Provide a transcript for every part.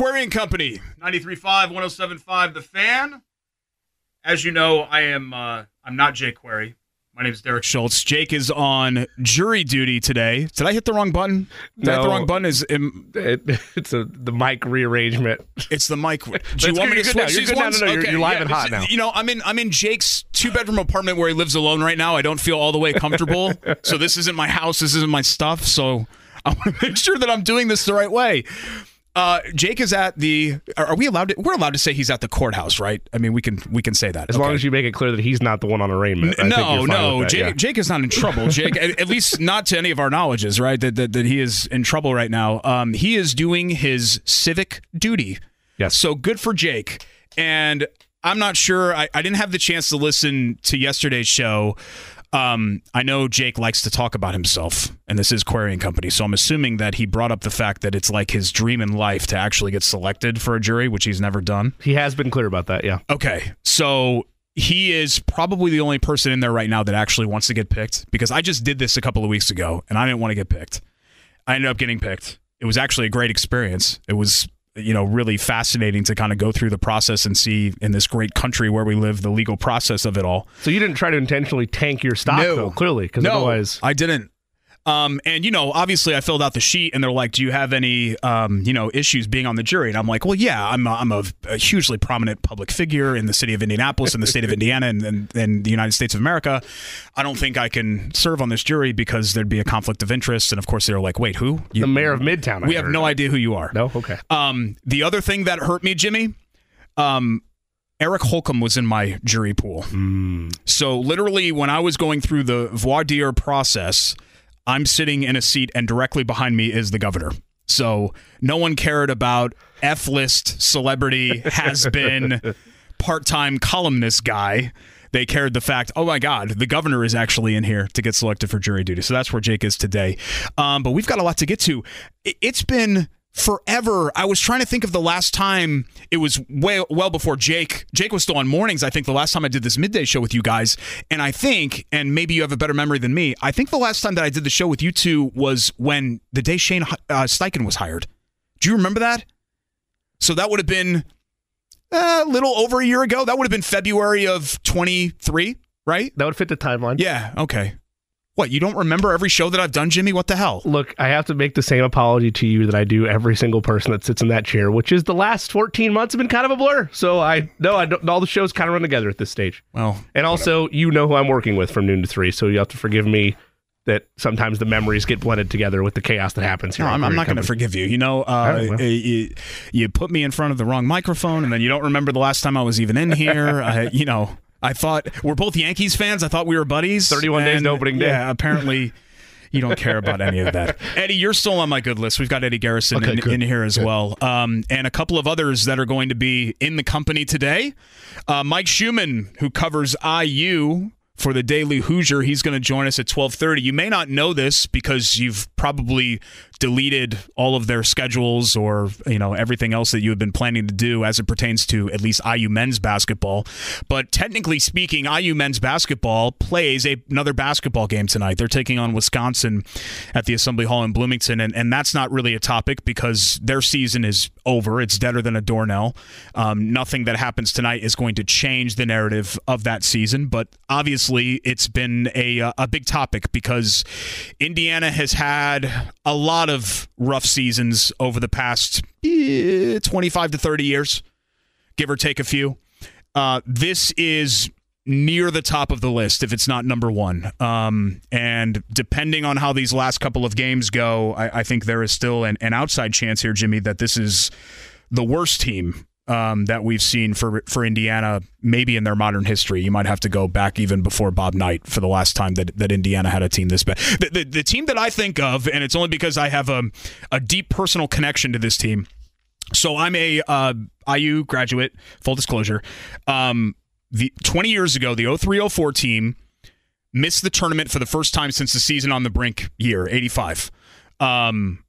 Query and Company, 93.5, 107.5, The Fan. As you know, I am uh, I'm not Jake Query. My name is Derek Schultz. Jake is on jury duty today. Did I hit the wrong button? Did I hit the wrong button? Is um, It, it's a the mic rearrangement. it's the mic? Do That's you want good. me to You're good now. switch You're these good now. ones? No, no, you're- you're live and hot now. You know, I'm in I'm in Jake's two bedroom apartment where he lives alone right now. I don't feel all the way comfortable. so this isn't my house. This isn't my stuff. So I want to make sure that I'm doing this the right way. Uh, Jake is at the. Are we allowed to? We're allowed to say he's at the courthouse, right? I mean, we can we can say that As long as you make it clear that he's not the one on arraignment. I think no, no, that, Jake, yeah. Jake is not in trouble. Jake, at, at least not to any of our knowledges, right? That, that that he is in trouble right now. Um, he is doing his civic duty. Yes. So good for Jake. And I'm not sure. I, I didn't have the chance to listen to yesterday's show. Um, I know Jake likes to talk about himself, and this is Query and Company. So I'm assuming that he brought up the fact that it's like his dream in life to actually get selected for a jury, which he's never done. He has been clear about that. Yeah. Okay, so he is probably the only person in there right now that actually wants to get picked because I just did this a couple of weeks ago and I didn't want to get picked. I ended up getting picked. It was actually a great experience. It was you know really fascinating to kind of go through the process and see in this great country where we live the legal process of it all. So you didn't try to intentionally tank your stock, No. though, clearly, because No, otherwise, I didn't. Um, and you know, obviously, I filled out the sheet, and they're like, "Do you have any, um, you know, issues being on the jury?" And I'm like, "Well, yeah, I'm a, I'm a, a hugely prominent public figure in the city of Indianapolis, in the state of Indiana, and, and, and the United States of America. I don't think I can serve on this jury because there'd be a conflict of interest." And of course, they're like, "Wait, who? You- the mayor of Midtown. I we have no idea who you are." No. Okay. Um, the other thing that hurt me, Jimmy, um, Eric Holcomb was in my jury pool. So literally, when I was going through the voir dire process, I'm sitting in a seat, and directly behind me is the governor. So no one cared about F list celebrity has been part time columnist guy. They cared the fact, oh my God, the governor is actually in here to get selected for jury duty. So that's where Jake is today. Um, but we've got a lot to get to. It's been forever. I was trying to think of the last time it was way well before Jake. Jake was still on mornings. I think the last time I did this midday show with you guys, and I think, and maybe you have a better memory than me. I think the last time that I did the show with you two was when the day Shane uh, Steichen was hired. Do you remember that? So that would have been uh, a little over a year ago. That would have been February of 23, right? That would fit the timeline. Yeah. Okay. What? You don't remember every show that I've done, Jimmy? What the hell? Look, I have to make the same apology to you that I do every single person that sits in that chair, which is the last 14 months have been kind of a blur. So I know I don't, all the shows kind of run together at this stage. Well, And also, you know who I'm working with from noon to three, so you have to forgive me that sometimes the memories get blended together with the chaos that happens here. No, I'm, I'm not going to forgive you. You know, uh, right, well. you, you put me in front of the wrong microphone, and then you don't remember the last time I was even in here. I, you know, I thought we're both Yankees fans. I thought we were buddies. 31 days and, to opening day. Yeah, apparently. You don't care about any of that. Eddie, you're still on my good list. We've got Eddie Garrison Okay, in, in here as well. Um, and a couple of others that are going to be in the company today. Uh, Mike Schumann, who covers IU for the Daily Hoosier, he's going to join us at 12:30. You may not know this because you've probably deleted all of their schedules or you know everything else that you have been planning to do as it pertains to at least IU men's basketball. But technically speaking, IU men's basketball plays a, another basketball game tonight. They're taking on Wisconsin at the Assembly Hall in Bloomington, and, and that's not really a topic because their season is over. It's deader than a doornail. Um, nothing that happens tonight is going to change the narrative of that season, but obviously it's been a uh, a big topic because Indiana has had a lot of rough seasons over the past eh, 25 to 30 years, give or take a few. Uh, this is near the top of the list if it's not number one. Um, and depending on how these last couple of games go, I, I think there is still an, an outside chance here, Jimmy, that this is the worst team um, that we've seen for for Indiana, maybe in their modern history. You might have to go back even before Bob Knight for the last time that, that Indiana had a team this bad. The, the, the team that I think of, and it's only because I have a, a deep personal connection to this team. So I'm a uh, IU graduate, full disclosure. Um, the 20 years ago, the 0304 team missed the tournament for the first time since the season on the brink year, 85. Um,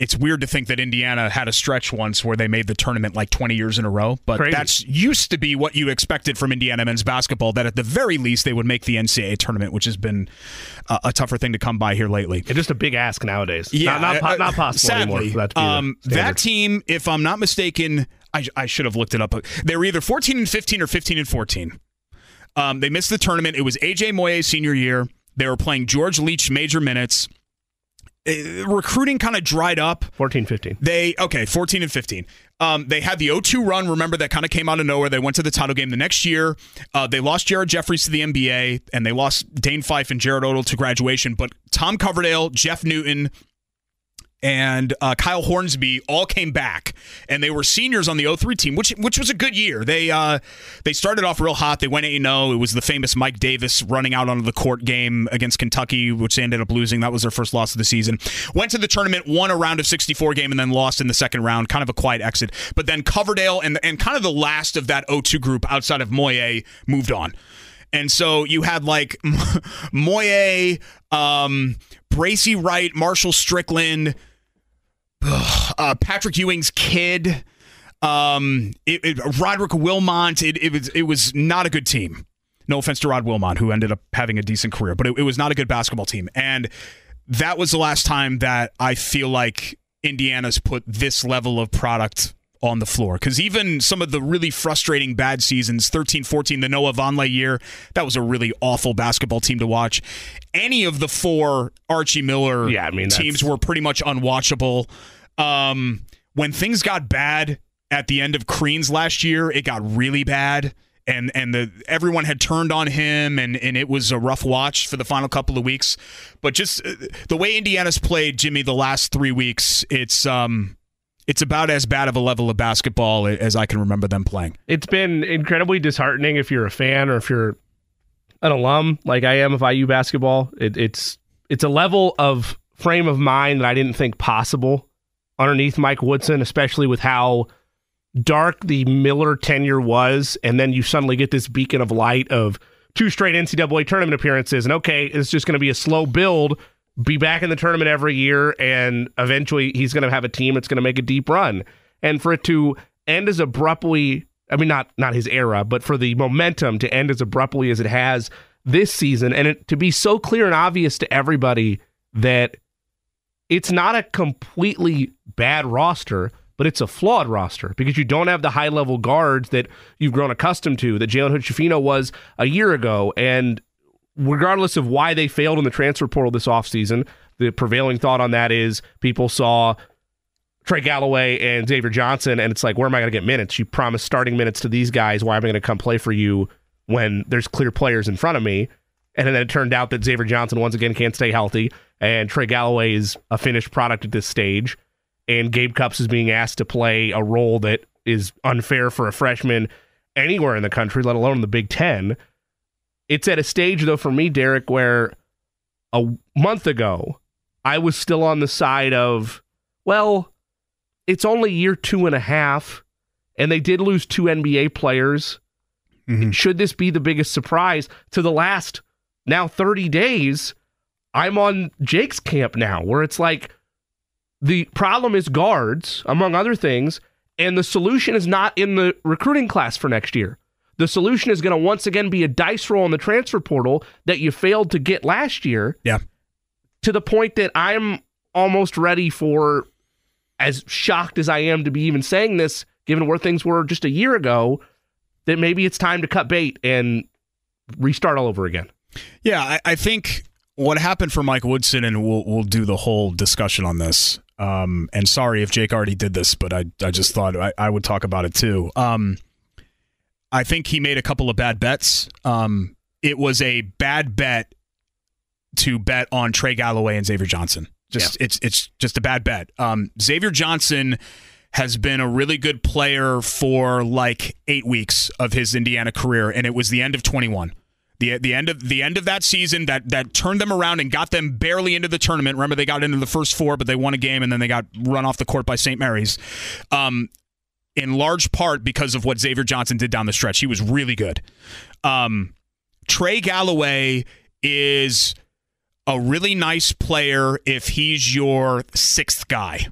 it's weird to think that Indiana had a stretch once where they made the tournament like 20 years in a row, but Crazy. that's used to be what you expected from Indiana men's basketball. That at the very least they would make the NCAA tournament, which has been a, a tougher thing to come by here lately. It's just a big ask nowadays. Yeah, not, not, uh, not possible sadly, anymore that um, that team, if I'm not mistaken, I, I should have looked it up. They were either 14 and 15 or 15 and 14. Um, they missed the tournament. It was AJ Moye's senior year. They were playing George Leach major minutes. Uh, recruiting kind of dried up. 14, 15. They okay, 14 and 15. Um, they had the 0-2 run. Remember that kind of came out of nowhere. They went to the title game the next year. Uh, they lost Jared Jeffries to the NBA, and they lost Dane Fife and Jarrad Odle to graduation. But Tom Coverdale, Jeff Newton, and uh, Kyle Hornsby all came back, and they were seniors on the 03 team, which which was a good year. They uh, they started off real hot. They went 8 0. It was the famous Mike Davis running out onto the court game against Kentucky, which they ended up losing. That was their first loss of the season. Went to the tournament, won a round of 64 game, and then lost in the second round. Kind of a quiet exit. But then Coverdale and and kind of the last of that 02 group outside of Moye moved on. And so you had like Moye, um, Bracy Wright, Marshall Strickland, uh, Patrick Ewing's kid, um, it, it, Roderick Wilmont. It, it was it was not a good team. No offense to Rod Wilmont, who ended up having a decent career, but it, it was not a good basketball team. And that was the last time that I feel like Indiana's put this level of product on the floor. Because even some of the really frustrating bad seasons, 13 14, the Noah Vonleh year, that was a really awful basketball team to watch. Any of the four Archie Miller Yeah, I mean, teams were pretty much unwatchable. Um, when things got bad at the end of Crean's last year, it got really bad. And and the everyone had turned on him, and, and it was a rough watch for the final couple of weeks. But just uh, the way Indiana's played, Jimmy, the last three weeks, it's um, it's about as bad of a level of basketball as I can remember them playing. It's been incredibly disheartening if you're a fan or if you're an alum like I am of IU basketball. It, it's it's a level of frame of mind that I didn't think possible underneath Mike Woodson, especially with how dark the Miller tenure was, and then you suddenly get this beacon of light of two straight NCAA tournament appearances, and okay, it's just going to be a slow build. Be back in the tournament every year, and eventually he's going to have a team that's going to make a deep run. And for it to end as abruptly, I mean, not not his era, but for the momentum to end as abruptly as it has this season, and it to be so clear and obvious to everybody that it's not a completely bad roster, but it's a flawed roster because you don't have the high level guards that you've grown accustomed to that Jalen Hood was a year ago. And regardless of why they failed in the transfer portal this offseason, the prevailing thought on that is people saw Trey Galloway and Xavier Johnson, and it's like, where am I going to get minutes? You promised starting minutes to these guys. Why am I going to come play for you when there's clear players in front of me? And then it turned out that Xavier Johnson once again can't stay healthy, and Trey Galloway is a finished product at this stage, and Gabe Cupps is being asked to play a role that is unfair for a freshman anywhere in the country, let alone in the Big Ten. It's at a stage, though, for me, Derek, where a month ago I was still on the side of, well, it's only year two and a half, and they did lose two NBA players. Mm-hmm. Should this be the biggest surprise to the last now 30 days? I'm on Jake's camp now, where it's like the problem is guards, among other things, and the solution is not in the recruiting class for next year. The solution is going to once again be a dice roll in the transfer portal that you failed to get last year Yeah. to the point that I'm almost ready for, as shocked as I am to be even saying this, given where things were just a year ago, that maybe it's time to cut bait and restart all over again. Yeah, I, I think what happened for Mike Woodson, and we'll we'll do the whole discussion on this. Um, and sorry if Jake already did this, but I I just thought I, I would talk about it too. Um, I think he made a couple of bad bets. Um, it was a bad bet to bet on Trey Galloway and Xavier Johnson. Just it's it's just a bad bet. Um, Xavier Johnson has been a really good player for like eight weeks of his Indiana career, and it was the end of twenty one. The, the end of the end of that season that that turned them around and got them barely into the tournament. Remember they got into the first four, but they won a game and then they got run off the court by St. Mary's. Um, in large part because of what Xavier Johnson did down the stretch. He was really good. Um, Trey Galloway is a really nice player if he's your sixth guy.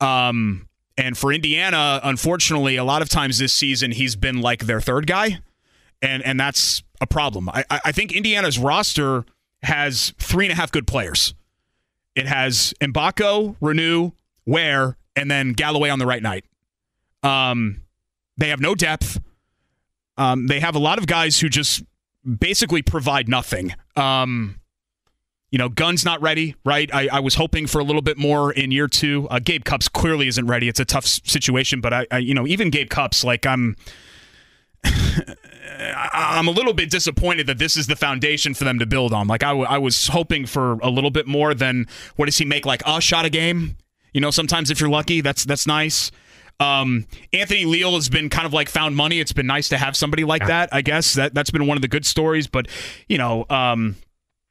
Um, and for Indiana, unfortunately, a lot of times this season he's been like their third guy, and and that's a problem. I I think Indiana's roster has three and a half good players. It has Mgbako, Reneau, Ware, and then Galloway on the right night. Um, they have no depth. Um, they have a lot of guys who just basically provide nothing. Um, you know, Gunn's not ready, right? I, I was hoping for a little bit more in year two. Uh, Gabe Cupps clearly isn't ready. It's a tough situation, but I, I you know, even Gabe Cupps, like I'm. I'm a little bit disappointed that this is the foundation for them to build on. Like I, w- I was hoping for a little bit more than what does he make like a shot a game? You know, sometimes if you're lucky, that's that's nice. Um, Anthony Leal has been kind of like found money. It's been nice to have somebody like that. I guess that that's been one of the good stories. But you know, um,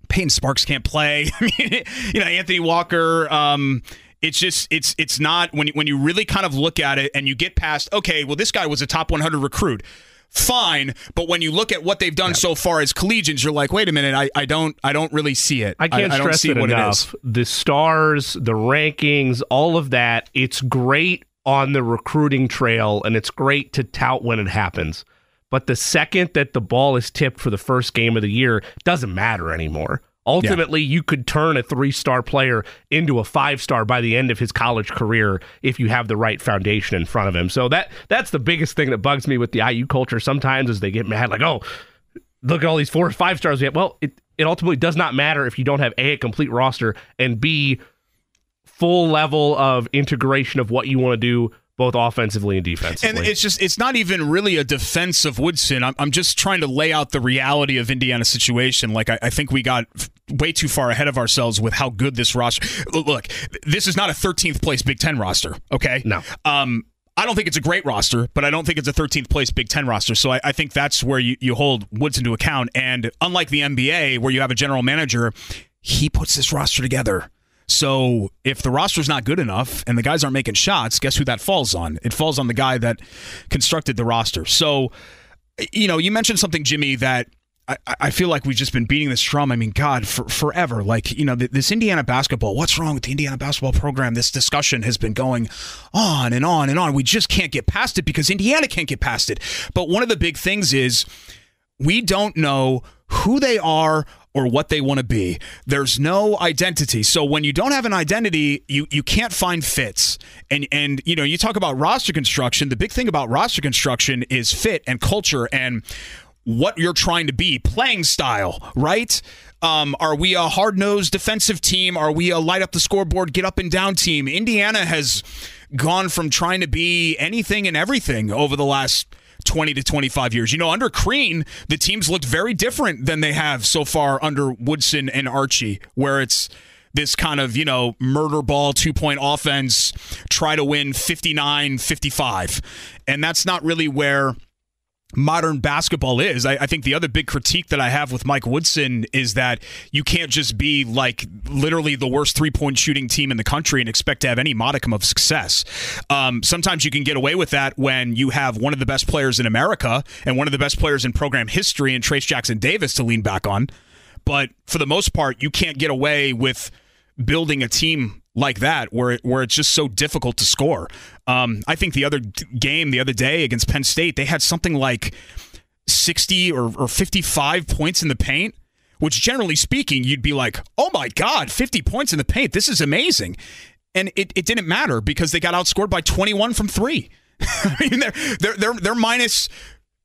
Payton Sparks can't play. you know, Anthony Walker. Um, it's just it's it's not when when you really kind of look at it and you get past. Okay, well, this guy was a top 100 recruit fine. But when you look at what they've done so far as collegians, you're like, wait a minute, I, I don't I don't really see it. I can't I, I stress it enough. It the stars, the rankings, all of that, it's great on the recruiting trail and it's great to tout when it happens. But the second that the ball is tipped for the first game of the year, doesn't matter anymore. Ultimately, yeah. you could turn a three star player into a five star by the end of his college career if you have the right foundation in front of him. So that that's the biggest thing that bugs me with the IU culture sometimes is they get mad like, oh, look at all these four or five stars we have. Well, it, it ultimately does not matter if you don't have A, a complete roster, and B, full level of integration of what you want to do both offensively and defensively. And it's just it's not even really a defense of Woodson. I'm, I'm just trying to lay out the reality of Indiana's situation. Like I, I think we got way too far ahead of ourselves with how good this roster. Look, this is not a 13th place Big Ten roster. Okay, no. Um, I don't think it's a great roster, but I don't think it's a 13th place Big Ten roster. So I, I, think that's where you, you hold Woodson to account. And unlike the NBA, where you have a general manager, he puts this roster together. So if the roster's not good enough and the guys aren't making shots, guess who that falls on? It falls on the guy that constructed the roster. So, you know, you mentioned something, Jimmy, that I, I feel like we've just been beating this drum. I mean, God, for, forever. Like, you know, this Indiana basketball, what's wrong with the Indiana basketball program? This discussion has been going on and on and on. We just can't get past it because Indiana can't get past it. But one of the big things is we don't know who they are or what they want to be. There's no identity. So when you don't have an identity, you you can't find fits. And and you know, you talk about roster construction, the big thing about roster construction is fit and culture and what you're trying to be, playing style, right? Um, are we a hard nosed defensive team? Are we a light up the scoreboard, get up and down team? Indiana has gone from trying to be anything and everything over the last 20 to 25 years. You know, under Crean, the teams looked very different than they have so far under Woodson and Archie, where it's this kind of, you know, murder ball two point offense, try to win 59 55. And that's not really where modern basketball is. I, I, think the other big critique that I have with Mike Woodson is that you can't just be like literally the worst three point shooting team in the country and expect to have any modicum of success. Um, sometimes you can get away with that when you have one of the best players in America and one of the best players in program history and Trayce Jackson Davis to lean back on. But for the most part, you can't get away with building a team like that where it, where it's just so difficult to score. Um, I think the other game the other day against Penn State, they had something like 60 or, or 55 points in the paint, which generally speaking, you'd be like, oh my God, 50 points in the paint. This is amazing. And it, it didn't matter because they got outscored by 21 from three. I mean, they're, they're, they're, they're minus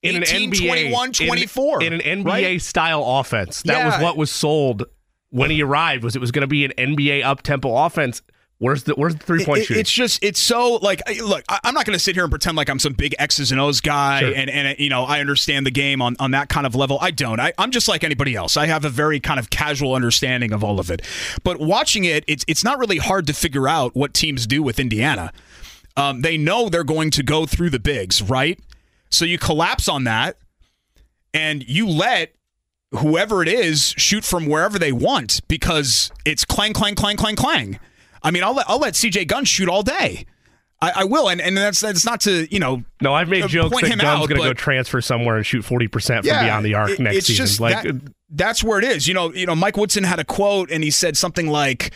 in 18, an NBA, 21, 24. In, in an NBA right? style offense. That yeah. was what was sold when he arrived was it was going to be an NBA up tempo offense. Where's the where's the three point it, shooting? It's just it's so like look. I'm not going to sit here and pretend like I'm some big X's and O's guy, sure. and and you know I understand the game on on that kind of level. I don't. I, I'm just like anybody else. I have a very kind of casual understanding of all of it. But watching it, it's it's not really hard to figure out what teams do with Indiana. Um, they know they're going to go through the bigs, right? So you collapse on that, and you let whoever it is shoot from wherever they want because it's clang, clang, clang, clang, clang. I mean, I'll let, I'll let CJ Gunn shoot all day. I, I, will, and, and that's that's not to you know. No, I've made jokes that Gunn's going to go transfer somewhere and shoot forty percent from yeah, beyond the arc it, next season. Just like that, that's where it is. You know, you know, Mike Woodson had a quote, and he said something like,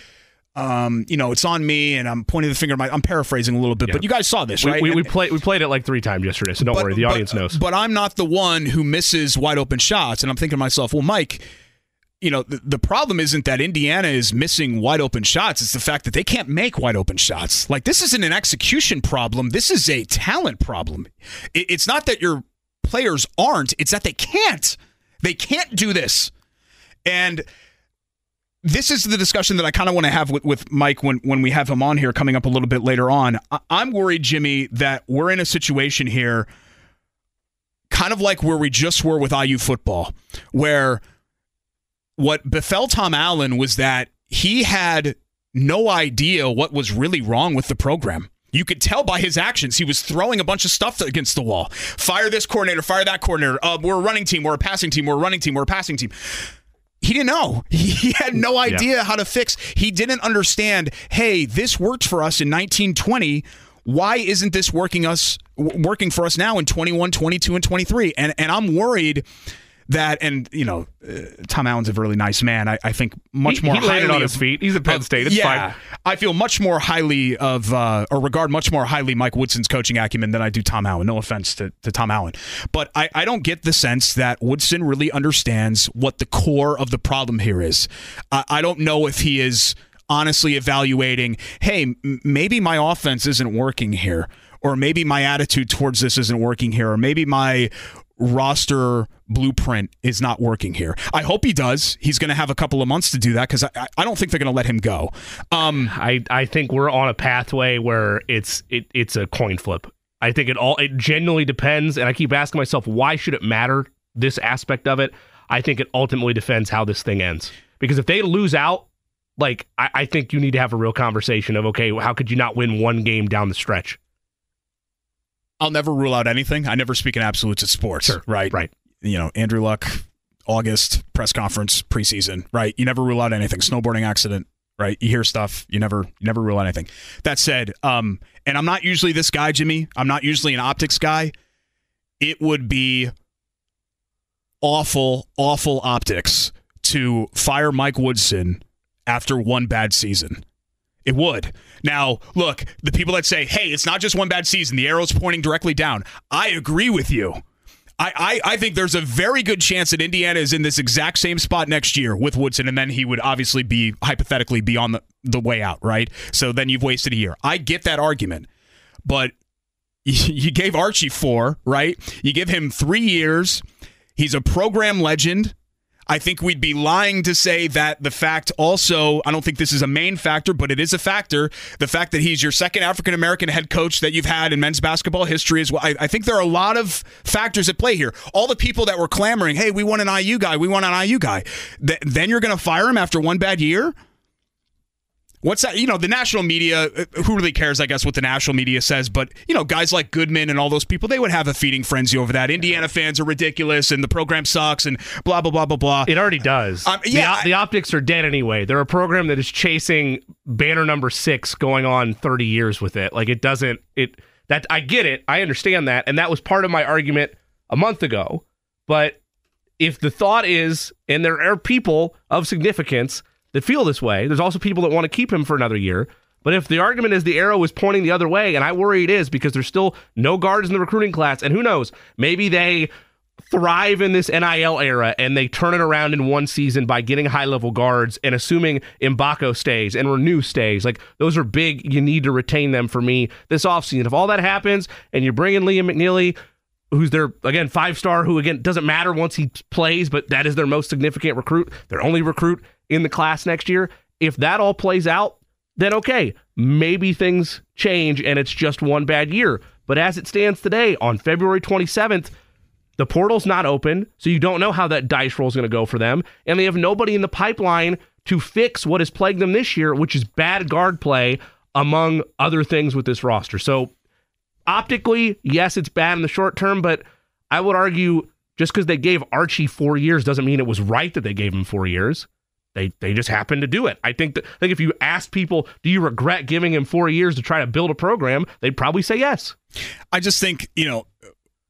um, you know, it's on me, and I'm pointing the finger. At my, I'm paraphrasing a little bit, but you guys saw this, right? We, we, we played we played it like three times yesterday, so don't but, worry, the but, audience knows. But I'm not the one who misses wide open shots, and I'm thinking to myself, well, Mike. You know, the, the problem isn't that Indiana is missing wide open shots. It's the fact that they can't make wide open shots. Like, this isn't an execution problem. This is a talent problem. It, it's not that your players aren't, it's that they can't. They can't do this. And this is the discussion that I kind of want to have with, with Mike when, when we have him on here coming up a little bit later on. I, I'm worried, Jimmy, that we're in a situation here, kind of like where we just were with IU football, where what befell Tom Allen was that he had no idea what was really wrong with the program. You could tell by his actions. He was throwing a bunch of stuff against the wall. Fire this coordinator, fire that coordinator. Uh, we're a running team, we're a passing team, we're a running team, we're a passing team he didn't know. He had no idea yeah. how to fix. He didn't understand, hey, this worked for us in 1920. Why isn't this working us working for us now in 21, 22 and 23? And and I'm worried that and you know uh, Tom Allen's a really nice man. I, I think much he, more. He landed on his feet. He's at Penn State. It's yeah, fine. I feel much more highly of uh, or regard much more highly Mike Woodson's coaching acumen than I do Tom Allen. No offense to, to Tom Allen, but I, I don't get the sense that Woodson really understands what the core of the problem here is. I, I don't know if he is honestly evaluating. Hey, m- maybe my offense isn't working here or maybe my attitude towards this isn't working here, or maybe my roster blueprint is not working here. I hope he does. He's going to have a couple of months to do that because I, I don't think they're going to let him go. Um, I I think we're on a pathway where it's it it's a coin flip. I think it all it genuinely depends, and I keep asking myself why should it matter this aspect of it. I think it ultimately depends how this thing ends because if they lose out. Like I, I think you need to have a real conversation of okay, how could you not win one game down the stretch? I'll never rule out anything. I never speak in absolutes at sports. Sure. Right. Right. You know, Andrew Luck, August press conference, preseason. Right. You never rule out anything. Snowboarding accident. Right. You hear stuff. You never, you never rule out anything. That said, um, and I'm not usually this guy, Jimmy. I'm not usually an optics guy. It would be awful, awful optics to fire Mike Woodson after one bad season. It would. Now, look, the people that say, hey, it's not just one bad season, the arrow's pointing directly down. I agree with you. I, I, I, think there's a very good chance that Indiana is in this exact same spot next year with Woodson, and then he would obviously be hypothetically be on the, the way out, right? So then you've wasted a year. I get that argument, but you gave Archie four, right? You give him three years. He's a program legend. I think we'd be lying to say that the fact also, I don't think this is a main factor, but it is a factor. The fact that he's your second African American head coach that you've had in men's basketball history as well. I, I, think there are a lot of factors at play here. All the people that were clamoring, hey, we want an IU guy, we want an IU guy. Th- then you're going to fire him after one bad year? What's that? You know, the national media, uh, who really cares, I guess, what the national media says, but, you know, guys like Goodman and all those people, they would have a feeding frenzy over that. Indiana fans are ridiculous and the program sucks and blah, blah, blah, blah, blah. It already does. Um, yeah. The, the optics are dead anyway. They're a program that is chasing banner number six going on 30 years with it. Like, it doesn't, it, that, I get it. I understand that. And that was part of my argument a month ago. But if the thought is, and there are people of significance, that feel this way. There's also people that want to keep him for another year. But if the argument is the arrow is pointing the other way, and I worry it is because there's still no guards in the recruiting class, and who knows, maybe they thrive in this NIL era and they turn it around in one season by getting high level guards and assuming Mgbako stays and Reneau stays. Like those are big. You need to retain them for me this offseason. If all that happens and you bring in Liam McNeeley, who's their again five star, who again doesn't matter once he plays, but that is their most significant recruit, their only recruit in the class next year. If that all plays out, then okay, maybe things change and it's just one bad year. But as it stands today, on February 27th, the portal's not open, so you don't know how that dice roll is going to go for them. And they have nobody in the pipeline to fix what has plagued them this year, which is bad guard play, among other things with this roster. So optically, yes, it's bad in the short term, but I would argue just because they gave Archie four years doesn't mean it was right that they gave him four years. They they just happened to do it. I think that I think if you ask people, do you regret giving him four years to try to build a program? They'd probably say yes. I just think you know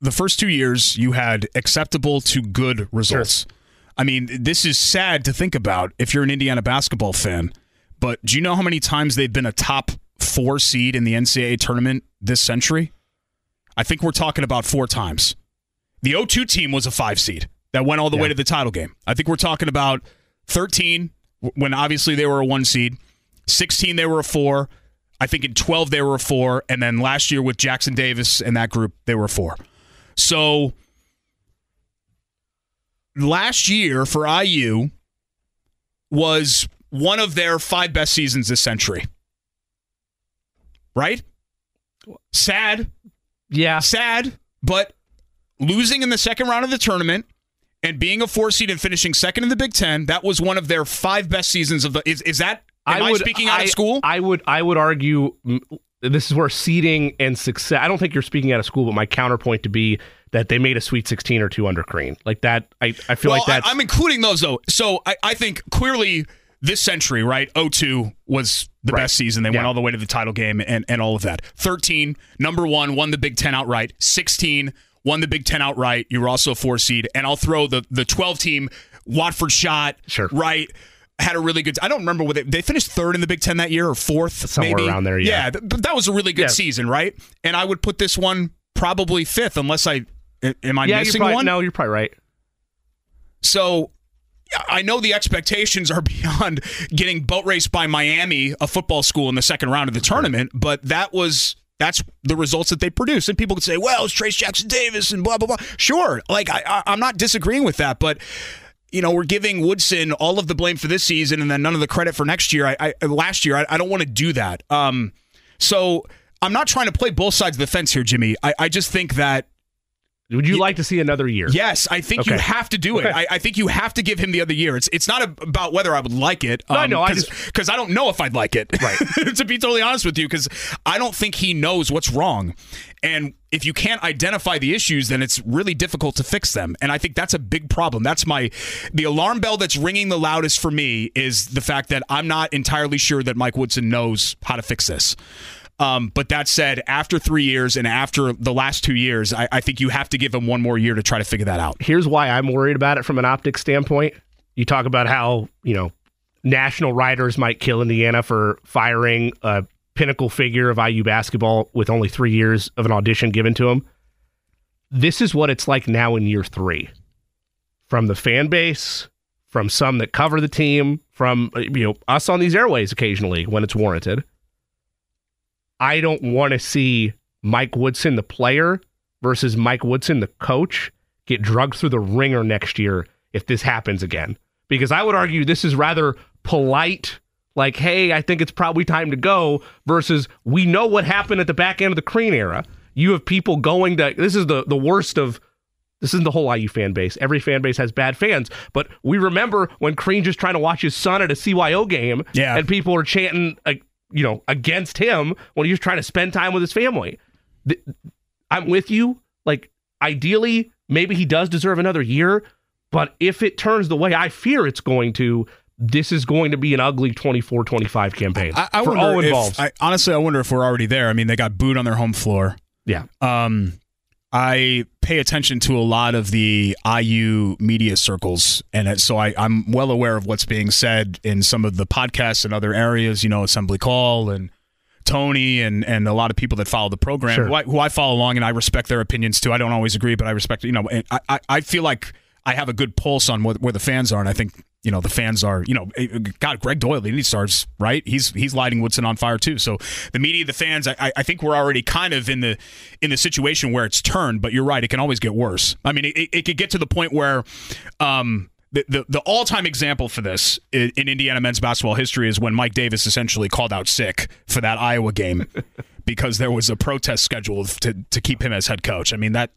the first two years you had acceptable to good results. Sure. I mean, this is sad to think about if you're an Indiana basketball fan, but do you know how many times they've been a top four seed in the NCAA tournament this century? I think we're talking about four times. The 02 team was a five seed that went all the yeah. way to the title game. I think we're talking about 13 when obviously they were a one seed, 16 they were a four. I think in 12 they were a four, and then last year with Jackson Davis and that group they were a four. So last year for IU was one of their five best seasons this century. Right? Sad. Yeah. Sad, but losing in the second round of the tournament and being a four seed and finishing second in the Big Ten, that was one of their five best seasons of the. Is, is that? Am I, would, I speaking out I, of school? I would. I would argue this is where seeding and success. I don't think you're speaking out of school, but my counterpoint to be that they made a Sweet 16 or two under Crean. Like that, I, I feel well, like that. I'm including those though. So I, I think clearly this century, right? 02 was the right. best season. They yeah. went all the way to the title game and, and all of that. 13, number one, won the Big Ten outright. 16, won the Big Ten outright. You were also a four seed. And I'll throw the, the 12 team, Watford shot, sure. right? Had a really good. I don't remember what they, they finished third in the Big Ten that year or fourth, somewhere maybe. around there. Yeah, yeah th- that was a really good yeah. season, right? And I would put this one probably fifth, unless I am I yeah, missing probably, one? No, you're probably right. So I know the expectations are beyond getting boat raced by Miami, a football school, in the second round of the tournament, but that was that's the results that they produce. And people could say, well, it's Trayce Jackson Davis and blah, blah, blah. Sure. Like, I, I'm not disagreeing with that, but. You know, we're giving Woodson all of the blame for this season and then none of the credit for next year. I, I last year, I, I don't want to do that. Um, so I'm not trying to play both sides of the fence here, Jimmy. I, I just think that would you like to see another year? Yes, I think okay. you have to do it. Okay. I, I, think you have to give him the other year. It's it's not about whether I would like it. Um, no, I know. I because I don't know if I'd like it. Right. to be totally honest with you, because I don't think he knows what's wrong, and if you can't identify the issues, then it's really difficult to fix them. And I think that's a big problem. That's my the alarm bell that's ringing the loudest for me is the fact that I'm not entirely sure that Mike Woodson knows how to fix this. Um, but that said, after three years and after the last two years, I, I think you have to give him one more year to try to figure that out. Here's why I'm worried about it from an optics standpoint. You talk about how, you know, national writers might kill Indiana for firing a pinnacle figure of IU basketball with only three years of an audition given to him. This is what it's like now in year three. From the fan base, from some that cover the team, from you know us on these airways occasionally when it's warranted I don't want to see Mike Woodson, the player, versus Mike Woodson, the coach, get drugged through the ringer next year if this happens again. Because I would argue this is rather polite, like, hey, I think it's probably time to go, versus we know what happened at the back end of the Crean era. You have people going to, this is the, the worst of this isn't the whole IU fan base. Every fan base has bad fans, but we remember when Crean just trying to watch his son at a CYO game, yeah. and people are chanting you know, against him when he was trying to spend time with his family. I'm with you. Like, ideally, maybe he does deserve another year, but if it turns the way I fear it's going to, this is going to be an ugly 24 25 campaign I, I for all involved. If, I, honestly, I wonder if we're already there. I mean, they got booed on their home floor. Yeah. Um, I pay attention to a lot of the IU media circles, and so I, am well aware of what's being said in some of the podcasts and other areas. You know, Assembly Call and Tony and and a lot of people that follow the program, sure. who, I, who, I, follow along, and I respect their opinions too. I don't always agree, but I respect. You know, I I, I feel like I have a good pulse on where, where the fans are, and I think you know the fans are you know eh, God Gregg Doyel he starts right? He's he's lighting Woodson on fire too. So the media the fans I, I think we're already kind of in the in the situation where it's turned but you're right it can always get worse. I mean it, it could get to the point where um the, the, the all-time example for this in, in Indiana men's basketball history is when Mike Davis essentially called out sick for that Iowa game because there was a protest scheduled to, to keep him as head coach. I mean that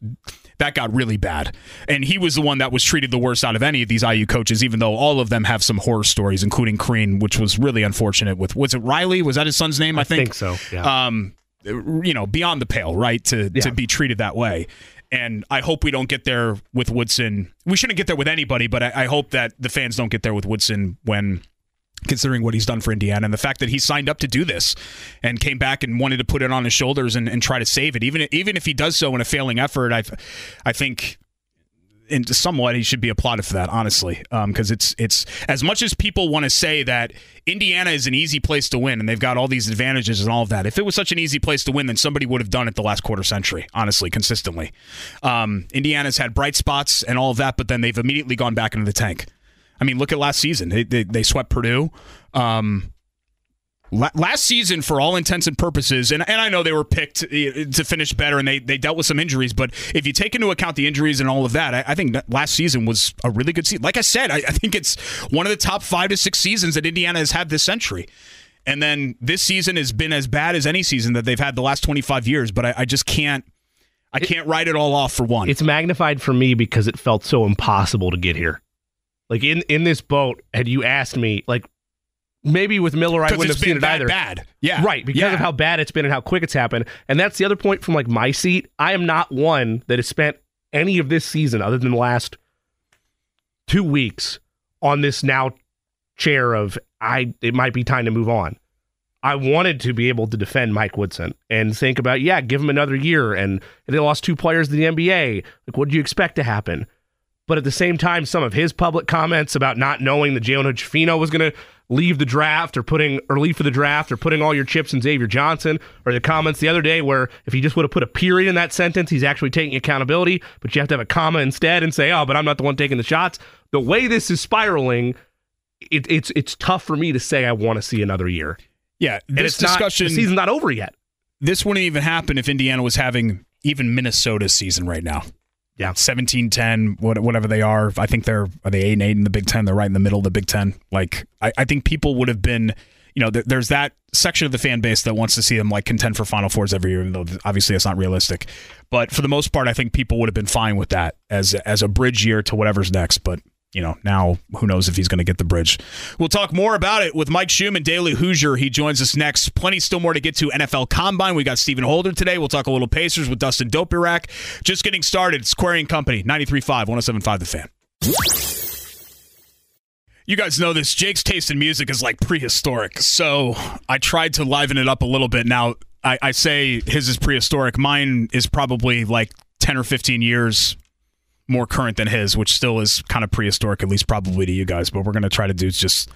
that got really bad. And he was the one that was treated the worst out of any of these IU coaches, even though all of them have some horror stories, including Crean, which was really unfortunate. With was it Riley? Was that his son's name? I, I think. so. Yeah. Um, you know, beyond the pale, right? To yeah. to be treated that way. And I hope we don't get there with Woodson. We shouldn't get there with anybody, but I, I hope that the fans don't get there with Woodson when considering what he's done for Indiana and the fact that he signed up to do this and came back and wanted to put it on his shoulders and, and try to save it. Even even if he does so in a failing effort, I I think and somewhat he should be applauded for that, honestly, because um, it's it's as much as people want to say that Indiana is an easy place to win and they've got all these advantages and all of that. If it was such an easy place to win, then somebody would have done it the last quarter century, honestly, consistently. Um, Indiana's had bright spots and all of that, but then they've immediately gone back into the tank. I mean, look at last season; they they, they swept Purdue. Um, last season, for all intents and purposes, and, and I know they were picked eh, to finish better and they, they dealt with some injuries, but if you take into account the injuries and all of that, I, I think last season was a really good season. Like I said, I, I think it's one of the top five to six seasons that Indiana has had this century. And then this season has been as bad as any season that they've had the last 25 years, but I, I just can't. I can't write it all off for one. It's magnified for me because it felt so impossible to get here. Like in in this boat, had you asked me, like maybe with Miller, I wouldn't have seen it either. Bad, yeah, right, because yeah. of how bad it's been and how quick it's happened. And that's the other point from like my seat. I am not one that has spent any of this season, other than the last two weeks, on this now chair of I. It might be time to move on. I wanted to be able to defend Mike Woodson and think about, yeah, give him another year. And they lost two players to the NBA. Like, what do you expect to happen? But at the same time, some of his public comments about not knowing that Jalen Hood-Schifino was going to leave the draft or putting or leave for the draft or putting all your chips in Xavier Johnson, or the comments the other day where if he just would have put a period in that sentence, he's actually taking accountability, but you have to have a comma instead and say, oh, but I'm not the one taking the shots. The way this is spiraling, it, it's it's tough for me to say I want to see another year. Yeah, this discussion not, the season's not over yet. This wouldn't even happen if Indiana was having even Minnesota's season right now. Yeah, 17 10, whatever they are. I think they're are they 8 and 8 in the Big 10. They're right in the middle of the Big 10. Like I, I think people would have been, you know, there's that section of the fan base that wants to see them like contend for Final Fours every year, even though obviously it's not realistic. But for the most part, I think people would have been fine with that as as a bridge year to whatever's next. But you know, now who knows if he's going to get the bridge. We'll talk more about it with Mike Schumann, Daily Hoosier. He joins us next. Plenty still more to get to NFL Combine. We got Stephen Holder today. We'll talk a little Pacers with Dustin Dopirak. Just getting started. It's and Company, 93.5, 107.5 The Fan. You guys know this. Jake's taste in music is like prehistoric. So I tried to liven it up a little bit. Now, I, I say his is prehistoric. Mine is probably like 10 or 15 years more current than his, which still is kind of prehistoric, at least probably to you guys. But we're going to try to do just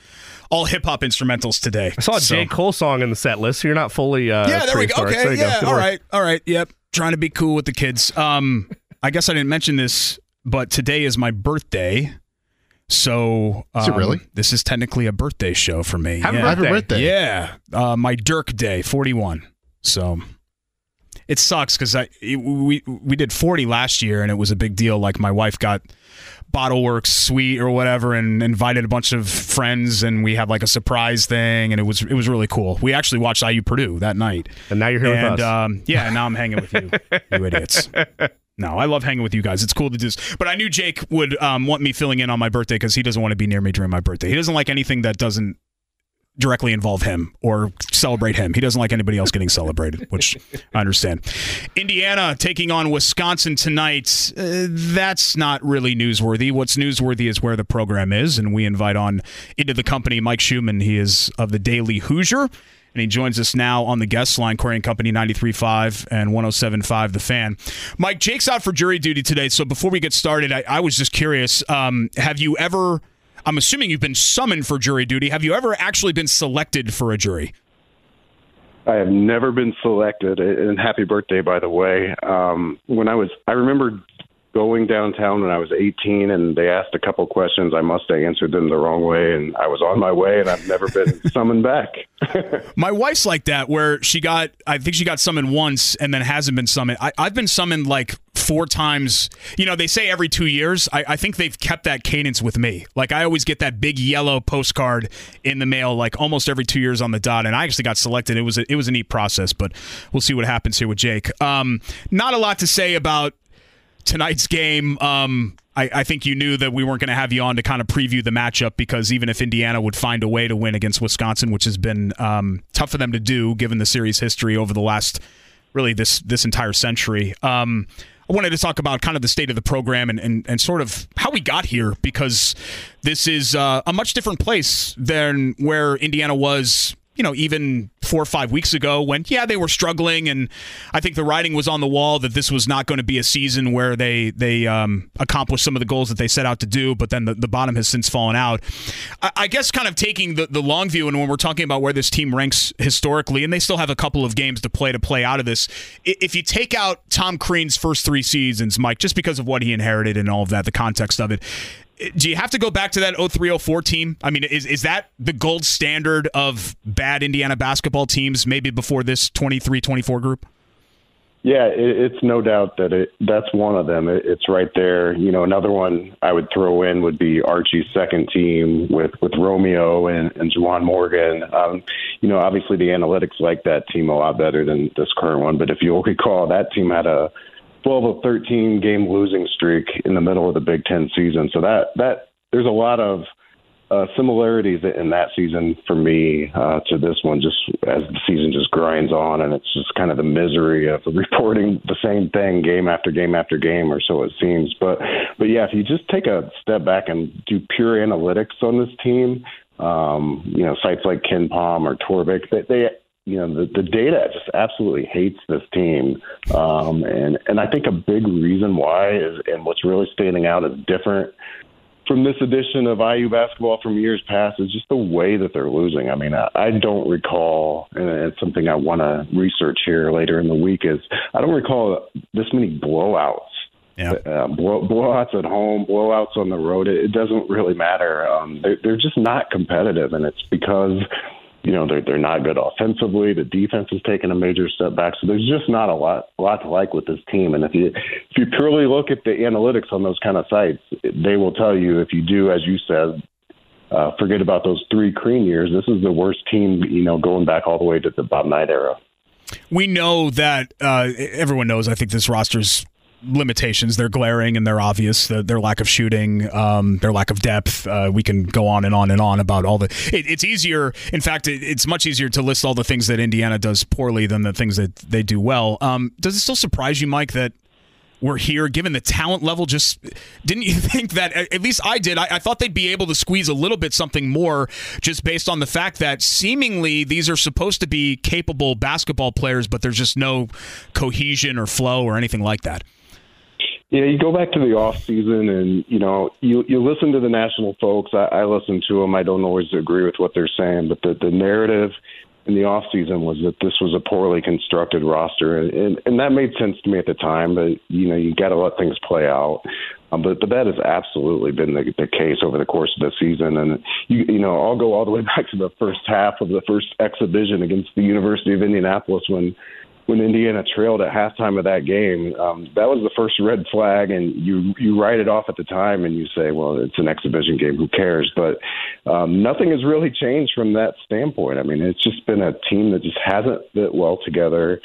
all hip hop instrumentals today. I saw a so. J. Cole song in the set list, so you're not fully. Uh, yeah, there we go. Okay, yeah, go. all right, all right. Yep, trying to be cool with the kids. Um, I guess I didn't mention this, but today is my birthday. So, um, is it really? This is technically a birthday show for me. Happy, yeah. birthday. Happy birthday! Yeah, uh, my Dirk day, forty-one. So it sucks because I we we did 40 last year and it was a big deal. Like my wife got Bottleworks suite or whatever and invited a bunch of friends and we had like a surprise thing and it was it was really cool. We actually watched IU Purdue that night. And now you're here and, with us. Um, yeah, now I'm hanging with you, you idiots. No, I love hanging with you guys. It's cool to do this. But I knew Jake would um, want me filling in on my birthday because he doesn't want to be near me during my birthday. He doesn't like anything that doesn't directly involve him or celebrate him. He doesn't like anybody else getting celebrated, which I understand. Indiana taking on Wisconsin tonight. Uh, that's not really newsworthy. What's newsworthy is where the program is, and we invite on into the company Mike Schumann. He is of the Daily Hoosier. And he joins us now on the guest line, and Company 93.5 and 107.5 The Fan. Mike, Jake's out for jury duty today. So before we get started, I, I was just curious. Um, have you ever I'm assuming you've been summoned for jury duty. Have you ever actually been selected for a jury? I have never been selected. And happy birthday, by the way. Um, when I was, I remember going downtown when I was 18, and they asked a couple questions. I must have answered them the wrong way, and I was on my way, and I've never been summoned back. my wife's like that, where she got, I think she got summoned once and then hasn't been summoned. I, have been summoned like four times. You know, they say every two years. I, I think they've kept that cadence with me. Like I always get that big yellow postcard in the mail, like almost every two years on the dot. And I actually got selected. It was a, it was a neat process, but we'll see what happens here with Jake. Um, not a lot to say about tonight's game, um, I, I, think you knew that we weren't going to have you on to kind of preview the matchup because even if Indiana would find a way to win against Wisconsin, which has been um, tough for them to do given the series history over the last really this this entire century. Um, I wanted to talk about kind of the state of the program and, and, and sort of how we got here because this is uh, a much different place than where Indiana was you know, even four or five weeks ago when, yeah, they were struggling, and I think the writing was on the wall that this was not going to be a season where they they um, accomplished some of the goals that they set out to do, but then the, the bottom has since fallen out. I, I guess kind of taking the, the long view, and when we're talking about where this team ranks historically, and they still have a couple of games to play to play out of this, if you take out Tom Crean's first three seasons, Mike, just because of what he inherited and all of that, the context of it, do you have to go back to that 0304 team? I mean, is, is that the gold standard of bad Indiana basketball teams maybe before this 23 24 group? Yeah, it, it's no doubt that it that's one of them. It, it's right there. You know, another one I would throw in would be Archie's second team with with Romeo and, and Juwan Morgan. Um, you know, obviously the analytics like that team a lot better than this current one. But if you'll recall, that team had a 12 of 13 game losing streak in the middle of the Big Ten season. So that that there's a lot of uh, similarities in that season for me uh, to this one, just as the season just grinds on, and it's just kind of the misery of reporting the same thing game after game after game, or so it seems. But but yeah, if you just take a step back and do pure analytics on this team, um, you know, sites like KenPom or Torvik, they, they you know the, the data just absolutely hates this team um, and and I think a big reason why is and what's really standing out is different from this edition of IU basketball from years past is just the way that they're losing. I mean, I, I don't recall, and it's something I want to research here later in the week. Is I don't recall this many blowouts. Yeah. Uh, blow, blowouts at home, blowouts on the road. It, it doesn't really matter. Um, they're, they're just not competitive, and it's because you know they're they're not good offensively. The defense has taken a major step back, so there's just not a lot a lot to like with this team. And if you if you purely look at the analytics on those kind of sites, they will tell you if you do, as you said, uh, forget about those three Crean years. This is the worst team, you know, going back all the way to the Bob Knight era. We know that uh, everyone knows. I think this roster's limitations. They're glaring and they're obvious. The, their lack of shooting, um, their lack of depth. Uh, we can go on and on and on about all the. It, it's easier. In fact, it, it's much easier to list all the things that Indiana does poorly than the things that they do well. Um, does it still surprise you, Mike, that? We're here, given the talent level. Just didn't you think that? At least I did. I, I thought they'd be able to squeeze a little bit something more, just based on the fact that seemingly these are supposed to be capable basketball players, but there's just no cohesion or flow or anything like that. Yeah, you go back to the off season, and you know you you listen to the national folks. I, I listen to them. I don't always agree with what they're saying, but the the narrative in the off season was that this was a poorly constructed roster, and, and and that made sense to me at the time. But you know you got to let things play out. Um, but but that has absolutely been the, the case over the course of the season, and you you know I'll go all the way back to the first half of the first exhibition against the University of Indianapolis when when Indiana trailed at halftime of that game, um, that was the first red flag, and you you write it off at the time, and you say, well, it's an exhibition game, who cares? But um, nothing has really changed from that standpoint. I mean, it's just been a team that just hasn't fit well together.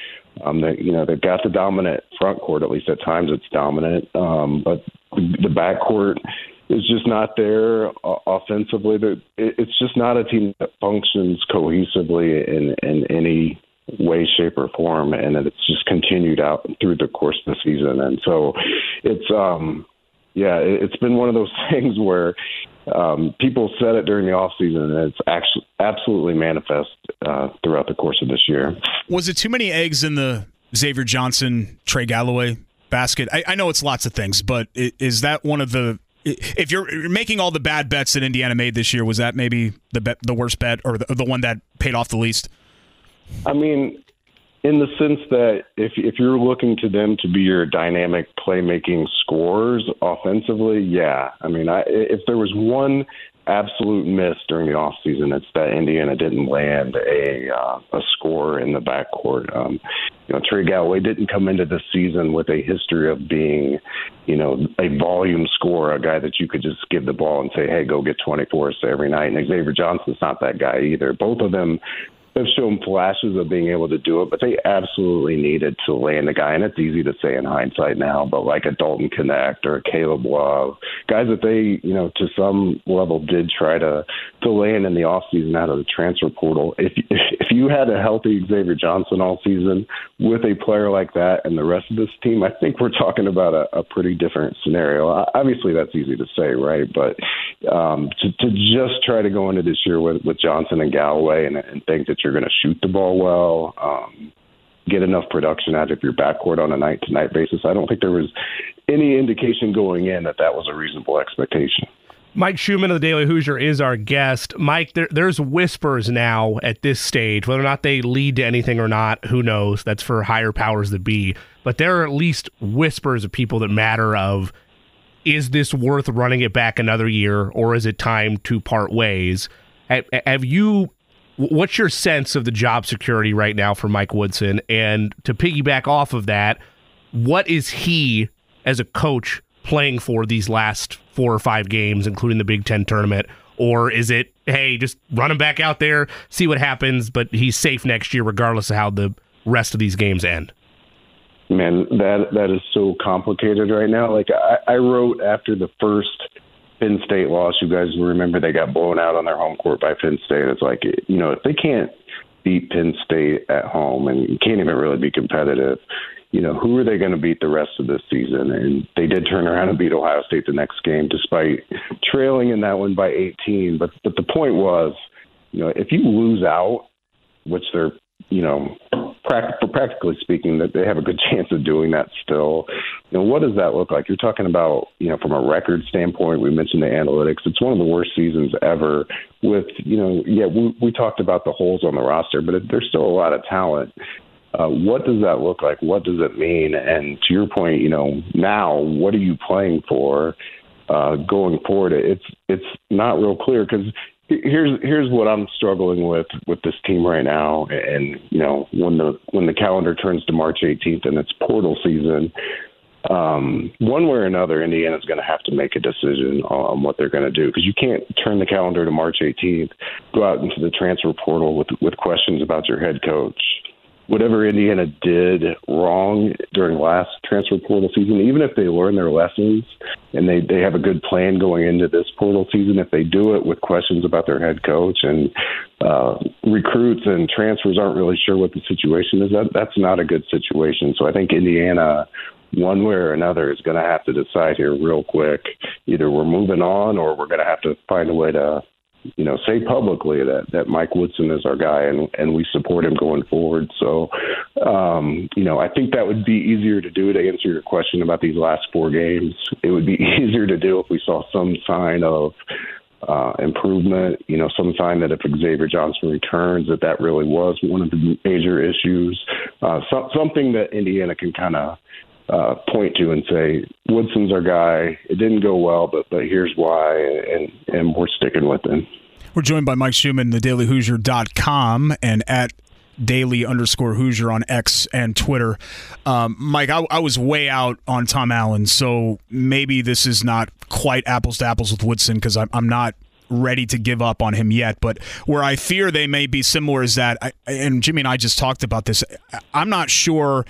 Um, that you know they've got the dominant front court, at least at times it's dominant, um, but the, back court is just not there uh, offensively. It's just not a team that functions cohesively in in any way, shape, or form, and it's just continued out through the course of the season. And so, it's um, yeah, it's been one of those things where um, people said it during the off season, and it's actually absolutely manifest uh, throughout the course of this year. Was it too many eggs in the Xavier Johnson, Trey Galloway basket? I, I know it's lots of things, but is that one of the if you're making all the bad bets that Indiana made this year, was that maybe the the worst bet or the, the one that paid off the least? I mean, in the sense that if if you're looking to them to be your dynamic playmaking scorers offensively, yeah. I mean, I, if there was one absolute miss during the off season, it's that Indiana didn't land a uh, a score in the backcourt. Um, you know, Trey Galloway didn't come into the season with a history of being, you know, a volume scorer, a guy that you could just give the ball and say, "Hey, go get 24 every night." And Xavier Johnson's not that guy either. Both of them have shown flashes of being able to do it, but they absolutely needed to land a guy. And it's easy to say in hindsight now, but like a Dalton Knecht or a Caleb Love, guys that they, you know, to some level did try to to land in the offseason out of the transfer portal. If if you had a healthy Xavier Johnson all season with a player like that and the rest of this team, I think we're talking about a, a pretty different scenario. Obviously, that's easy to say, right? But um, to, to just try to go into this year with, with Johnson and Galloway and, and think that you're going to shoot the ball well, um, get enough production out of your backcourt on a night to night basis. I don't think there was any indication going in that that was a reasonable expectation. Mike Schumann of the Daily Hoosier is our guest. Mike, there, there's whispers now at this stage, whether or not they lead to anything or not, who knows? That's for higher powers that be. But there are at least whispers of people that matter of is this worth running it back another year or is it time to part ways? Have you what's your sense of the job security right now for Mike Woodson? And to piggyback off of that, what is he as a coach playing for these last four or five games, including the Big Ten tournament? Or is it, hey, just run him back out there, see what happens, but he's safe next year regardless of how the rest of these games end? Man, that that is so complicated right now. Like I, I wrote after the first Penn State loss, you guys remember they got blown out on their home court by Penn State. It's like you know if they can't beat Penn State at home and can't even really be competitive, you know who are they going to beat the rest of this season? And they did turn around and beat Ohio State the next game, despite trailing in that one by 18. But but the point was, you know, if you lose out, which they're you know practically speaking, that they have a good chance of doing that still. You know, what does that look like? You're talking about, you know, from a record standpoint, we mentioned the analytics. It's one of the worst seasons ever with, you know, yeah, we, we talked about the holes on the roster, but there's still a lot of talent. Uh, what does that look like? What does it mean? And to your point, you know, now what are you playing for uh, going forward? It's it's not real clear because here's here's what I'm struggling with with this team right now, and you know when the when the calendar turns to March 18th and it's portal season, um, one way or another, Indiana's going to have to make a decision on what they're going to do. Because you can't turn the calendar to March 18th, go out into the transfer portal with with questions about your head coach whatever Indiana did wrong during last transfer portal season, even if they learn their lessons and they, they have a good plan going into this portal season, if they do it with questions about their head coach and uh, recruits and transfers aren't really sure what the situation is, that, that's not a good situation. So I think Indiana one way or another is going to have to decide here real quick. Either we're moving on or we're going to have to find a way to you know, say publicly that that Mike Woodson is our guy and and we support him going forward. So, um, you know, I think that would be easier to do to answer your question about these last four games. It would be easier to do if we saw some sign of uh, improvement. You know, some sign that if Xavier Johnson returns, that that really was one of the major issues. Uh, so, something that Indiana can kind of uh, point to and say Woodson's our guy. It didn't go well, but but here's why, and and we're sticking with him. We're joined by Mike Schumann, the thedailyhoosier.com, and at daily underscore Hoosier on X and Twitter. Um, Mike, I, I, was way out on Tom Allen, so maybe this is not quite apples to apples with Woodson because I'm, I'm not ready to give up on him yet. But where I fear they may be similar is that, I, and Jimmy and I just talked about this, I'm not sure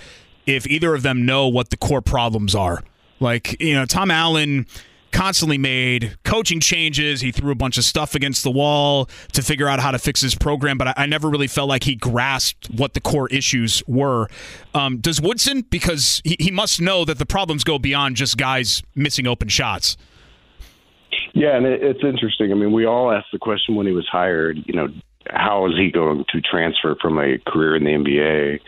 if either of them know what the core problems are. Like, you know, Tom Allen constantly made coaching changes. He threw a bunch of stuff against the wall to figure out how to fix his program, but I, I never really felt like he grasped what the core issues were. Um, does Woodson? Because he, he must know that the problems go beyond just guys missing open shots. Yeah, and it, it's interesting. I mean, we all asked the question when he was hired, you know, how is he going to transfer from a career in the NBA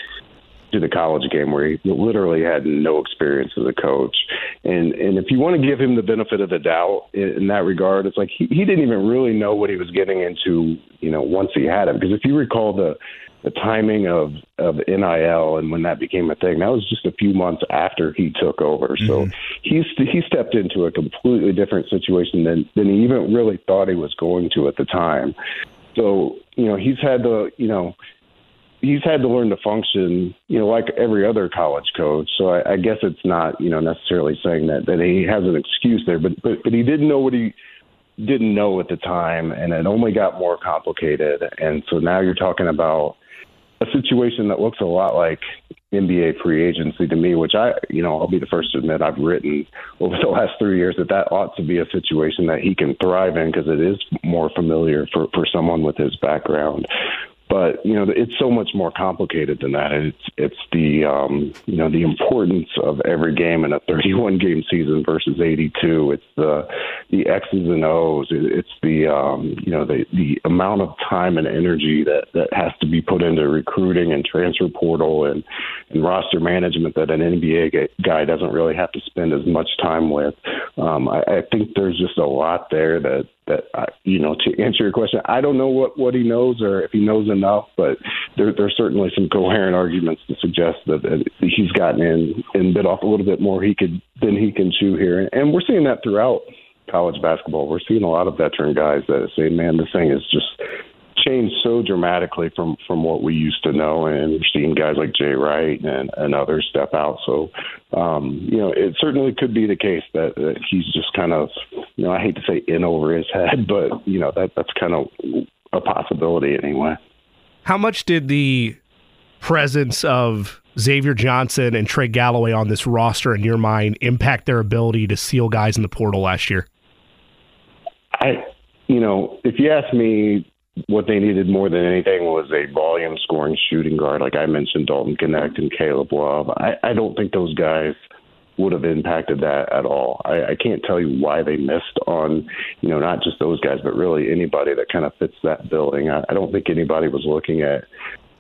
to the college game where he literally had no experience as a coach. And and if you want to give him the benefit of the doubt in, in that regard, it's like he, he didn't even really know what he was getting into, you know, once he had him. Because if you recall the the timing of of NIL and when that became a thing, that was just a few months after he took over. Mm-hmm. So he's he stepped into a completely different situation than than he even really thought he was going to at the time. So you know he's had the you know he's had to learn to function, you know, like every other college coach. So I, I guess it's not, you know, necessarily saying that that he has an excuse there, but but but he didn't know what he didn't know at the time, and it only got more complicated. And so now you're talking about a situation that looks a lot like NBA free agency to me, which I, you know, I'll be the first to admit I've written over the last three years that that ought to be a situation that he can thrive in because it is more familiar for for someone with his background but you know it's so much more complicated than that. It's it's the um you know the importance of every game in a 31 game season versus 82 it's the the x's and o's. It's the um you know the the amount of time and energy that that has to be put into recruiting and transfer portal and and roster management that an NBA guy doesn't really have to spend as much time with. Um I, I think there's just a lot there that that I, you know to answer your question i don't know what what he knows or if he knows enough but there there's certainly some coherent arguments to suggest that, that he's gotten in and bit off a little bit more he could than he can chew here. And we're seeing that throughout college basketball. We're seeing a lot of veteran guys that say man this thing is just changed so dramatically from from what we used to know, and we're seeing guys like Jay Wright and, and others step out. So, um, you know, it certainly could be the case that, that he's just kind of, you know, I hate to say in over his head, but you know that that's kind of a possibility anyway. How much did the presence of Xavier Johnson and Trey Galloway on this roster, in your mind, impact their ability to seal guys in the portal last year? I, you know, if you ask me, what they needed more than anything was a volume scoring shooting guard. Like I mentioned, Dalton Knecht and Caleb Love. I, I don't think those guys would have impacted that at all. I, I can't tell you why they missed on, you know, not just those guys, but really anybody that kind of fits that building. I, I don't think anybody was looking at,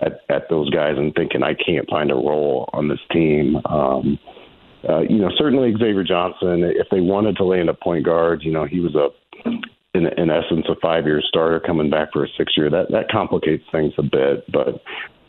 at at those guys and thinking I can't find a role on this team. Um, uh, you know, certainly Xavier Johnson. If they wanted to land a point guard, you know, he was a in, in essence a five year starter coming back for a six year. That that complicates things a bit, but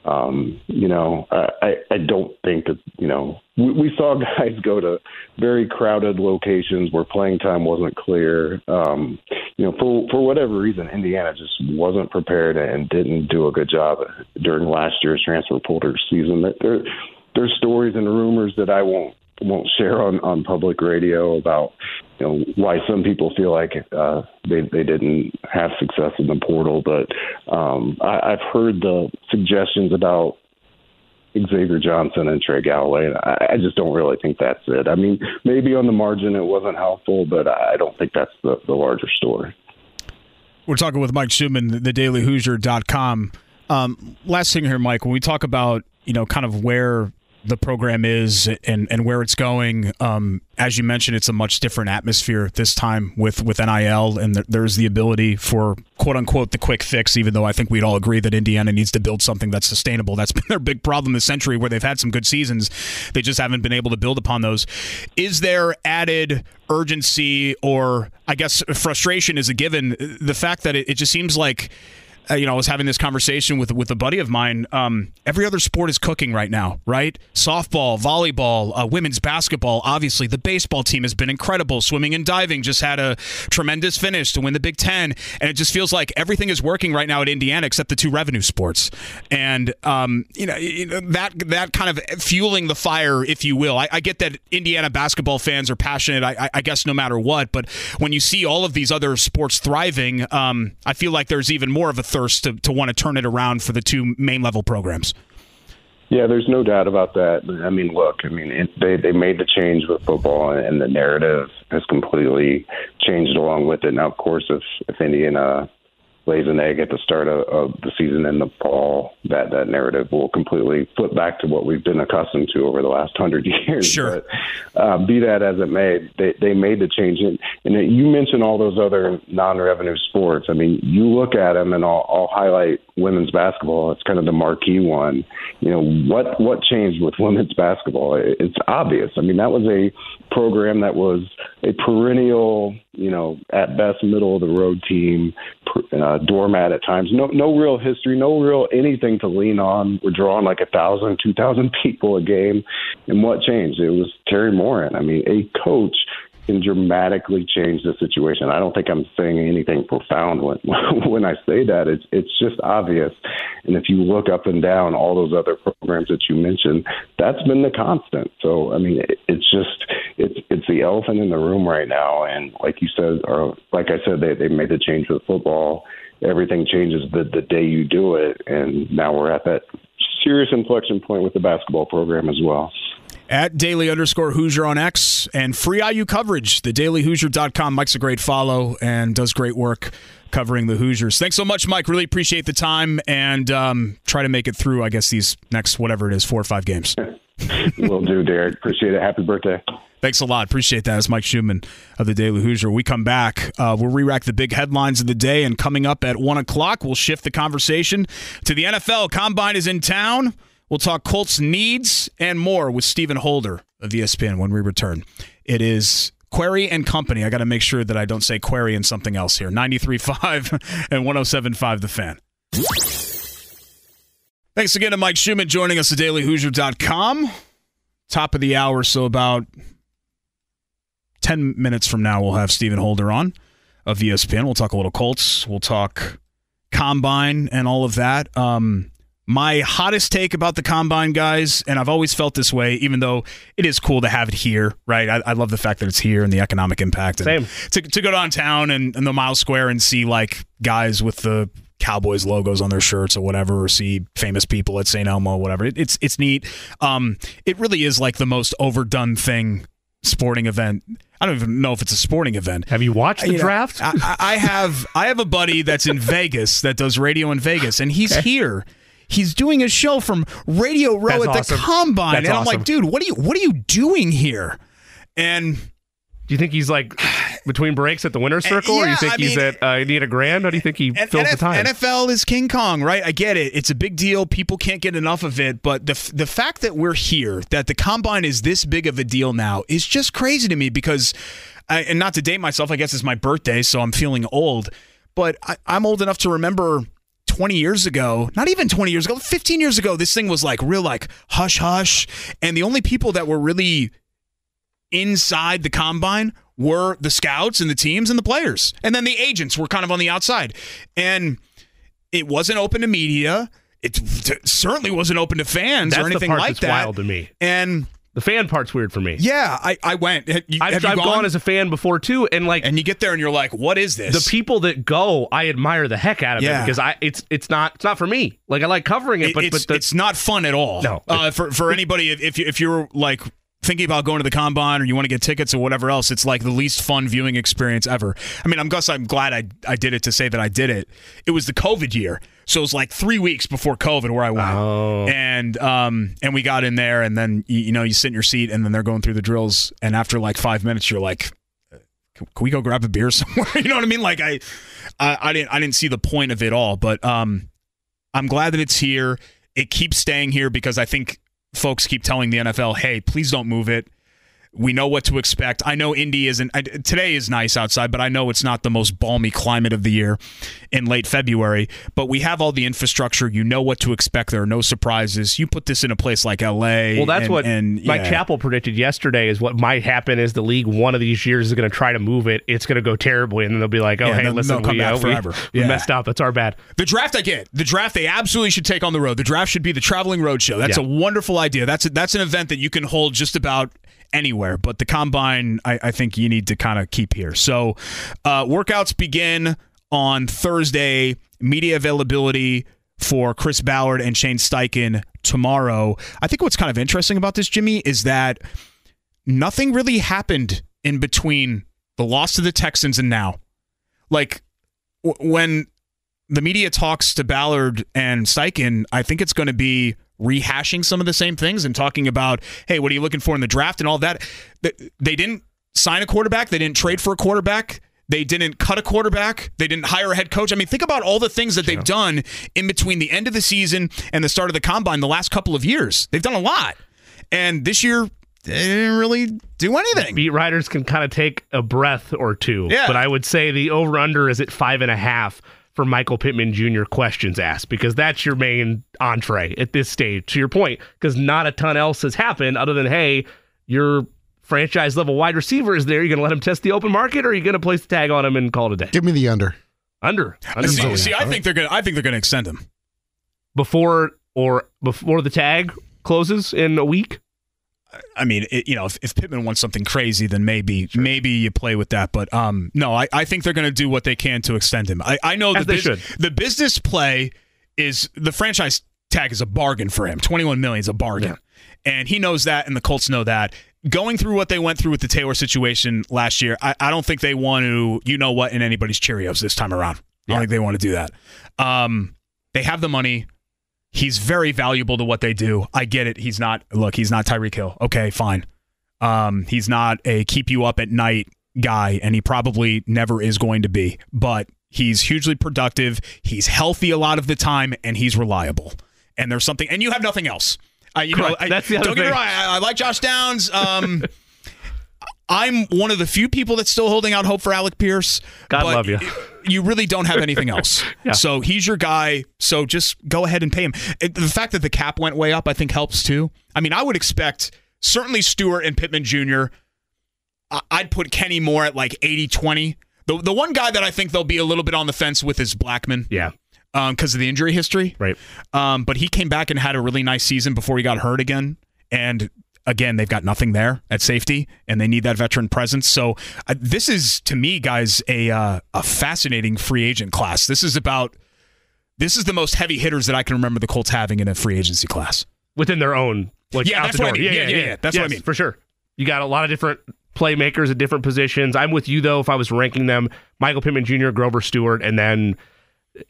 um, you know, I, I don't think that, you know, we, we saw guys go to very crowded locations where playing time wasn't clear. Um, you know, for, for whatever reason, Indiana just wasn't prepared and didn't do a good job during last year's transfer portal season. There, there's stories and rumors that I won't won't share on on public radio about you know why some people feel like uh, they they didn't have success in the portal, but um, I, I've heard the suggestions about Xavier Johnson and Trey Galloway. And I, I just don't really think that's it. I mean, maybe on the margin it wasn't helpful, but I don't think that's the, the larger story. We're talking with Mike Schumann, thedailyhoosier.com. Um, last thing here, Mike, when we talk about, you know, kind of where the program is and, and where it's going. Um, as you mentioned, it's a much different atmosphere this time with, with NIL, and th- there's the ability for quote unquote the quick fix, even though I think we'd all agree that Indiana needs to build something that's sustainable. That's been their big problem this century where they've had some good seasons. They just haven't been able to build upon those. Is there added urgency or I guess frustration is a given? The fact that it, it just seems like uh, you know, I was having this conversation with with a buddy of mine. Um, every other sport is cooking right now, right? Softball, volleyball, uh, women's basketball. Obviously, the baseball team has been incredible. Swimming and diving just had a tremendous finish to win the Big Ten, and it just feels like everything is working right now at Indiana except the two revenue sports. And um, you know that that kind of fueling the fire, if you will. I, I get that Indiana basketball fans are passionate. I, I, guess no matter what, but when you see all of these other sports thriving, um, I feel like there's even more of a thirst to, to want to turn it around for the two main level programs. Yeah, there's no doubt about that. I mean, look, I mean, it, they they made the change with football, and the narrative has completely changed along with it. Now, of course, if if Indiana lays an egg at the start of, of the season in the fall, that that narrative will completely flip back to what we've been accustomed to over the last hundred years. Sure. But, uh, be that as it may, they they made the change, and, and you mentioned all those other non-revenue sports. I mean, you look at them, and I'll, I'll highlight women's basketball. It's kind of the marquee one. You know what what changed with women's basketball? It's obvious. I mean, that was a program that was a perennial, you know, at best middle of the road team, uh, doormat at times. No, no real history, no real anything to lean on. We're drawing like a thousand, two thousand people a game, and what changed? It was Teri Moren. I mean, a coach can dramatically change the situation. I don't think I'm saying anything profound when when I say that. It's it's just obvious. And if you look up and down all those other programs that you mentioned, that's been the constant. So I mean, it, it's just it's it's the elephant in the room right now. And like you said, or like I said, they they made the change with football. Everything changes the the day you do it, and now we're at that serious inflection point with the basketball program as well. At daily underscore Hoosier on X and free IU coverage, the dailyhoosier.com. Mike's a great follow and does great work covering the Hoosiers. Thanks so much, Mike. Really appreciate the time and um, try to make it through, I guess, these next, whatever it is, four or five games. Will do, Derek. Appreciate it. Happy birthday. Thanks a lot. Appreciate that. It's Mike Schumann of the Daily Hoosier. We come back. Uh, we'll re rack the big headlines of the day. And coming up at 1 o'clock, we'll shift the conversation to the NFL. Combine is in town. We'll talk Colts needs and more with Stephen Holder of ESPN when we return. It is Query and Company. I got to make sure that I don't say Query and something else here. 93.5 and 107.5 The Fan. Thanks again to Mike Schumann joining us at dailyhoosier.com. Top of the hour, so about 10 minutes from now, we'll have Stephen Holder on of ESPN. We'll talk a little Colts. We'll talk Combine and all of that. Um, my hottest take about the combine, guys, and I've always felt this way, even though it is cool to have it here, right? I, I love the fact that it's here and the economic impact. And Same. To, to go downtown and, and the Mile Square and see like guys with the Cowboys logos on their shirts or whatever, or see famous people at St. Elmo, whatever. It, it's it's neat. Um, it really is like the most overdone thing sporting event. I don't even know if it's a sporting event. Have you watched the You know, draft? I, I have I have a buddy that's in Vegas that does radio in Vegas, and he's here. He's doing a show from Radio Row That's at the. Combine, That's and I'm awesome. like, dude, what are you what are you doing here? And Do you think he's like between breaks at the winner's circle, or yeah, you think I he's mean- at uh, you need a grand? How do you think he And fills the time? NFL is King Kong, right? I get it. It's a big deal. People can't get enough of it. But the f- the fact that we're here, that the combine is this big of a deal now, is just crazy to me. Because, I, and not to date myself, I guess it's my birthday, so I'm feeling old. But I, I'm old enough to remember. 20 years ago, not even 20 years ago, 15 years ago, this thing was like real like hush hush. And the only people that were really inside the combine were the scouts and the teams and the players. And then the agents were kind of on the outside. And it wasn't open to media. It certainly wasn't open to fans That's or anything like that's that. wild to me. And The fan part's weird for me. yeah, I, I went. Have you, I've, have I've gone? gone as a fan before too, and like and you get there and you're like, what is this? the people that go, I admire the heck out of Yeah. it because I it's it's not it's not for me. Like I like covering it, It- but it's, but the, it's not fun at all. No. uh, for for anybody if if, you, if you're like thinking about going to the combine or you want to get tickets or whatever else, it's like the least fun viewing experience ever. I mean, I'm Gus. I'm glad I I did it to say that I did it. It was the COVID year, so it was like three weeks before COVID where I went, Oh. and um and we got in there, and then you, you know you sit in your seat, and then they're going through the drills, and after like five minutes, you're like. Can can we go grab a beer somewhere? you know what I mean? Like I, I, I didn't, I didn't see the point of it all. But um, I'm glad that it's here. It keeps staying here because I think folks keep telling the NFL, "Hey, please don't move it." We know what to expect. I know Indy isn't. I, today is nice outside, but I know it's not the most balmy climate of the year in late February. But we have all the infrastructure. You know what to expect. There are no surprises. You put this in a place like LA. well, that's and- what and, Mike yeah. Chappell predicted yesterday. Is what might happen is the league one of these years is going to try to move it. It's going to go terribly, and then they'll be like, "Oh, Yeah, hey, listen, come we, back uh, we- forever. we Yeah. messed up. That's our bad." The draft, I get. The draft, they absolutely should take on the road. The draft should be the traveling road show. That's Yeah. a wonderful idea. That's a, that's an event that you can hold just about anywhere. But the combine, I, I think you need to kind of keep here. So, uh, workouts begin on Thursday. Media availability for Chris Ballard and Shane Steichen tomorrow. I think what's kind of interesting about this, Jimmy, is that nothing really happened in between the loss to the Texans and now. Like w- when the media talks to Ballard and Steichen, I think it's going to be rehashing some of the same things and talking about, hey, what are you looking for in the draft and all that. They- didn't sign a quarterback. They didn't trade for a quarterback. They didn't cut a quarterback. They didn't hire a head coach. I mean, think about all the things that they've done in between the end of the season and the start of the combine the last couple of years. They've done a lot. And this year, they didn't really do anything. Beat writers can kind of take a breath or two. Yeah. But I would say the over under is at five and a half for Michael Pittman Jr. questions asked because that's your main entree at this stage. To your point, because not a ton else has happened other than hey, your franchise level wide receiver is there. You're going to let him test the open market, or are you going to place the tag on him and call it a day? Give me the under. Under, under See, see, I think they're gonna. I think they're gonna extend him. before or before the tag closes in a week. I mean, it, you know, if, if Pittman wants something crazy, then maybe maybe you play with that. But um, no, I, I think they're going to do what they can to extend him. I, I know As the should. the business play is the franchise tag is a bargain for him. Twenty one million is a bargain, and he knows that, and the Colts know that. Going through what they went through with the Taylor situation last year, I, I don't think they want to, you know what, in anybody's Cheerios this time around. I don't think they want to do that. Um, they have the money. He's very valuable to what they do. I get it. He's not look, he's not Tyreek Hill. Okay, fine. Um, he's not a keep you up at night guy, and he probably never is going to be. But he's hugely productive. He's healthy a lot of the time, and he's reliable. And there's something, and you have nothing else. Uh, you know, I, That's the other don't get me thing. wrong. I, I like Josh Downs. Um, I'm one of the few people that's still holding out hope for Alec Pierce. God love you. You really don't have anything else. Yeah. So he's your guy. So just go ahead and pay him. The fact that the cap went way up, I think, helps too. I mean, I would expect certainly Stewart and Pittman Jr. I'd put Kenny Moore at like 80 20. The, the one guy that I think they'll be a little bit on the fence with is Blackmon Yeah, because of the injury history. right. Um, but he came back and had a really nice season before he got hurt again. And again, they've got nothing there at safety, and they need that veteran presence. So uh, this is, to me, guys, a uh, a fascinating free agent class. This is about this is the most heavy hitters that I can remember the Colts having in a free agency class. Within their own, like Yeah, out that's the what I mean. Yeah, yeah, yeah. That's what I mean. for sure. You got a lot of different playmakers at different positions. I'm with you though. If I was ranking them, Michael Pittman Jr., Grover Stewart, and then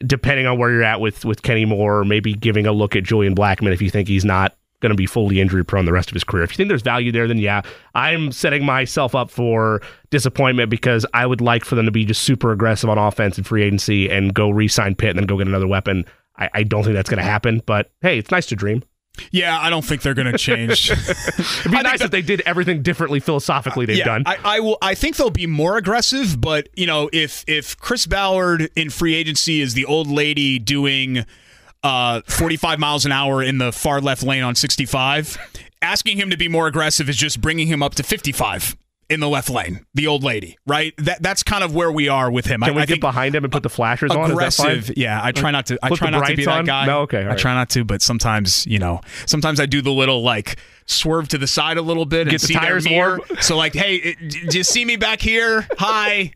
depending on where you're at with with Kenny Moore, maybe giving a look at Julian Blackmon if you think he's not going to be fully injury prone the rest of his career. If you think there's value there, then yeah, I'm setting myself up for disappointment because I would like for them to be just super aggressive on offense and free agency and go re-sign Pitt and then go get another weapon. I, I don't think that's going to happen, but hey, it's nice to dream. Yeah, I don't think they're going to change. It'd be nice if they did everything differently philosophically they've yeah, done. I, I will. I think they'll be more aggressive, but you know, if if Chris Ballard in free agency is the old lady doing uh, 45 miles an hour in the far left lane on 65, asking him to be more aggressive is just bringing him up to 55 in the left lane. The old lady, right? That that's kind of where we are with him. Can I, we I get behind him and put the flashers on? Is that aggressive. Yeah, I try not to. I try not to be brights that on? guy. No, okay, I right. try not to, but sometimes you know, sometimes I do the little like swerve to the side a little bit and Get the see their tires warm. So like, hey, it- do you see me back here? Hi,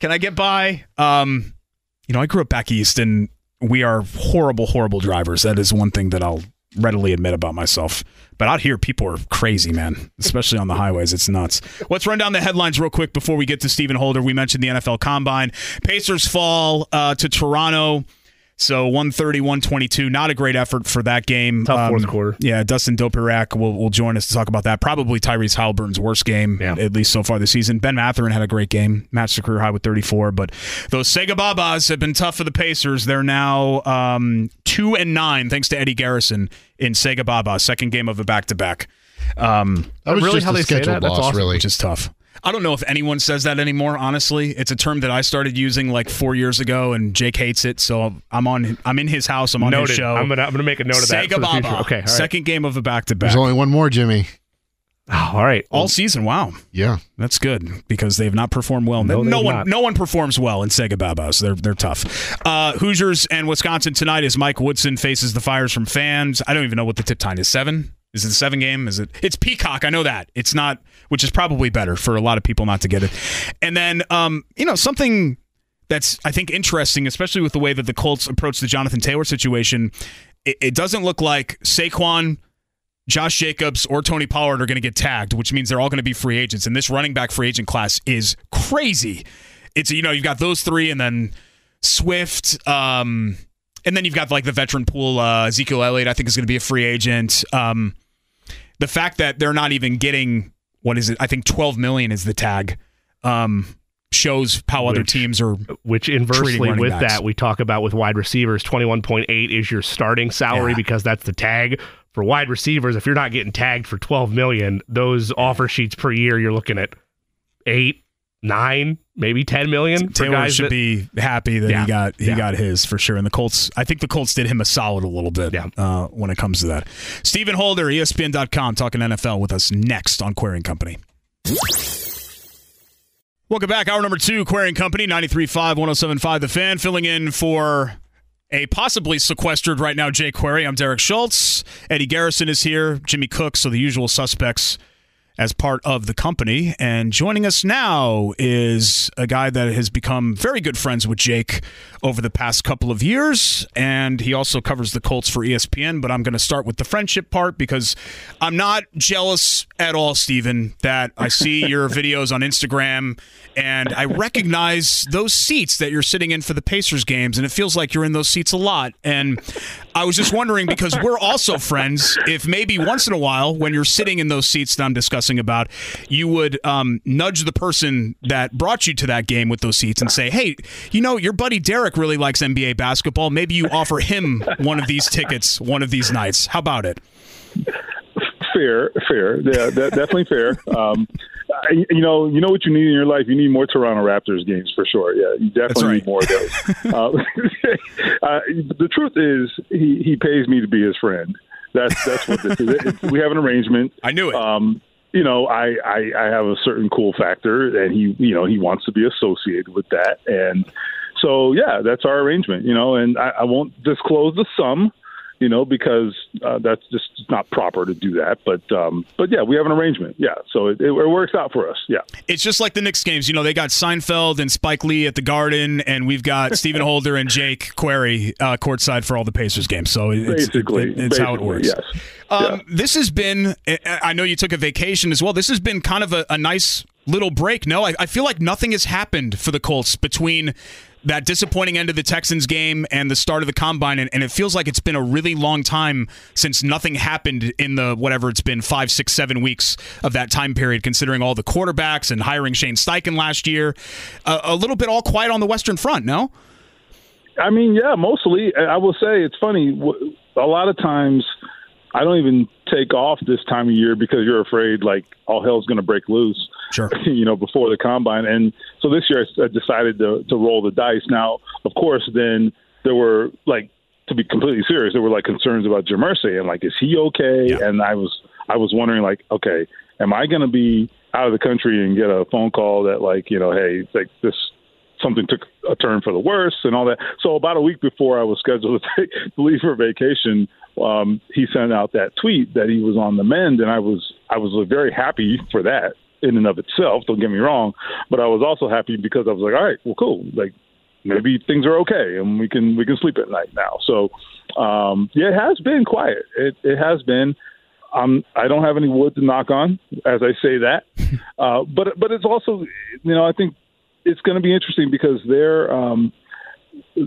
can I get by? Um, you know, I grew up back east, and we are horrible, horrible drivers. That is one thing that I'll readily admit about myself. But out here, people are crazy, man. Especially on the highways, it's nuts. Let's run down the headlines real quick before we get to Stephen Holder. We mentioned the NFL Combine. Pacers fall uh, to Toronto. So 130, 122. Not a great effort for that game. Tough fourth quarter. Yeah, Dustin Dopirak will, will join us to talk about that. Probably Tyrese Halliburton's worst game, Yeah. at least so far this season. Ben Mathurin had a great game, matched the career high with 34. But those SEGABABAs have been tough for the Pacers. They're now um, two and nine, thanks to Eddie Garrison in SEGABABA, second game of a back to back. Um, That was Really? just How a they say that? scheduled That's loss, awesome. really. which is tough. I don't know if anyone says that anymore. Honestly, it's a term that I started using like four years ago, and Jake hates it. So I'm on. I'm in his house. I'm on Noted. his show. I'm gonna I'm gonna make a note of that Sega for the future. Baba. Okay, all right. Second game of a back to back. There's only one more, Jimmy. Oh, all right. All season. Wow. Yeah. That's good because they've not performed well. No, No, they've one, not. no one performs well in SEGABABAs. They're they're tough. Uh, Hoosiers and Wisconsin tonight as Mike Woodson faces the fires from fans. I don't even know what the tip time is. Seven? Is it a seven game? Is it? It's Peacock. I know that it's not, which is probably better for a lot of people not to get it. And then, um, you know, something that's I think interesting, especially with the way that the Colts approach the Jonathan Taylor situation. It, it doesn't look like Saquon. Josh Jacobs or Tony Pollard are going to get tagged, which means they're all going to be free agents. And this running back free agent class is crazy. It's you know you've got those three, and then Swift, um, and then you've got like the veteran pool. Uh, Ezekiel Elliott, I think, is going to be a free agent. Um, the fact that they're not even getting what is it? I think twelve million is the tag. Um, shows how other teams are. Which inversely with backs. that we talk about with wide receivers, twenty one point eight is your starting salary Yeah. because that's the tag. For wide receivers, if you're not getting tagged for twelve million, those offer sheets per year you're looking at eight, nine, maybe ten million Taylor guys should that- be happy that Yeah. he got he Yeah. got his for sure. And the Colts, I think the Colts did him a solid a little bit Yeah. uh, when it comes to that. Stephen Holder, ESPN.com, talking NFL with us next on Query and Company. Welcome back. Hour number two, Query and Company, 93.5, 107.5 The Fan, filling in for a possibly sequestered right now Jay Query. I'm Derek Schultz. Eddie Garrison is here. Jimmy Cook. So the usual suspects as part of the company. And joining us now is a guy that has become very good friends with Jake over the past couple of years. And he also covers the Colts for ESPN. But I'm going to start with the friendship part because I'm not jealous at all, Stephen, that I see your videos on Instagram and I recognize those seats that you're sitting in for the Pacers games. And it feels like you're in those seats a lot. And I was just wondering because we're also friends, if maybe once in a while, when you're sitting in those seats that I'm discussing about, you would um, nudge the person that brought you to that game with those seats and say, hey, you know, your buddy Derek really likes NBA basketball. Maybe you offer him one of these tickets one of these nights. How about it? Fair, fair. Yeah, definitely fair. Um, you know, you know what you need in your life. You need more Toronto Raptors games for sure. Yeah, you definitely right. need more of those. uh, uh, the truth is, he he pays me to be his friend. That's that's what this is. It's, we have an arrangement. I knew it. Um, you know, I, I I have a certain cool factor, and he you know he wants to be associated with that, and so yeah, that's our arrangement. You know, and I, I won't disclose the sum you know, because uh, that's just not proper to do that. But um, but yeah, we have an arrangement. Yeah, so it, it, it, works out for us. Yeah, it's just like the Knicks games. You know, they got Seinfeld and Spike Lee at the Garden, and we've got Stephen Holder and Jake Query uh, courtside for all the Pacers games. So it's, basically, it, it's basically, how it works. Yes. Um, yeah. This has been. I know you took a vacation as well. This has been kind of a, a nice little break. No, I, I feel like nothing has happened for the Colts between that disappointing end of the Texans game and the start of the combine, and, and, it feels like it's been a really long time since nothing happened in the whatever it's been five, six, seven weeks of that time period, considering all the quarterbacks and hiring Shane Steichen last year. A little bit all quiet on the Western Front, no? I mean, yeah, mostly. I will say it's funny. A lot of times I don't even take off this time of year because you're afraid like all hell's going to break loose. Sure. You know, before the combine, and so this year I decided to to roll the dice. Now, of course, then there were like to be completely serious, there were like concerns about Jim and like is he okay? Yeah. And I was I was wondering like, okay, am I going to be out of the country and get a phone call that like you know, hey, like this something took a turn for the worse and all that. So about a week before I was scheduled to, take, to leave for vacation, um, he sent out that tweet that he was on the mend, and I was I was very happy for that in and of itself. Don't get me wrong, but I was also happy because I was like, all right, well, cool, like maybe things are okay and we can we can sleep at night now. So um, yeah, it has been quiet. It it has been. Um, I don't have any wood to knock on as I say that, uh, but but it's also you know I think it's going to be interesting because they're um,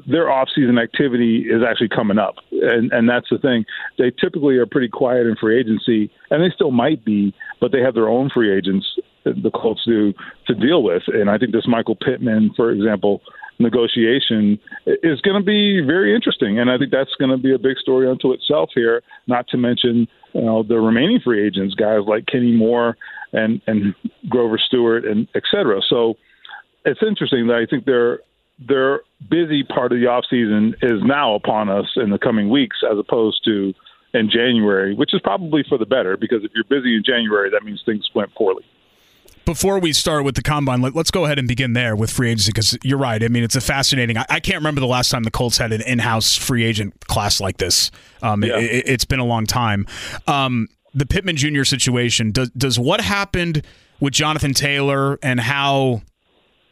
their off-season activity is actually coming up, and and that's the thing. They typically are pretty quiet in free agency, and they still might be, but they have their own free agents. The Colts do to deal with, and I think this Michael Pittman, for example, negotiation is going to be very interesting, and I think that's going to be a big story unto itself here. Not to mention, you know, the remaining free agents, guys like Kenny Moore and and Grover Stewart and et cetera. So it's interesting that I think they're their busy part of the off season is now upon us in the coming weeks, as opposed to in January, which is probably for the better because if you're busy in January, that means things went poorly. Before we start with the combine, let, us go ahead and begin there with free agency because you're right. I mean, it's a fascinating. I, I, can't remember the last time the Colts had an in-house free agent class like this. Um, yeah. it, has been a long time. Um, the Pittman Jr. situation does does what happened with Jonathan Taylor and how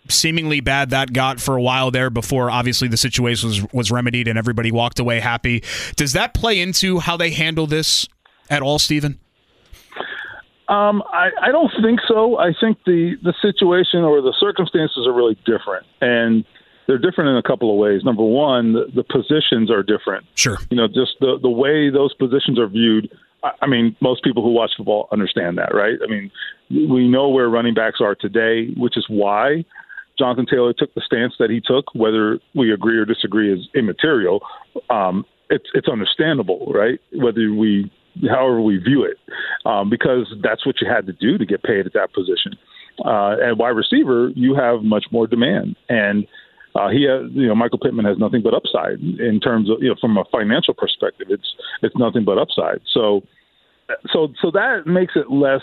seemingly bad that got for a while there before obviously the situation was, was remedied and everybody walked away happy. Does that play into how they handle this at all, Stephen? Um, I, I don't think so. I think the, the situation or the circumstances are really different. And they're different in a couple of ways. Number one, the, the positions are different. Sure. You know, just the, the way those positions are viewed. I mean, most people who watch football understand that, right? I mean, we know where running backs are today, which is why Jonathan Taylor took the stance that he took, whether we agree or disagree is immaterial. Um, it's it's understandable, right? Whether we however we view it, um, because that's what you had to do to get paid at that position. Uh, and wide receiver, you have much more demand, and uh, he has, you know, Michael Pittman has nothing but upside in terms of, you know, from a financial perspective, it's it's nothing but upside. So, so so that makes it less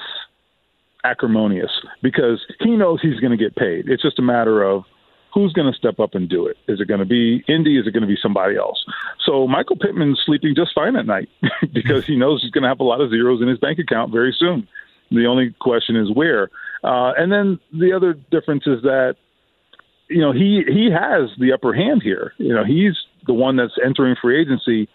acrimonious because he knows he's going to get paid. It's just a matter of who's going to step up and do it? Is it going to be Indy? Is it going to be somebody else? So Michael Pittman's sleeping just fine at night because he knows he's going to have a lot of zeros in his bank account very soon. The only question is where. Uh, and then the other difference is that you know he he has the upper hand here. You know he's the one that's entering free agency.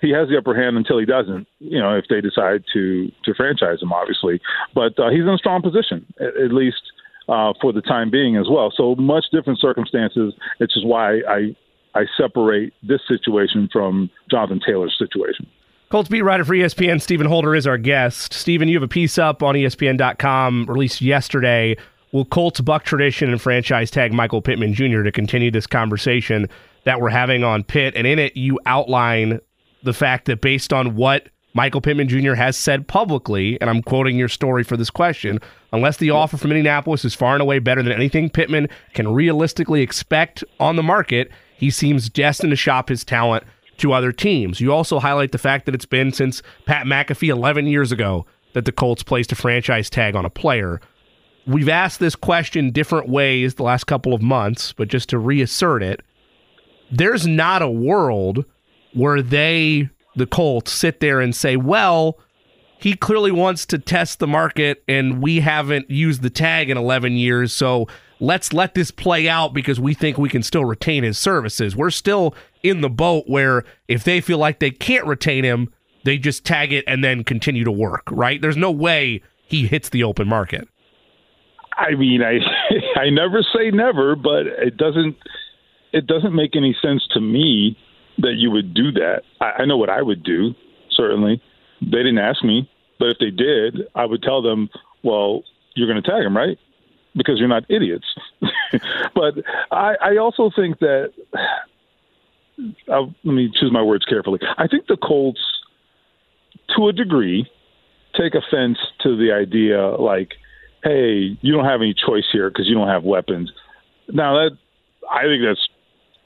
He has the upper hand until he doesn't. You know if they decide to to franchise him, obviously. But uh, he's in a strong position at, at least uh, for the time being as well. So much different circumstances. It's just why I I separate this situation from Jonathan Taylor's situation. Colts beat writer for ESPN, Stephen Holder, is our guest. Stephen, you have a piece up on ESPN.com released yesterday. Will Colts buck tradition and franchise tag Michael Pittman Jr. to continue this conversation that we're having on Pitt? And in it, you outline the fact that based on what Michael Pittman Jr. has said publicly, and I'm quoting your story for this question, unless the offer from Indianapolis is far and away better than anything Pittman can realistically expect on the market, he seems destined to shop his talent to other teams. You also highlight the fact that it's been since Pat McAfee 11 years ago that the Colts placed a franchise tag on a player. We've asked this question different ways the last couple of months, but just to reassert it, there's not a world where they, the Colts, sit there and say, well, he clearly wants to test the market and we haven't used the tag in 11 years. So let's let this play out because we think we can still retain his services. We're still in the boat where if they feel like they can't retain him, they just tag it and then continue to work, right? There's no way he hits the open market. I mean, I I never say never, but it doesn't it doesn't make any sense to me that you would do that. I, I know what I would do. Certainly, they didn't ask me, but if they did, I would tell them, "Well, you're going to tag him, right? Because you're not idiots." but I, I also think that I'll, let me choose my words carefully. I think the Colts, to a degree, take offense to the idea like, "Hey, you don't have any choice here because you don't have weapons." Now that I think that's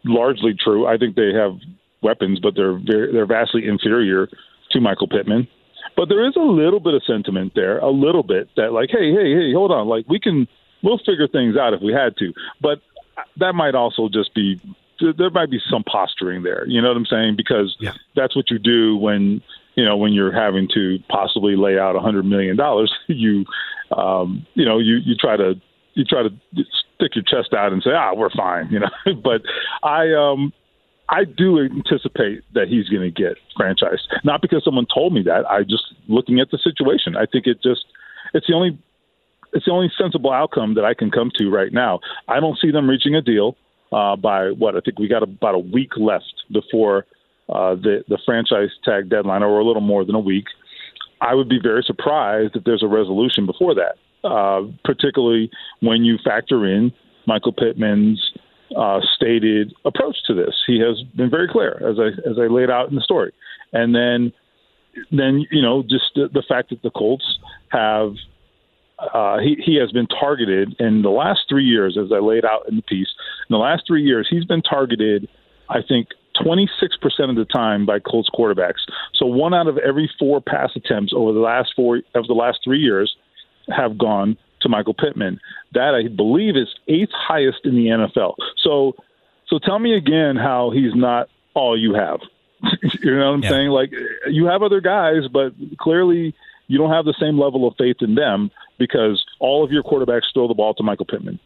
largely true. I think they have weapons, but they're very, they're vastly inferior to Michael Pittman. But there is a little bit of sentiment there, a little bit that like, hey, hey, hey, hold on, like we can we'll figure things out if we had to. But that might also just be there might be some posturing there. You know what I'm saying? Because yeah. that's what you do when you know when you're having to possibly lay out a hundred million dollars. You um, you know you you try to you try to stick your chest out and say ah we're fine. You know, but I um I do anticipate that he's going to get franchised. Not because someone told me that. I just looking at the situation. I think it just it's the only it's the only sensible outcome that I can come to right now. I don't see them reaching a deal uh, by what I think we got about a week left before uh, the the franchise tag deadline, or a little more than a week. I would be very surprised if there's a resolution before that, uh, particularly when you factor in Michael Pittman's uh, stated approach to this. He has been very clear, as I as I laid out in the story, and then then you know just the, the fact that the Colts have uh, he, he has been targeted in the last three years, as I laid out in the piece. In the last three years, he's been targeted, I think, 26% of the time by Colts quarterbacks. So one out of every four pass attempts over the last four of the last three years have gone to Michael Pittman. That I believe is eighth highest in the NFL. So, so tell me again how he's not all you have. you know what I'm yeah. saying? Like you have other guys, but clearly you don't have the same level of faith in them because all of your quarterbacks throw the ball to Michael Pittman.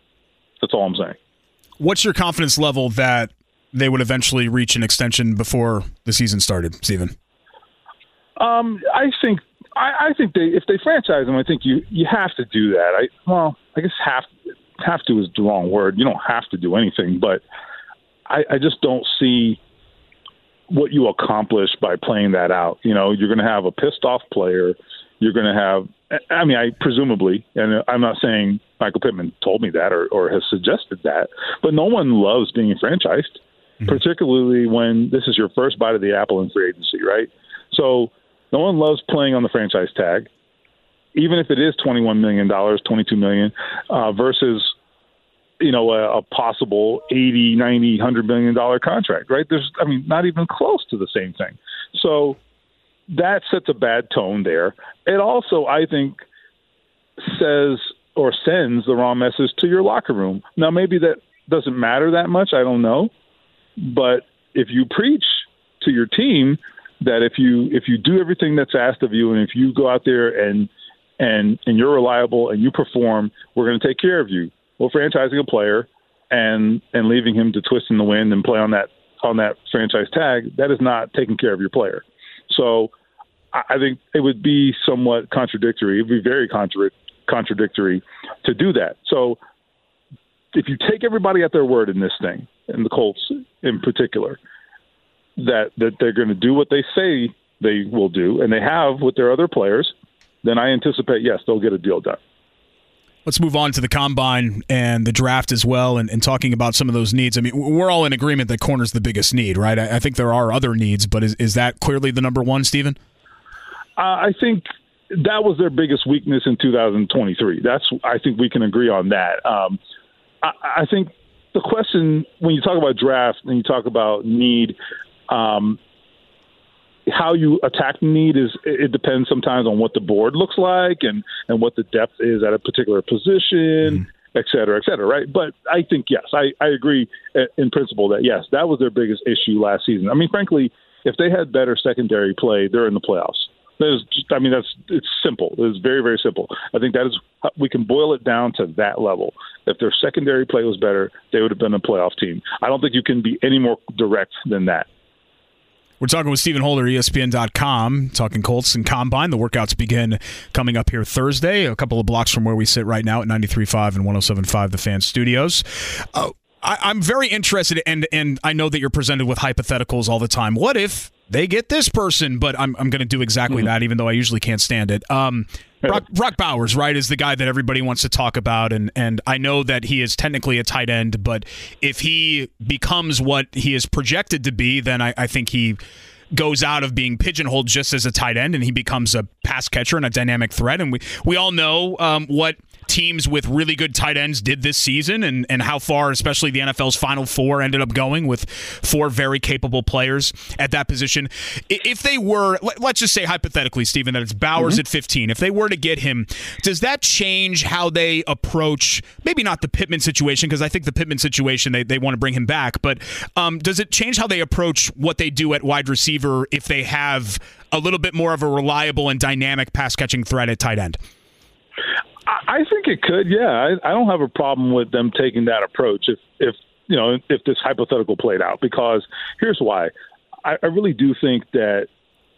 That's all I'm saying. What's your confidence level that they would eventually reach an extension before the season started, Stephen? Um, I think I, I think they if they franchise him, I think you you have to do that. I well, I guess have have to is the wrong word. You don't have to do anything, but I, I just don't see what you accomplish by playing that out. You know, you're going to have a pissed off player you're going to have. I mean, I presumably, and I'm not saying Michael Pittman told me that or, or has suggested that, but no one loves being franchised, mm-hmm. particularly when this is your first bite of the apple in free agency, right? So no one loves playing on the franchise tag, even if it is $21 million, 22 million, uh, versus you know a, a possible 80 90 100 million dollar contract right there's i mean not even close to the same thing so that sets a bad tone there. It also, I think, says or sends the wrong message to your locker room. Now, maybe that doesn't matter that much. I don't know, but if you preach to your team that if you if you do everything that's asked of you, and if you go out there and and and you're reliable and you perform, we're going to take care of you. Well, franchising a player and and leaving him to twist in the wind and play on that on that franchise tag, that is not taking care of your player. So I think it would be somewhat contradictory. It would be very contra- contradictory to do that. So if you take everybody at their word in this thing, and the Colts in particular, that that they're going to do what they say they will do, and they have with their other players, then I anticipate yes, they'll get a deal done. Let's move on to the combine and the draft as well, and, and, talking about some of those needs. I mean, we're all in agreement that corner's the biggest need, right? I, I think there are other needs, but is, is that clearly the number one, Stephen? Uh, I think that was their biggest weakness in 2023. That's I think we can agree on that. Um, I, I think the question when you talk about draft and you talk about need, um, how you attack need is it depends sometimes on what the board looks like and and what the depth is at a particular position. Mm-hmm. Et cetera, et cetera, right? But I think yes, I, I agree in principle that yes, that was their biggest issue last season. I mean, frankly, if they had better secondary play, they're in the playoffs. Just, I mean, that's it's simple. It's very, very simple. I think that is we can boil it down to that level. If their secondary play was better, they would have been a playoff team. I don't think you can be any more direct than that. We're talking with Stephen Holder, ESPN.com, talking Colts and Combine. The workouts begin coming up here Thursday, a couple of blocks from where we sit right now at 93.5 and 107.5 The Fan Studios. Uh, I, am very interested, and and I know that you're presented with hypotheticals all the time. What if they get this person? But I'm I'm going to do exactly mm-hmm. that, even though I usually can't stand it. Um, Brock, Brock, Bowers, right, is the guy that everybody wants to talk about, and and I know that he is technically a tight end, but if he becomes what he is projected to be, then I, I think he goes out of being pigeonholed just as a tight end and he becomes a pass catcher and a dynamic threat. And we we all know um, what teams with really good tight ends did this season and, and how far, especially the NFL's Final Four, ended up going with four very capable players at that position. If they were, let's just say hypothetically, Stephen, that it's Bowers mm-hmm. at 15, if they were to get him, does that change how they approach maybe not the Pittman situation, because I think the Pittman situation, they, they want to bring him back, but um, does it change how they approach what they do at wide receiver if they have a little bit more of a reliable and dynamic pass catching threat at tight end? I think it could. Yeah, I, I don't have a problem with them taking that approach if if you know if this hypothetical played out. Because here's why: I, I really do think that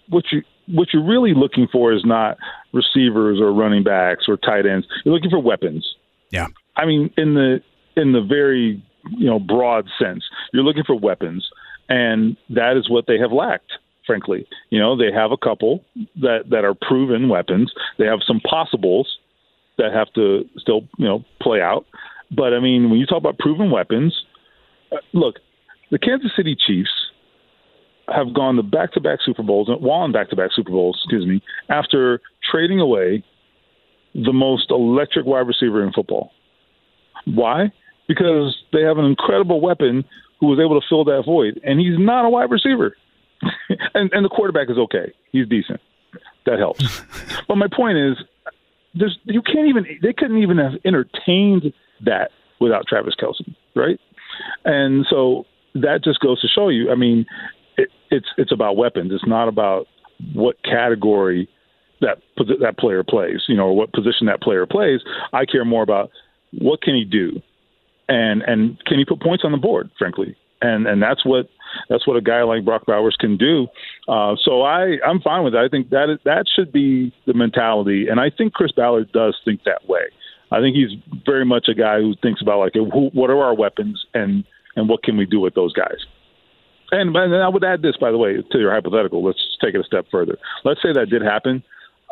what you what you're really looking for is not receivers or running backs or tight ends. You're looking for weapons. Yeah. I mean, in the in the very you know broad sense, you're looking for weapons, and that is what they have lacked. Frankly, you know, they have a couple that that are proven weapons. They have some possibles that have to still you know play out. But I mean, when you talk about proven weapons, uh, look, the Kansas City Chiefs have gone to back-to-back Super Bowls, won back-to-back Super Bowls, excuse me, after trading away the most electric wide receiver in football. Why? Because they have an incredible weapon who was able to fill that void, and he's not a wide receiver. and, and the quarterback is okay; he's decent. That helps. but my point is, there's you can't even they couldn't even have entertained that without Travis Kelce, right? And so that just goes to show you. I mean, it, it's it's about weapons. It's not about what category that that player plays, you know, or what position that player plays. I care more about what can he do, and and can he put points on the board, frankly, and and that's what that's what a guy like Brock Bowers can do. Uh, so I I'm fine with it. I think that that should be the mentality, and I think Chris Ballard does think that way. I think he's very much a guy who thinks about like who, what are our weapons and and what can we do with those guys. And, and I would add this, by the way, to your hypothetical. Let's take it a step further. Let's say that did happen.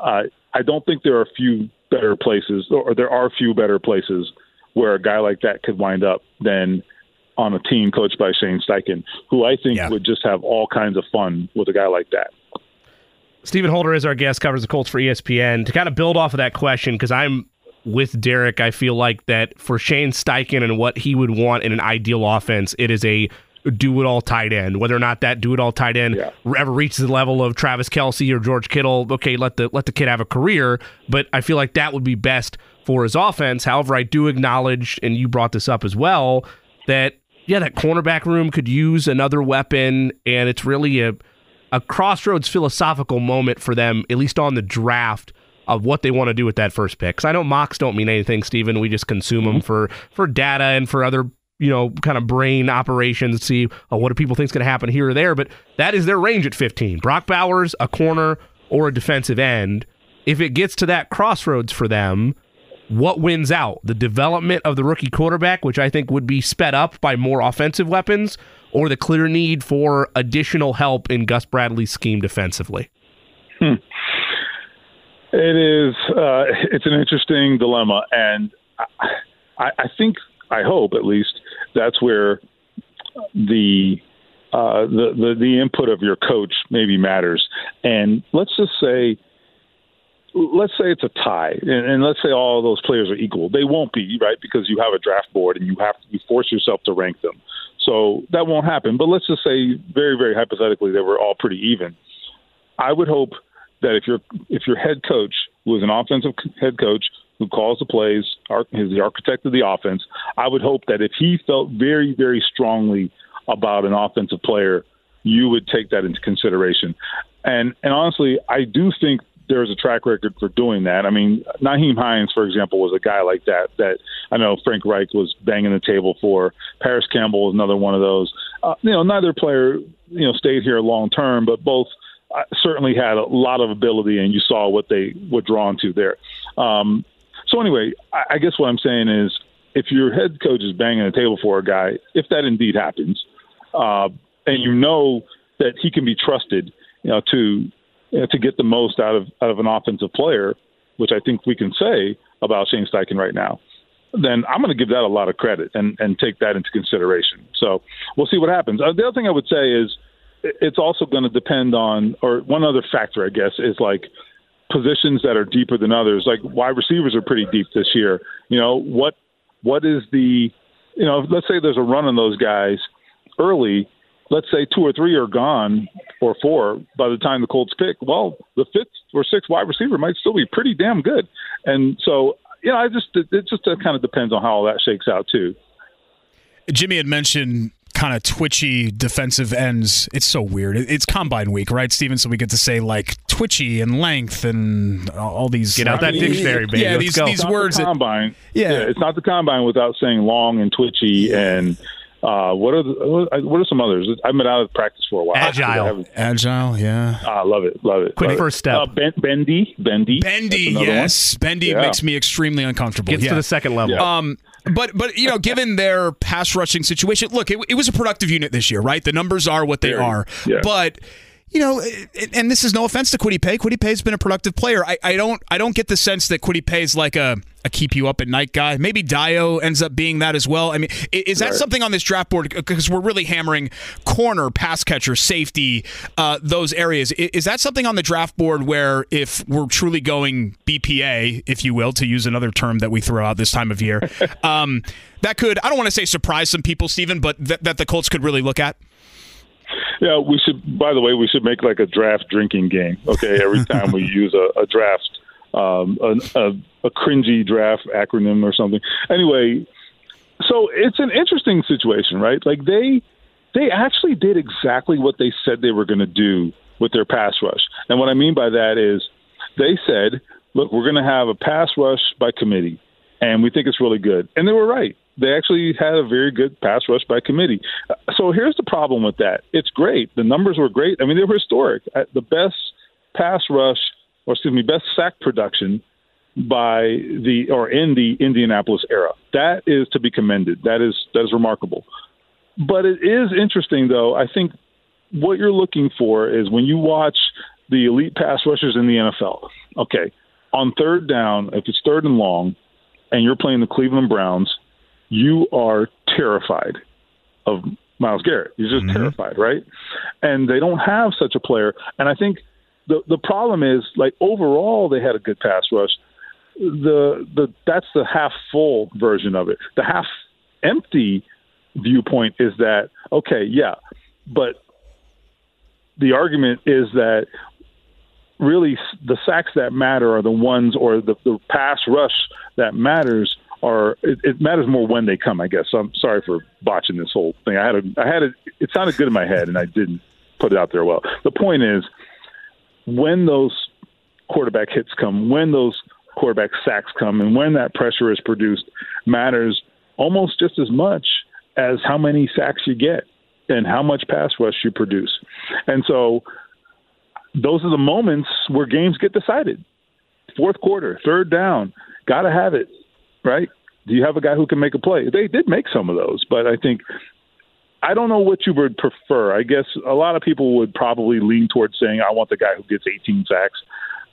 Uh, I don't think there are a few better places, or there are a few better places where a guy like that could wind up than on a team coached by Shane Steichen, who I think yeah. would just have all kinds of fun with a guy like that. Stephen Holder is our guest, covers the Colts for ESPN. To kind of build off of that question, because I'm with Derek, I feel like that for Shane Steichen and what he would want in an ideal offense, it is a do it all tight end. Whether or not that do it all tight end yeah. ever reaches the level of Travis Kelce or George Kittle, okay, let the let the kid have a career. But I feel like that would be best for his offense. However, I do acknowledge, and you brought this up as well, that yeah, that cornerback room could use another weapon, and it's really a a crossroads philosophical moment for them, at least on the draft of what they want to do with that first pick. Because I know mocks don't mean anything, Stephen. We just consume them mm-hmm. for for data and for other you know kind of brain operations. See oh, what do people think is going to happen here or there. But that is their range at 15. Brock Bowers, a corner or a defensive end. If it gets to that crossroads for them, what wins out? The development of the rookie quarterback, which I think would be sped up by more offensive weapons, or the clear need for additional help in Gus Bradley's scheme defensively? Hmm. It is. Uh, it's an interesting dilemma, and I, I think, I hope at least, that's where the uh, the, the the input of your coach maybe matters. And let's just say let's say it's a tie, and, and, let's say all those players are equal. They won't be, right? Because you have a draft board and you have to you force yourself to rank them. So that won't happen. But let's just say, very, very hypothetically, they were all pretty even. I would hope that if your if your head coach, was an offensive head coach who calls the plays, is the architect of the offense, I would hope that if he felt very, very strongly about an offensive player, you would take that into consideration. And and honestly, I do think there's a track record for doing that. I mean, Nyheim Hines, for example, was a guy like that. That I know Frank Reich was banging the table for. Parris Campbell was another one of those. Uh, you know, neither player you know stayed here long term, but both uh, certainly had a lot of ability, and you saw what they were drawn to there. Um, so anyway, I, I guess what I'm saying is, if your head coach is banging the table for a guy, if that indeed happens, uh, and you know that he can be trusted, you know, to to get the most out of out of an offensive player, which I think we can say about Shane Steichen right now, then I'm going to give that a lot of credit and and take that into consideration. So we'll see what happens. Uh, the other thing I would say is it's also going to depend on, or one other factor, I guess, is like positions that are deeper than others. Like wide receivers are pretty deep this year. You know what? What is the, you know, let's say there's a run on those guys early let's say two or three are gone or four by the time the Colts pick, well, the fifth or sixth wide receiver might still be pretty damn good. And so, you know, I just it just uh, kind of depends on how all that shakes out too. Jimmy had mentioned kind of twitchy defensive ends. It's so weird. It's combine week, right, Stephen? So we get to say like twitchy and length and all these. Get out that dictionary, baby. Yeah, these, these words. The combine. That, yeah. yeah, it's not the combine without saying long and twitchy and uh, what are the, what are some others? I've been out of practice for a while. Agile, agile, yeah. I uh, love it, love it. Quick love first it. step. Uh, ben, bendy, bendy, bendy. Yes, one. bendy yeah. makes me extremely uncomfortable. Gets yeah. to the second level. Yeah. Um, but but you know, given their pass rushing situation, look, it, it, was a productive unit this year, right? The numbers are what they Very, are, yeah. but you know, and this is no offense to Kwity Paye. Kwity Paye's been a productive player. I, I don't I don't get the sense that Kwity Paye's like a, a keep you up at night guy. Maybe Dayo ends up being that as well. I mean, is that right. something on this draft board? Because we're really hammering corner, pass catcher, safety, uh, those areas. Is that something on the draft board where if we're truly going BPA, if you will, to use another term that we throw out this time of year, um, that could I don't want to say surprise some people, Stephen, but th- that the Colts could really look at? Yeah, we should. By the way, we should make like a draft drinking game. Okay, every time we use a, a draft, um, a, a, a cringy draft acronym or something. Anyway, so it's an interesting situation, right? Like they they actually did exactly what they said they were going to do with their pass rush. And what I mean by that is they said, "Look, we're going to have a pass rush by committee, and we think it's really good." And they were right they actually had a very good pass rush by committee. So here's the problem with that. It's great. The numbers were great. I mean, they were historic. The best pass rush, or excuse me, best sack production by the or in the Indianapolis era. That is to be commended. That is that is remarkable. But it is interesting though. I think what you're looking for is when you watch the elite pass rushers in the NFL. Okay, on third down, if it's third and long, and you're playing the Cleveland Browns, you are terrified of Myles Garrett. You're just mm-hmm. terrified, right? And they don't have such a player. And I think the the problem is like overall they had a good pass rush. The the that's the half full version of it. The half empty viewpoint is that okay, yeah, but the argument is that really the sacks that matter are the ones or the, the pass rush that matters are it, it matters more when they come. I guess. So I'm sorry for botching this whole thing. I had a, I had a, it sounded good in my head, and I didn't put it out there well. The point is, when those quarterback hits come, when those quarterback sacks come, and when that pressure is produced, matters almost just as much as how many sacks you get and how much pass rush you produce. And so those are the moments where games get decided. Fourth quarter, third down, got to have it, right? Do you have a guy who can make a play? They did make some of those, but I think I don't know what you would prefer. I guess a lot of people would probably lean towards saying I want the guy who gets 18 sacks.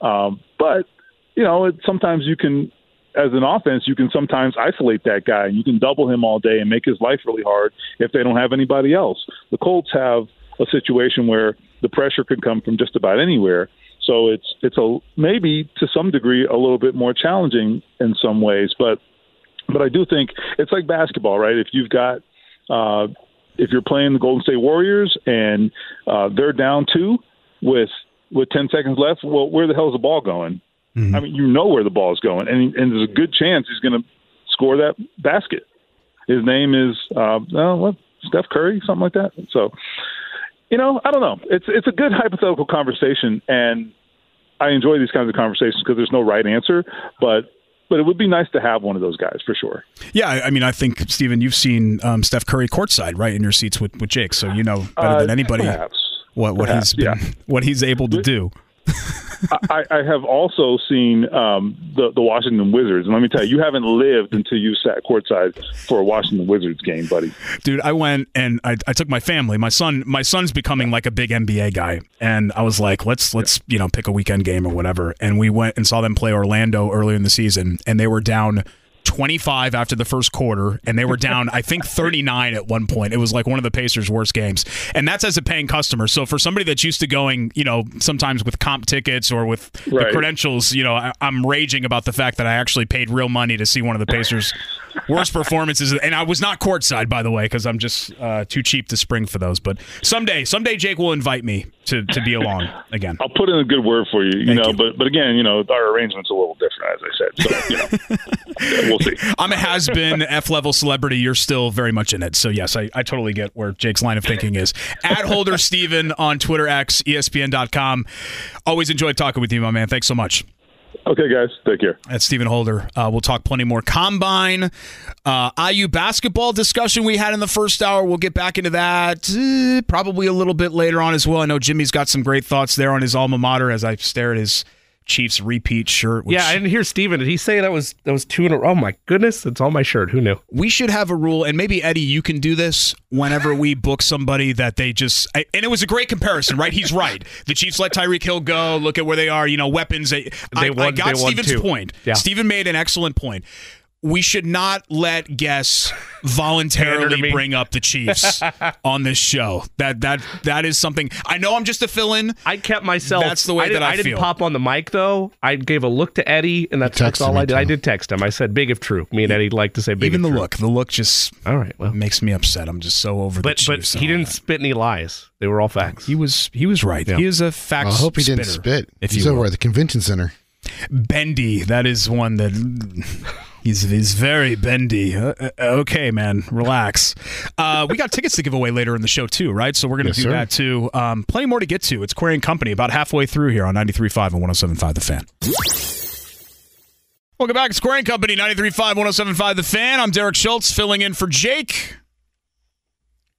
Um, but you know, it, sometimes you can as an offense, you can sometimes isolate that guy and you can double him all day and make his life really hard if they don't have anybody else. The Colts have a situation where the pressure could come from just about anywhere. So it's it's a maybe to some degree a little bit more challenging in some ways, but but I do think it's like basketball, right? If you've got uh, if you're playing the Golden State Warriors and uh, they're down two with with 10 seconds left, well, where the hell is the ball going? Mm-hmm. I mean, you know where the ball is going, and and there's a good chance he's going to score that basket. His name is uh, uh, what Steph Curry, something like that. So, you know, I don't know. It's it's a good hypothetical conversation, and I enjoy these kinds of conversations because there's no right answer, but but it would be nice to have one of those guys for sure. Yeah, I mean, I think Stephen, you've seen um, Steph Curry courtside, right, in your seats with, with Jake, so you know better uh, than anybody perhaps, what what perhaps, he's been, yeah. what he's able to do. I, I have also seen um, the the Washington Wizards, and let me tell you, you haven't lived until you sat courtside for a Washington Wizards game, buddy. Dude, I went and I, I took my family. My son, my son's becoming like a big NBA guy, and I was like, let's let's you know pick a weekend game or whatever. And we went and saw them play Orlando earlier in the season, and they were down 25 after the first quarter, and they were down, I think, 39 at one point. It was like one of the Pacers' worst games. And that's as a paying customer. So for somebody that's used to going, you know, sometimes with comp tickets or with right. the credentials, you know, I, I'm raging about the fact that I actually paid real money to see one of the Pacers' worst performances. And I was not courtside, by the way, because I'm just uh, too cheap to spring for those. But someday, someday Jake will invite me to, to be along again. I'll put in a good word for you, you Thank know. You. But but again, you know, our arrangement's a little different, as I said. So you know, we'll see. I'm a has been F level celebrity. You're still very much in it. So yes, I, I totally get where Jake's line of thinking is. At Holder Stephen on Twitter X ESPN.com. Always enjoy talking with you, my man. Thanks so much. Okay, guys. Take care. That's Stephen Holder. Uh, we'll talk plenty more combine, uh, IU basketball discussion we had in the first hour. We'll get back into that uh, probably a little bit later on as well. I know Jimmy's got some great thoughts there on his alma mater as I stare at his Chiefs repeat shirt. Which, yeah, I didn't hear Stephen. Did he say that was that was two in a row? Oh my goodness, it's on my shirt. Who knew? We should have a rule, and maybe Eddie, you can do this whenever we book somebody that they just. I, and it was a great comparison, right? He's right. The Chiefs let Tyreek Hill go. Look at where they are. You know, weapons. They, I, won, I got Stephen's point. Yeah. Stephen made an excellent point we should not let guests voluntarily bring up the Chiefs on this show. That that that is something I know. I'm just a fill-in. I kept myself. That's the way I that I, I didn't pop on the mic though. I gave a look to Eddie, and that's, that's all I did. Too. I did text him. I said, "Big if true." Me and Eddie like to say, "Big." Even the true. look, the look just all right. Well, makes me upset. I'm just so over but, the Chiefs. But he didn't that. spit any lies. They were all facts. He was he was right. Yeah. He is a fact. I hope he spitter, didn't spit. If he's over at the convention center. Bendy, that is one that He's he's very bendy. Uh, uh, okay, man, relax. Uh, we got tickets to give away later in the show too, right? So we're going to yes, do sir. that too. Um, plenty more to get to. It's Query and Company about halfway through here on 93.5 and 107.5 The Fan. Welcome back. It's Query and Company 93.5 107.5 The Fan. I'm Derek Schultz filling in for Jake.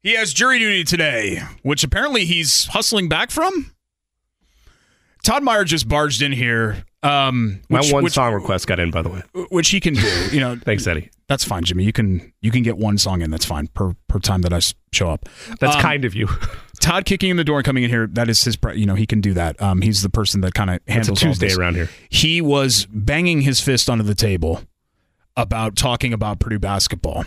He has jury duty today, which apparently he's hustling back from. Todd Meyer just barged in here um, My one which, song request got in, by the way, which he can do. You know, thanks, Eddie. That's fine, Jimmy. You can you can get one song in. That's fine per per time that I show up. That's um, kind of you. Todd kicking in the door and coming in here. That is his. You know, he can do that. Um, he's the person that kind of handles Tuesday around here. He was banging his fist onto the table about talking about Purdue basketball.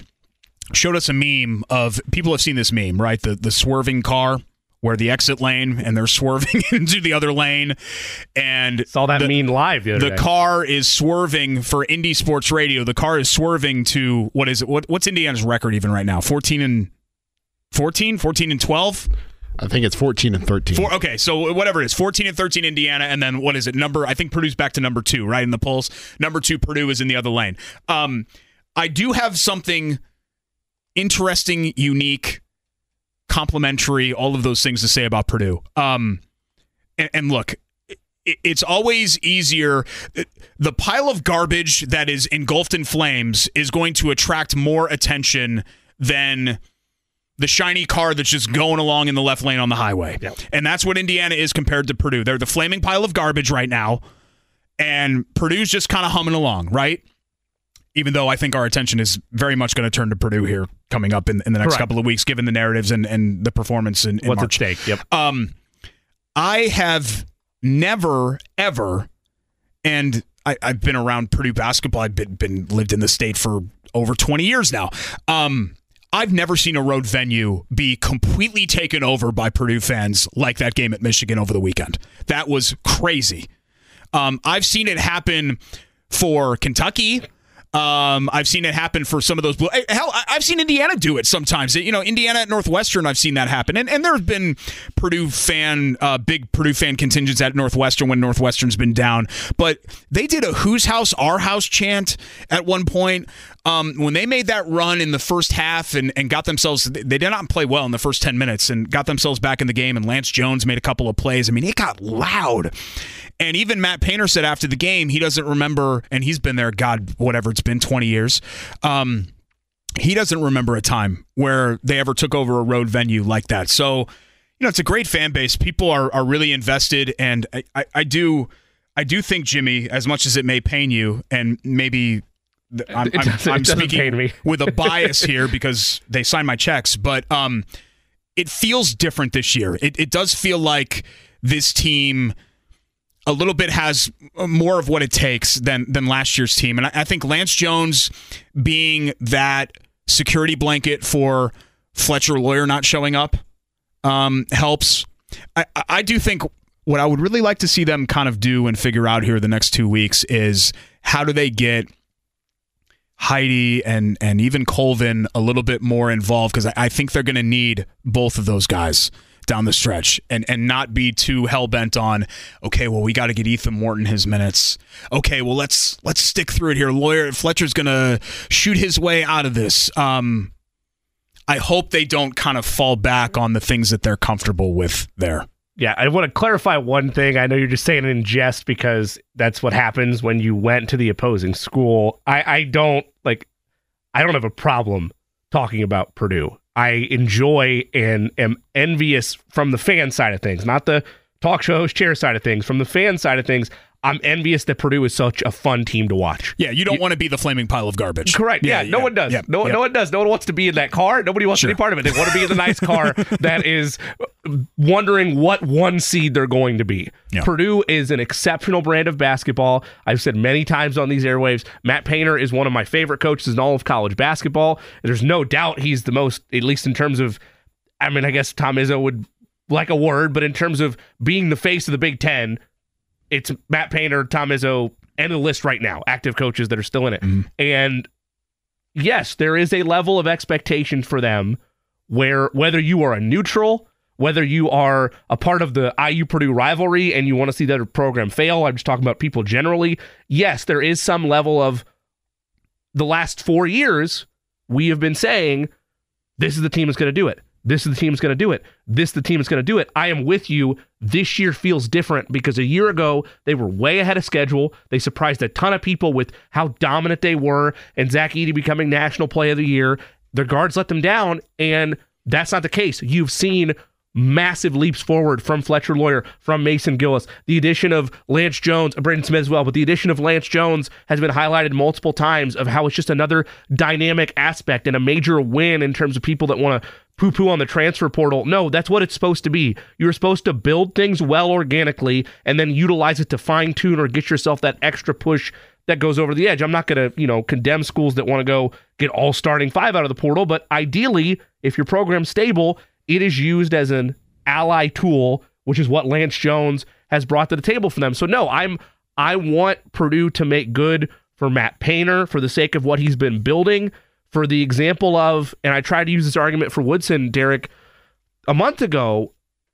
Showed us a meme of people have seen this meme, right? The the swerving car where the exit lane and they're swerving into the other lane and saw that the, mean live the, the car is swerving for Indy Sports Radio the car is swerving to what is it what, what's Indiana's record even right now 14 and 14 14 and 12 I think it's 14 and 13. Four, okay, so whatever it is, 14 and 13 Indiana, and then what is it? Number, I think Purdue's back to number two, right, in the polls. Number two, Purdue is in the other lane. Um, I do have something interesting, unique, complimentary, all of those things to say about Purdue. Um, and, and look, it's always easier. The pile of garbage that is engulfed in flames is going to attract more attention than the shiny car that's just going along in the left lane on the highway. Yep. And that's what Indiana is compared to Purdue. They're the flaming pile of garbage right now, and Purdue's just kind of humming along, right? Even though I think our attention is very much going to turn to Purdue here coming up in, in the next Correct. couple of weeks, given the narratives and, and the performance in, in What's March. at stake? Yep. Um, I have never, ever, and I, have been around Purdue basketball. I've been, been lived in the state for over 20 years now. Um, I've never seen a road venue be completely taken over by Purdue fans like that game at Michigan over the weekend. That was crazy. Um, I've seen it happen for Kentucky. Um, I've seen it happen for some of those blue. Hell, I've seen Indiana do it sometimes. You know, Indiana at Northwestern, I've seen that happen, and and there have been Purdue fan, uh, big Purdue fan contingents at Northwestern when Northwestern's been down. But they did a "Whose house, our house" chant at one point. Um, when they made that run in the first half and, and got themselves, they did not play well in the first 10 minutes and got themselves back in the game. And Lance Jones made a couple of plays. I mean, it got loud. And even Matt Painter said after the game, he doesn't remember, and he's been there, God, whatever, it's been 20 years. Um, he doesn't remember a time where they ever took over a road venue like that. So, you know, it's a great fan base. People are, are really invested. And I, I, I do. I do think Jimmy, as much as it may pain you, and maybe I'm, I'm, I'm speaking with a bias here because they sign my checks, but um, it feels different this year. It, it does feel like this team a little bit has more of what it takes than than last year's team. And I, I think Lance Jones being that security blanket for Fletcher Loyer not showing up um, helps. I, I do think what I would really like to see them kind of do and figure out here the next two weeks is how do they get Heide and and even Colvin a little bit more involved because I, I think they're going to need both of those guys down the stretch and and not be too hell bent on okay well we got to get Ethan Morton his minutes okay well let's let's stick through it here Loyer Fletcher's gonna shoot his way out of this um I hope they don't kind of fall back on the things that they're comfortable with there yeah, I want to clarify one thing. I know you're just saying it in jest because that's what happens when you went to the opposing school. I, I don't like I don't have a problem talking about Purdue. I enjoy and am envious from the fan side of things, not the talk show host chair side of things. From the fan side of things, I'm envious that Purdue is such a fun team to watch. Yeah, you don't you, want to be the flaming pile of garbage. Correct. Yeah, yeah no yeah, one does. Yeah, no, no one does. No one wants to be in that car. Nobody wants sure. to be part of it. They want to be in the nice car that is uh, wondering what one seed they're going to be. Purdue is an exceptional brand of basketball. I've said many times on these airwaves, Matt Painter is one of my favorite coaches in all of college basketball. There's no doubt he's the most, at least in terms of, I mean, I guess Tom Izzo would like a word, but in terms of being the face of the Big Ten, it's Matt Painter, Tom Izzo, and the list right now, active coaches that are still in it. Mm-hmm. And yes, there is a level of expectation for them where whether you are a neutral, whether you are a part of the IU Purdue rivalry and you want to see that program fail, I'm just talking about people generally. Yes, there is some level of the last four years, we have been saying this is the team that's going to do it. This is the team that's going to do it. This is the team that's going to do it. I am with you. This year feels different because a year ago they were way ahead of schedule. They surprised a ton of people with how dominant they were, and Zach Edey becoming National Play of the Year. Their guards let them down, and that's not the case. You've seen massive leaps forward from Fletcher Loyer, from Mason Gillis. The addition of Lance Jones, uh, Braden Smith as well, but the addition of Lance Jones has been highlighted multiple times of how it's just another dynamic aspect and a major win in terms of people that want to poo poo on the transfer portal. No, that's what it's supposed to be. You're supposed to build things well organically and then utilize it to fine tune or get yourself that extra push that goes over the edge. I'm not going to, you know, condemn schools that want to go get all starting five out of the portal, but ideally, if your program's stable, it is used as an ally tool, which is what Lance Jones has brought to the table for them. So no, I'm I want Purdue to make good for Matt Painter for the sake of what he's been building for the example of, and I tried to use this argument for Woodson, Derek, a month ago,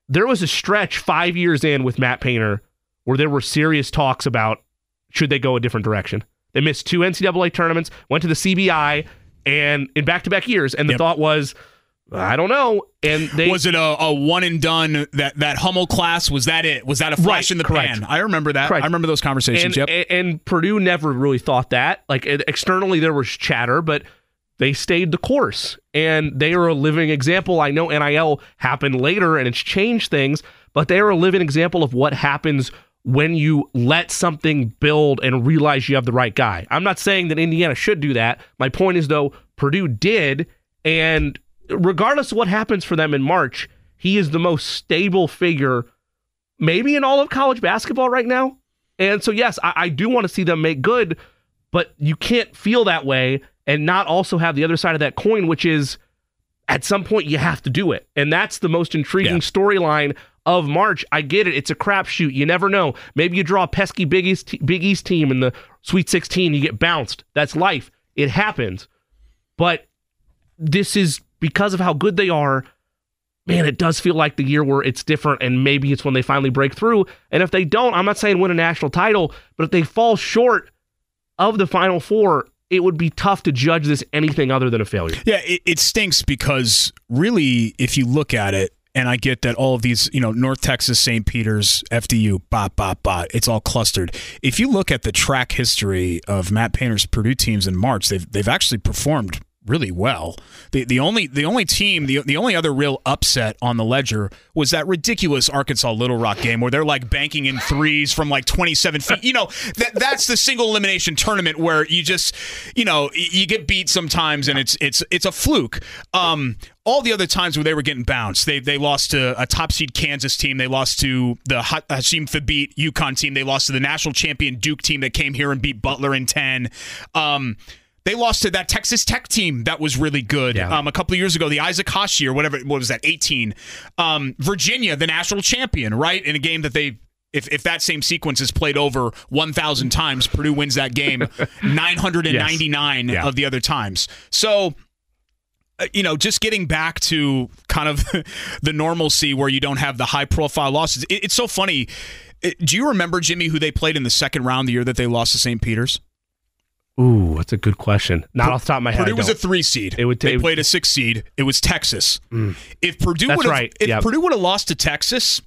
there was a stretch five years in with Matt Painter where there were serious talks about should they go a different direction. They missed two NCAA tournaments, went to the CBI, and in back to back years. And the yep. thought was, I don't know. And they was it a, a, one and done that that Hummel class was that it was that a flash right, in the correct. pan? I remember that. Correct. I remember those conversations. And, yep. And Purdue never really thought that. Like externally, there was chatter, but they stayed the course, and they are a living example. I know NIL happened later, and it's changed things, but they are a living example of what happens when you let something build and realize you have the right guy. I'm not saying that Indiana should do that. My point is though, Purdue did, and regardless of what happens for them in March, he is the most stable figure, maybe in all of college basketball right now. And so, yes, I, I do want to see them make good, but you can't feel that way and not also have the other side of that coin, which is at some point you have to do it. And that's the most intriguing yeah. storyline of March. I get it. It's a crapshoot. You never know. Maybe you draw a pesky Big East, Big East team in the Sweet 16, you get bounced. That's life. It happens. But this is because of how good they are, man, it does feel like the year where it's different and maybe it's when they finally break through. And if they don't, I'm not saying win a national title, but if they fall short of the final four, it would be tough to judge this anything other than a failure. Yeah, it, it stinks because really, if you look at it, and I get that all of these, you know, North Texas, St. Peter's, FDU, bot, bot, bot, it's all clustered. If you look at the track history of Matt Painter's Purdue teams in March, they've they've actually performed really well. The the only the only team the the only other real upset on the ledger was that ridiculous Arkansas Little Rock game where they're like banking in threes from like 27 feet. You know, that that's the single elimination tournament where you just, you know, you get beat sometimes and it's it's it's a fluke. Um all the other times where they were getting bounced, they they lost to a top seed Kansas team. They lost to the Hasheem Thabeet UConn team. They lost to the national champion Duke team that came here and beat Butler in ten. Um, they lost to that Texas Tech team that was really good yeah. um, a couple of years ago. The Isaac Hashi or whatever, what was that? Eighteen. Um, Virginia, the national champion, right in a game that they if, if that same sequence is played over 1,000 times, Purdue wins that game 999 yes. yeah. of the other times. So, uh, you know, just getting back to kind of the normalcy where you don't have the high profile losses. It, it's so funny. It, do you remember, Jimmy, who they played in the second round the year that they lost to St. Peter's? Ooh, that's a good question. Not off the top of my head. Purdue was a three seed. It would t- they played a six seed. It was Texas. Mm. If Purdue would have right. if yep. Purdue would have lost to Texas,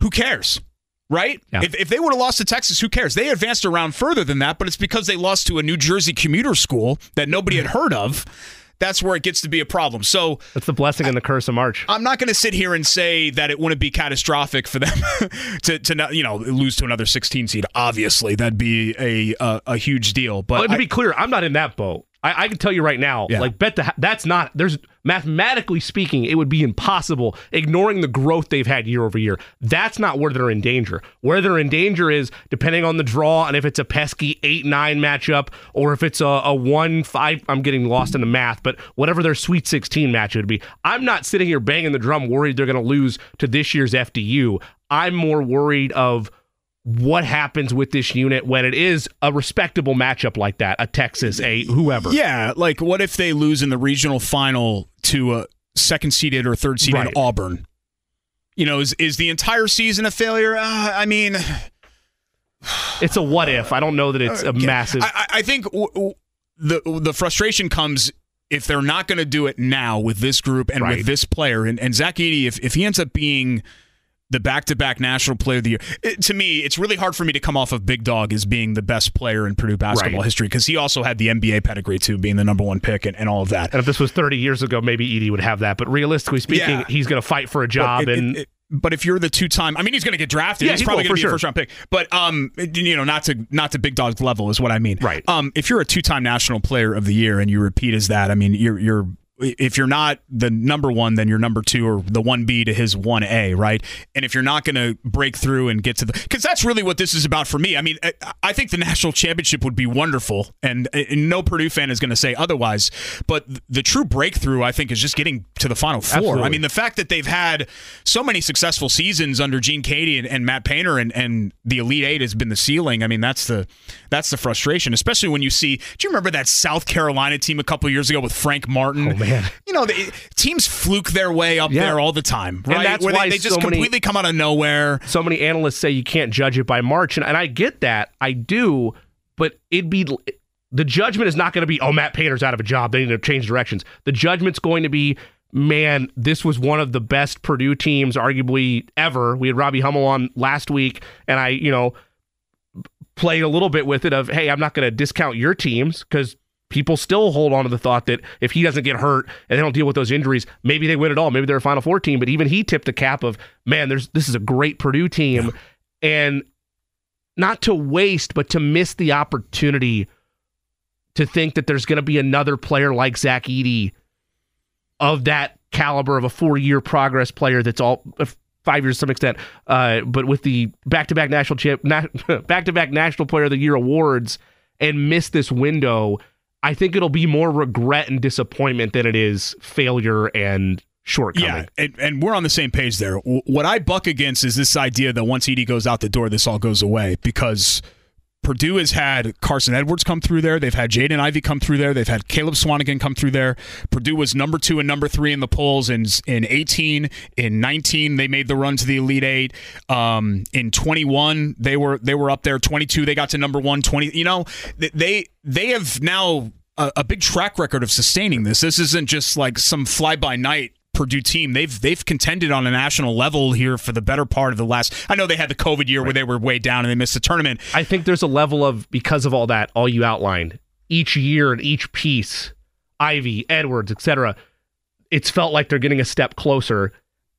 who cares? Right? Yeah. If, if they would have lost to Texas, who cares? They advanced around further than that, but it's because they lost to a New Jersey commuter school that nobody had heard of that's where it gets to be a problem. So that's the blessing and the curse of March. I'm not going to sit here and say that it wouldn't be catastrophic for them to to not, you know lose to another 16 seed. Obviously, that'd be a a, a huge deal. But, but to I, be clear, I'm not in that boat. I, I can tell you right now, yeah. like bet the that's not there's mathematically speaking, it would be impossible ignoring the growth they've had year over year. That's not where they're in danger. Where they're in danger is depending on the draw and if it's a pesky eight nine matchup or if it's a, a one five. I'm getting lost in the math, but whatever their Sweet 16 match would be, I'm not sitting here banging the drum worried they're going to lose to this year's FDU. I'm more worried of what happens with this unit when it is a respectable matchup like that, a Texas, a whoever. Yeah, like what if they lose in the regional final to a second seeded or third seeded right. Auburn? You know, is is the entire season a failure? Uh, I mean, it's a what if. I don't know that it's a massive. I, I think w- w- the the frustration comes if they're not going to do it now with this group and right. with this player. And, and Zach Edey, if, if he ends up being the back-to-back national player of the year. It, to me, it's really hard for me to come off of Big Dog as being the best player in Purdue basketball right. history because he also had the NBA pedigree too, being the number one pick and, and all of that. And if this was 30 years ago, maybe Edey would have that. But realistically speaking, yeah. he's going to fight for a job it, and. It, but if you're the two-time, I mean, he's going to get drafted. Yeah, he's he probably going to be sure. a first-round pick. But um, you know, not to not to big dog's level is what I mean. Right. Um, if you're a two-time national player of the year and you repeat as that, I mean, you're you're if you're not the number one, then you're number two or the one B to his one A, right? And if you're not going to break through and get to the, because that's really what this is about for me. I mean, I think the national championship would be wonderful, and, and no Purdue fan is going to say otherwise. But the true breakthrough, I think, is just getting to the Final Four. Absolutely. I mean, the fact that they've had so many successful seasons under Gene Keady and, and Matt Painter, and, and the Elite Eight has been the ceiling. I mean, that's the that's the frustration, especially when you see. Do you remember that South Carolina team a couple years ago with Frank Martin? Oh, man. You know, the, teams fluke their way up Yeah. there all the time, right? that's Where they- why they, just so many- completely come out of nowhere. so many analysts say you can't judge it by March, and, and I get that. I do, but it'd be the judgment is not going to be, oh, Matt Painter's out of a job. They need to change directions. The judgment's going to be, man, this was one of the best Purdue teams, arguably ever. We had Robbie Hummel on last week, and I, you know, played a little bit with it of, hey, I'm not going to discount your teams because people still hold on to the thought that if he doesn't get hurt and they don't deal with those injuries, maybe they win it all. Maybe they're a Final Four team. But even he tipped the cap of, man, there's this is a great Purdue team, and not to waste, but to miss the opportunity to think that there's going to be another player like Zach Edey of that caliber of a four-year progress player that's all uh, five years to some extent, uh, but with the back-to-back national champ, na- back-to-back national player of the year awards, and miss this window. I think it'll be more regret and disappointment than it is failure and shortcoming. Yeah, and, and we're on the same page there. What I buck against is this idea that once Edey goes out the door, this all goes away because Purdue has had Carson Edwards come through there. They've had Jaden Ivey come through there. They've had Caleb Swanigan come through there. Purdue was number two and number three in the polls in in 18. In 19, they made the run to the Elite Eight. Um, in 21, they were they were up there. 22, they got to number one. 20, you know, they they have now a, a big track record of sustaining this. This isn't just like some fly by night Purdue team. They've they've contended on a national level here for the better part of the last. I know they had the COVID year where they were way down and they missed the tournament. I think there's a level of because of all that, all you outlined, each year and each piece, Ivey, Edwards, etc. It's felt like they're getting a step closer.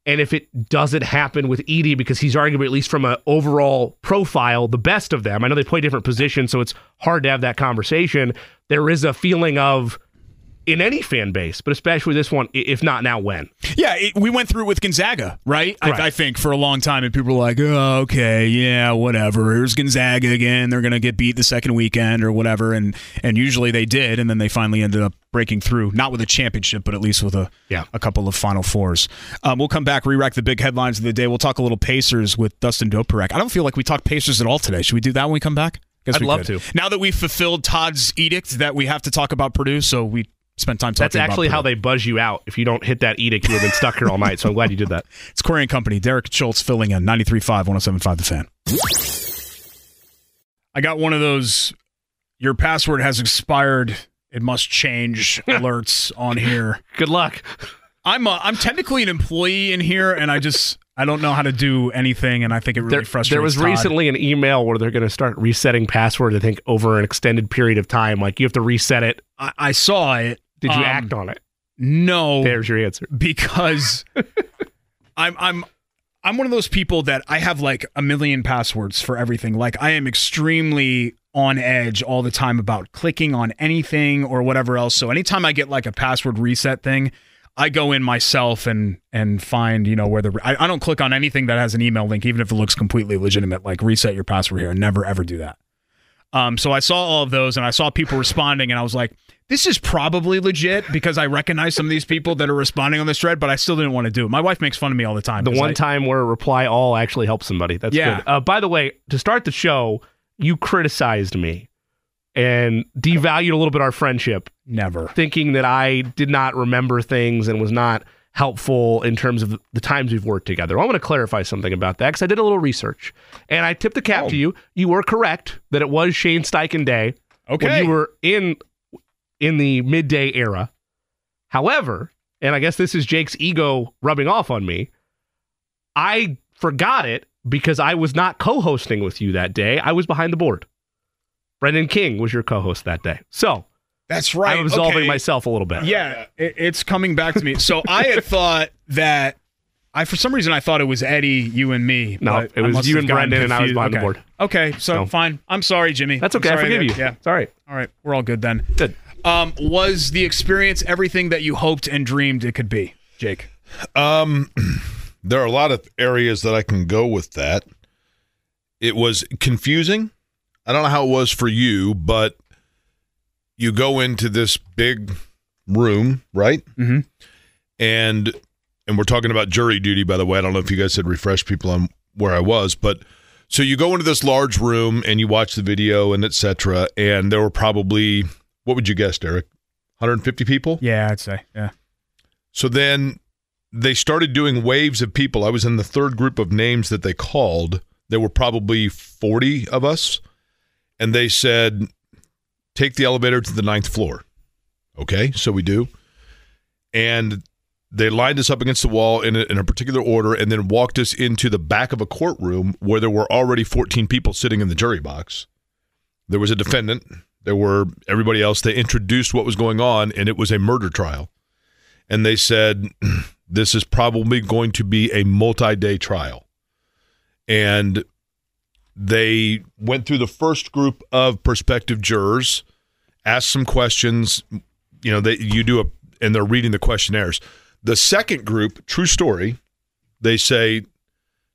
And if it doesn't happen with Edey, because he's arguably at least from an overall profile, the best of them. I know they play different positions, so it's hard to have that conversation. There is a feeling of in any fan base, but especially this one, if not now, when? Yeah, it, we went through it with Gonzaga, right? I, I think for a long time, and people were like, "Oh, okay, yeah, whatever." Here's Gonzaga again. They're gonna get beat the second weekend or whatever, and and usually they did, and then they finally ended up breaking through, not with a championship, but at least with a Yeah. a couple of Final Fours. Um, we'll come back, re-rack the big headlines of the day. We'll talk a little Pacers with Dustin Dopirak. I don't feel like we talked Pacers at all today. Should we do that when we come back? Guess I'd we love could. to. Now that we've fulfilled Todd's edict that we have to talk about Purdue, so we spent time talking. That's actually how they buzz you out. If you don't hit that edict, you have been stuck here all night. So I'm glad you did that. It's Query and Company. Derek Schultz filling in 93.5, 107.5 The Fan. I got one of those, your password has expired. It must change alerts on here. Good luck. I'm a, I'm technically an employee in here, and I just I don't know how to do anything, and I think it really There, frustrates. there was Todd. recently an email where they're going to start resetting passwords. I think over an extended period of time. Like you have to reset it. I, I saw it. Did you Um, act on it? No, There's your answer. because I'm I'm I'm one of those people that I have like a million passwords for everything. Like I am extremely on edge all the time about clicking on anything or whatever else. So anytime I get like a password reset thing, I go in myself and and find you know where the I, I don't click on anything that has an email link, even if it looks completely legitimate. Like reset your password here. Never ever do that. Um, so I saw all of those and I saw people responding, and I was like, this is probably legit because I recognize some of these people that are responding on this thread, but I still didn't want to do it. My wife makes fun of me all the time. The one I- time where reply all actually helps somebody. That's Yeah. good. Uh, by the way, to start the show, you criticized me and devalued a little bit our friendship, never. thinking that I did not remember things and was not helpful in terms of the times we've worked together. I want to clarify something about that because I did a little research and I tipped the cap Oh. to you. You were correct that it was Shane Steichen Day Okay. when you were in in the midday era. However, and I guess this is Jake's ego rubbing off on me. I forgot it because I was not co-hosting with you that day. I was behind the board. Brendan King was your co-host that day. So That's right. I'm absolving Okay. myself a little bit. Yeah, it's coming back to me. So I had thought that I, for some reason, I thought it was Eddie, you and me. No, it was you and Brendan, and I was confused. behind the board. Okay, so fine. I'm sorry, Jimmy. That's okay. I forgive that- you. Yeah. It's all right. All right. We're all good then. Good. Um, was the experience everything that you hoped and dreamed it could be, Jake? Um, there are a lot of areas that I can go with that. It was confusing. I don't know how it was for you, but you go into this big room, right? Mhm. And and we're talking about jury duty, by the way. I don't know if you guys had refreshed people on where I was, but so you go into this large room and you watch the video and etc. And there were probably what would you guess, Derek? 150 people. Yeah, I'd say. Yeah. So then they started doing waves of people. I was in the third group of names that they called. There were probably 40 of us. And they said, take the elevator to the ninth floor. Okay, so we do. And they lined us up against the wall in a, in a particular order and then walked us into the back of a courtroom where there were already 14 people sitting in the jury box. There was a defendant, there were everybody else. They introduced what was going on, and it was a murder trial. And they said, This is probably going to be a multi day trial. And they went through the first group of prospective jurors, asked some questions. You know, they you do a and they're reading the questionnaires. The second group, true story, they say,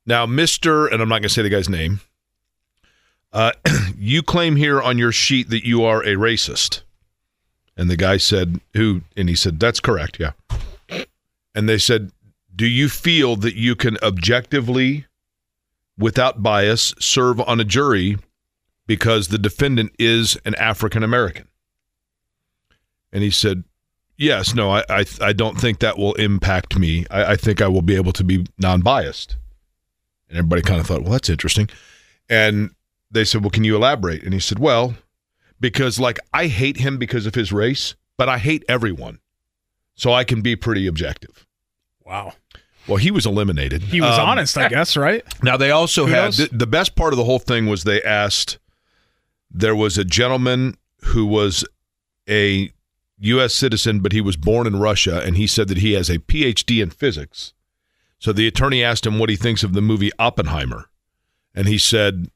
now, Mr. and I'm not going to say the guy's name. Uh, you claim here on your sheet that you are a racist. And the guy said, who? And he said, that's correct. Yeah. And they said, do you feel that you can objectively, without bias, serve on a jury because the defendant is an African American? And he said, yes, no, I, I, I, don't think that will impact me. I, I think I will be able to be non biased. And everybody kind of thought, well, that's interesting. And they said, well, can you elaborate? And he said, well, because like I hate him because of his race, but I hate everyone. So I can be pretty objective. Wow. Well, he was eliminated. He was um, honest, I guess, right? Now they also had the, the best part of the whole thing was they asked there was a gentleman who was a U.S. citizen, but he was born in Russia, and he said that he has a PhD in physics. So the attorney asked him what he thinks of the movie Oppenheimer, and he said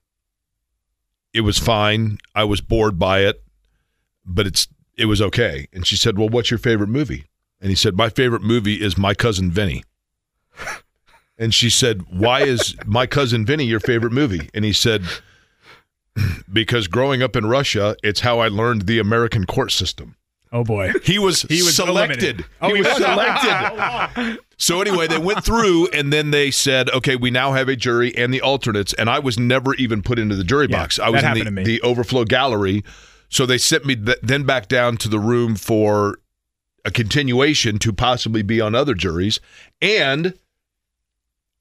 it was fine. I was bored by it, but it's it was okay. And she said, "Well, what's your favorite movie?" And he said, "My favorite movie is My Cousin Vinny." and she said, "Why is My Cousin Vinny your favorite movie?" And he said, "Because growing up in Russia, it's how I learned the American court system." Oh boy, he was he was selected. Oh, he, he was, was selected. so anyway, they went through, and then they said, "Okay, we now have a jury and the alternates." And I was never even put into the jury yeah, box. I was in the, the, overflow gallery. So they sent me th- then back down to the room for a continuation to possibly be on other juries, and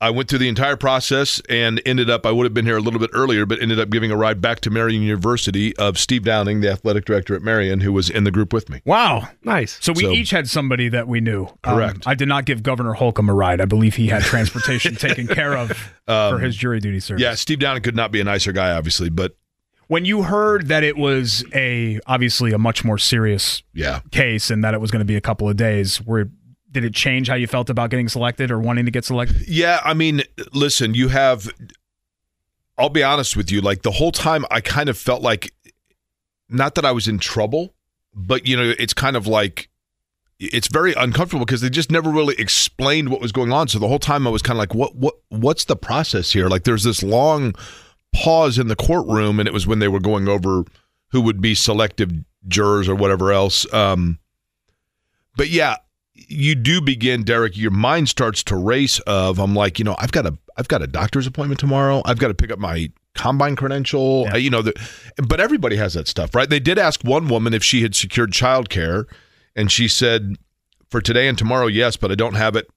I went through the entire process and ended up, I would have been here a little bit earlier, but ended up giving a ride back to Marian University of Steve Downing, the athletic director at Marian, who was in the group with me. Wow. Nice. So we so, each had somebody that we knew. Um, Correct. Um, I did not give Governor Holcomb a ride. I believe he had transportation taken care of um, for his jury duty service. Yeah, Steve Downing could not be a nicer guy, obviously, but. When you heard that it was a obviously a much more serious yeah. case and that it was going to be a couple of days, were did it change how you felt about getting selected or wanting to get selected? Yeah, I mean, listen, you have I'll be honest with you, like the whole time I kind of felt like not that I was in trouble, but you know, it's kind of like it's very uncomfortable because they just never really explained what was going on. So the whole time I was kind of like, what what what's the process here? Like there's this long pause in the courtroom, and it was when they were going over who would be selective jurors or whatever else. Um, but yeah, you do begin, Derek. Your mind starts to race. Of I'm like, you know, I've got a I've got a doctor's appointment tomorrow. I've got to pick up my combine credential. Yeah. You know, the, but everybody has that stuff, right? They did ask one woman if she had secured childcare, and she said for today and tomorrow, yes, but I don't have it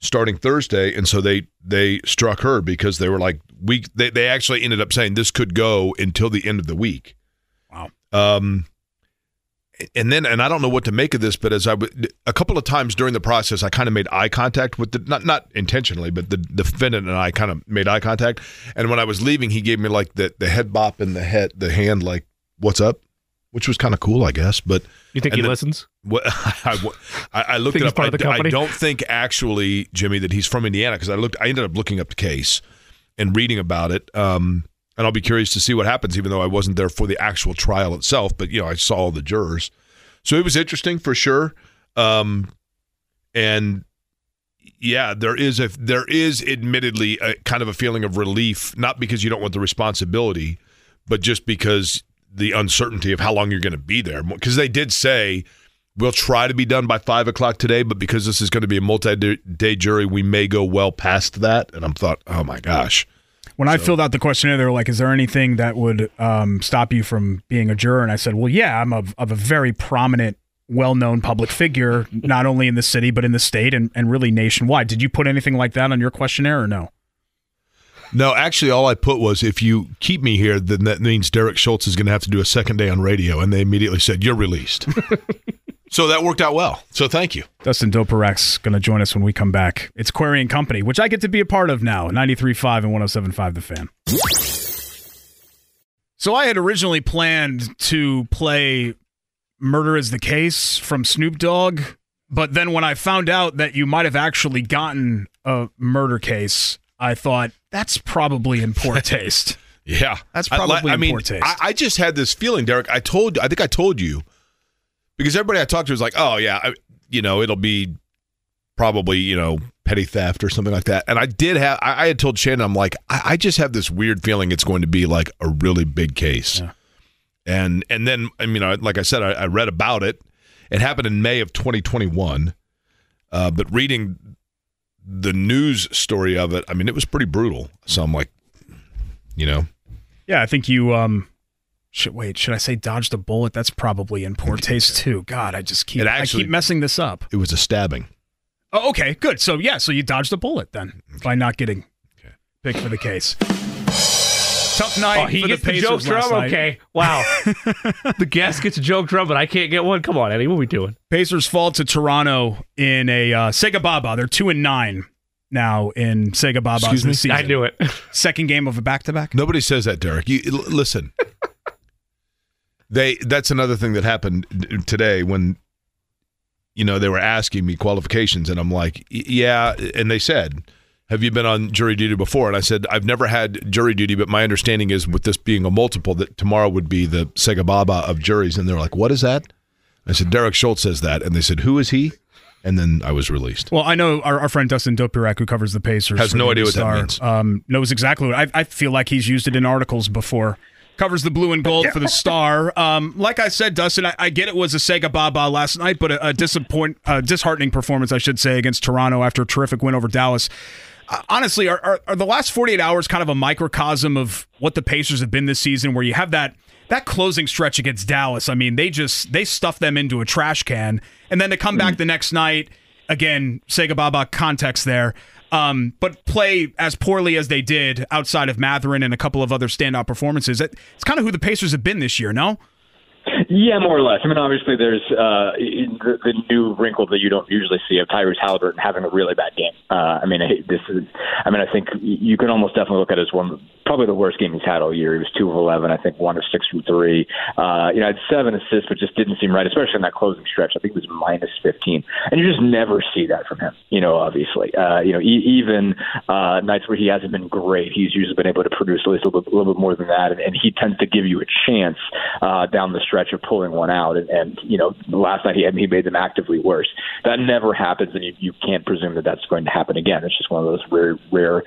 starting Thursday, and so they they struck her because they were like, we they they actually ended up saying this could go until the end of the week. Wow. Um, and then and I don't know what to make of this, but as I w- a couple of times during the process, I kind of made eye contact with the not not intentionally, but the defendant and I kind of made eye contact. And when I was leaving, he gave me like the the head bop and the head the hand like "What's up," which was kind of cool, I guess. But you think he the, listens? What I, I, I looked it up. I, I don't think actually, Jimmy, that he's from Indiana because I looked. I ended up looking up the case and reading about it. Um, and I'll be curious to see what happens, even though I wasn't there for the actual trial itself. But you know, I saw all the jurors, so it was interesting for sure. Um, and yeah, there is a there is admittedly a kind of a feeling of relief, not because you don't want the responsibility, but just because the uncertainty of how long you're going to be there. Because they did say we'll try to be done by five o'clock today, but because this is going to be a multi-day jury, we may go well past that. And I'm thought, oh my gosh. When so. I filled out the questionnaire, they were like, "Is there anything that would um, stop you from being a juror?" And I said, "Well, yeah, I'm of, of a very prominent well-known public figure, not only in the city but in the state and, and really nationwide. Did you put anything like that on your questionnaire or no? No, actually, all I put was if you keep me here, then that means Derek Schultz is going to have to do a second day on radio. And they immediately said, You're released. so that worked out well. So thank you. Dustin Dopirak's going to join us when we come back. It's Query and Company, which I get to be a part of now 93.5 and 107.5 The Fan. So I had originally planned to play Murder is the Case from Snoop Dogg. But then when I found out that you might have actually gotten a murder case, I thought that's probably in poor taste. yeah, that's probably I, I mean, poor taste. I, I, just had this feeling, Derek. I told, I think I told you, because everybody I talked to was like, "Oh yeah, I, you know, it'll be probably you know petty theft or something like that." And I did have, I, I had told Shannon, I'm like, I, just have this weird feeling it's going to be like a really big case. Yeah. And and then I mean, like I said, I, read about it. It happened in May of 2021. Uh, but reading the news story of it, I mean, it was pretty brutal. So I'm like, you know, yeah, I think you um. Should, wait, should I say dodged a bullet? That's probably in poor taste too. God, I just keep actually, I keep messing this up. It was a stabbing. Oh, okay, good. So yeah, so you dodged a bullet then okay. by not getting okay. picked for the case. Tough night oh, he for gets the, the joke drum. Night. Okay, wow. the guest gets a joke drum, but I can't get one. Come on, Eddie, what are we doing? Pacers fall to Toronto in a uh, SEGABABA. They're two and nine now in SEGABABA this season. I knew it. Second game of a back to back. Nobody says that, Derek. You l- listen. They that's another thing that happened today when you know they were asking me qualifications and I'm like, yeah, and they said have you been on jury duty before? And I said, I've never had jury duty, but my understanding is with this being a multiple, that tomorrow would be the SEGABABA of juries. And they're like, what is that? I said, Derek Schultz says that. And they said, who is he? And then I was released. Well, I know our, our friend Dustin Dopirak, who covers the Pacers, has no idea what Star, that means. Um, knows exactly what I, I feel like he's used it in articles before covers the blue and gold for the star. Um, like I said, Dustin, I, I, get it was a SEGABABA last night, but a, a disappoint, a disheartening performance, I should say, against Toronto after a terrific win over Dallas. Uh, honestly, are, are, are the last 48 hours kind of a microcosm of what the Pacers have been this season, where you have that that closing stretch against Dallas? I mean, they just they stuff them into a trash can, and then to come back the next night again, SEGABABA context there. Um, but play as poorly as they did outside of Mathurin and a couple of other standout performances. It's kind of who the Pacers have been this year, no? Yeah, more or less. I mean, obviously, there's uh, the, new wrinkle that you don't usually see of Tyrese Halliburton having a really bad game. Uh, I mean, this is. I mean, I think you can almost definitely look at it as one, probably the worst game he's had all year. He was two of eleven, I think, one of six from three. Uh, you know, had seven assists, but just didn't seem right, especially in that closing stretch. I think it was minus fifteen, and you just never see that from him. You know, obviously, uh, you know, e- even uh, nights where he hasn't been great, he's usually been able to produce at least a little bit, little bit more than that, and, and he tends to give you a chance uh, down the stretch of pulling one out. And, and you know, last night he he made them actively worse. That never happens, and you, you can't presume that that's going to happen again. It's just one of those rare, rare,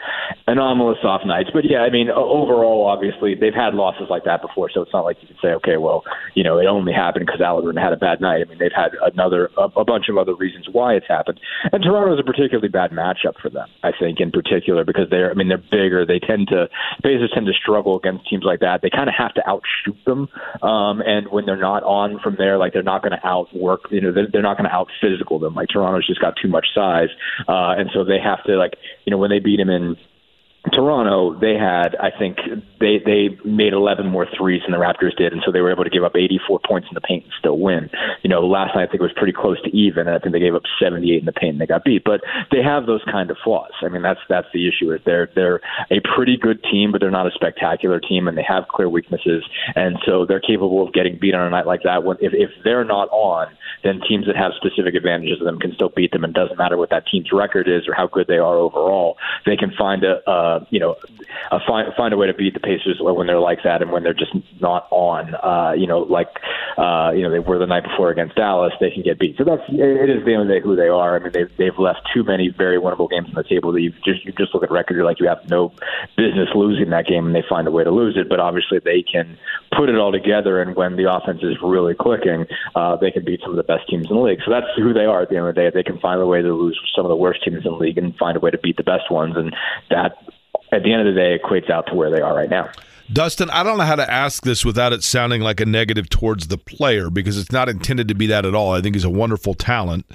anomalous off nights. But yeah, I mean, overall, obviously they've had losses like that before, so it's not like you can say, okay, well, you know, it only happened because Halliburton had a bad night. I mean, they've had another a, a bunch of other reasons why it's happened. And Toronto is a particularly bad matchup for them, I think, in particular because they're, I mean, they're bigger. They tend to Pacers tend to struggle against teams like that. They kind of have to outshoot them, um, and when they're not on from there. Like they're not going to outwork, you know, they're, they're not going to out physical them. Like Toronto's just got too much size, uh, and so they have to like, you know, when they beat him in Toronto, they had, I think, they they made 11 more threes than the Raptors did, and so they were able to give up 84 points in the paint and still win. You know, last night I think it was pretty close to even, and I think they gave up 78 in the paint and they got beat. But they have those kind of flaws. I mean, that's that's the issue. Is they're they're a pretty good team, but they're not a spectacular team, and they have clear weaknesses, and so they're capable of getting beat on a night like that. When if if they're not on, then teams that have specific advantages of them can still beat them. And doesn't matter what that team's record is or how good they are overall, they can find a, a you know a find find a way to beat the Pacers when they're like that and when they're just not on. Uh, you know, like uh, you know they were the night before against Dallas, they can get beat. So that's it is the end of the day who they are. I mean, they've they've left too many very winnable games on the table that you just you just look at record, you're like you have no business losing that game, and they find a way to lose it. But obviously, they can put it all together, and when the offense is really clicking, uh, they can beat some of the best teams in the league. So that's who they are at the end of the day. They can find a way to lose some of the worst teams in the league and find a way to beat the best ones, and that at the end of the day equates out to where they are right now. Dustin, I don't know how to ask this without it sounding like a negative towards the player because it's not intended to be that at all. I think he's a wonderful talent.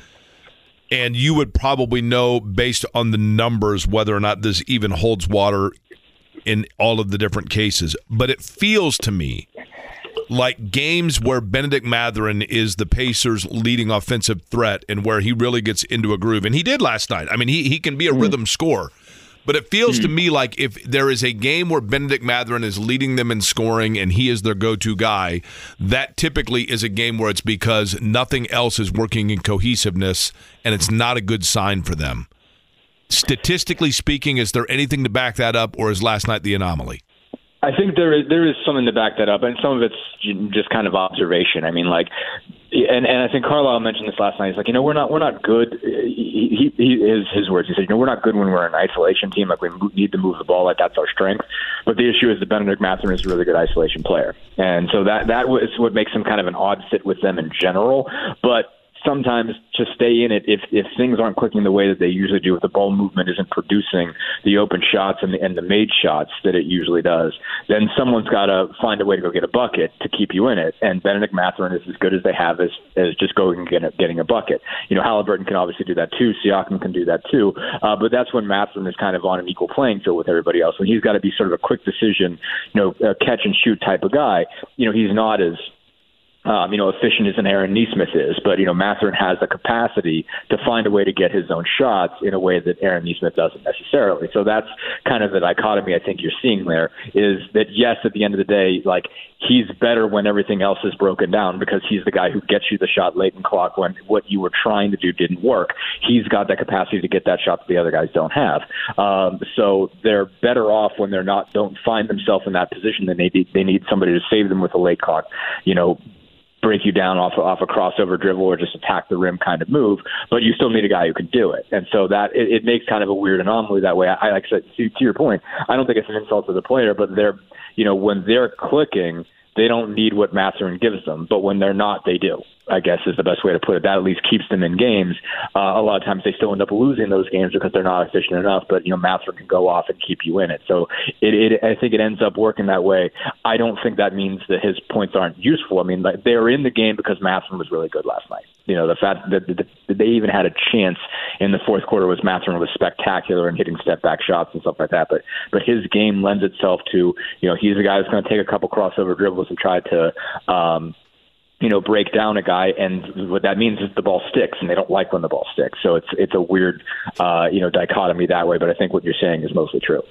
And you would probably know based on the numbers whether or not this even holds water in all of the different cases. But it feels to me like games where Bennedict Mathurin is the Pacers' leading offensive threat and where he really gets into a groove. And he did last night. I mean, he, he can be a mm. rhythm scorer. But it feels mm. to me like if there is a game where Bennedict Mathurin is leading them in scoring and he is their go to guy, that typically is a game where it's because nothing else is working in cohesiveness and it's not a good sign for them. Statistically speaking, is there anything to back that up or is last night the anomaly? I think there is there is something to back that up, and some of it's just kind of observation. I mean, like, and and I think Carlisle mentioned this last night. He's like, you know, we're not we're not good. He, he his his words. He said, you know, we're not good when we're an isolation team. Like we need to move the ball. Like that's our strength. But the issue is that Bennedict Mathurin is a really good isolation player, and so that that was what makes him kind of an odd fit with them in general. But sometimes to stay in it if if things aren't clicking the way that they usually do, if the ball movement isn't producing the open shots and the, and the made shots that it usually does, then someone's got to find a way to go get a bucket to keep you in it. And Bennedict Mathurin is as good as they have as as just going and getting a, getting a bucket. You know, Halliburton can obviously do that too. Siakam can do that too. Uh, but that's when Mathurin is kind of on an equal playing field with everybody else, and he's got to be sort of a quick decision, you know, catch and shoot type of guy. You know, he's not as um, you know, efficient as an Aaron Nesmith is, but you know, Mathurin has the capacity to find a way to get his own shots in a way that Aaron Nesmith doesn't necessarily. So that's kind of the dichotomy I think you're seeing there. Is that yes, at the end of the day, like he's better when everything else is broken down because he's the guy who gets you the shot late in clock when what you were trying to do didn't work. He's got that capacity to get that shot that the other guys don't have. Um, so they're better off when they're not don't find themselves in that position. They need they need somebody to save them with a late clock. You know break you down off off a crossover dribble or just attack the rim kind of move, but you still need a guy who can do it. And so that it, it makes kind of a weird anomaly that way. I like said to, to your point, I don't think it's an insult to the player, but they're you know when they're clicking they don't need what Mathurin gives them, but when they're not, they do. I guess is the best way to put it. That at least keeps them in games. Uh, a lot of times they still end up losing those games because they're not efficient enough. But you know, Mathurin can go off and keep you in it. So it, it, I think it ends up working that way. I don't think that means that his points aren't useful. I mean, like, they're in the game because Mathurin was really good last night. You know, the fact that, that, that they even had a chance in the fourth quarter was Mathurin was spectacular and hitting step back shots and stuff like that. But but his game lends itself to you know he's a guy that's going to take a couple crossover dribbles and try to um, you know, break down a guy, and what that means is the ball sticks, and they don't like when the ball sticks. So it's it's a weird, uh, you know, dichotomy that way. But I think what you're saying is mostly true.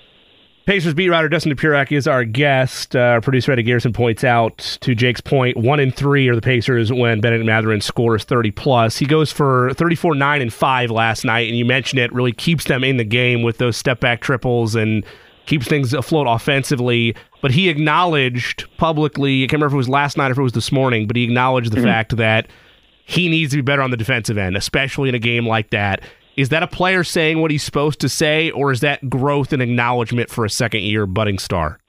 Pacers beat writer Dustin Dopirak is our guest. Uh, producer Eddie Garrison points out to Jake's point, one in three are the Pacers when Bennedict Mathurin scores 30 plus. He goes for 34, 9, and 5 last night, and you mentioned it really keeps them in the game with those step back triples and keeps things afloat offensively. But he acknowledged publicly, I can't remember if it was last night or if it was this morning, but he acknowledged the mm-hmm. fact that he needs to be better on the defensive end, especially in a game like that. Is that a player saying what he's supposed to say, or is that growth and acknowledgement for a second year budding star?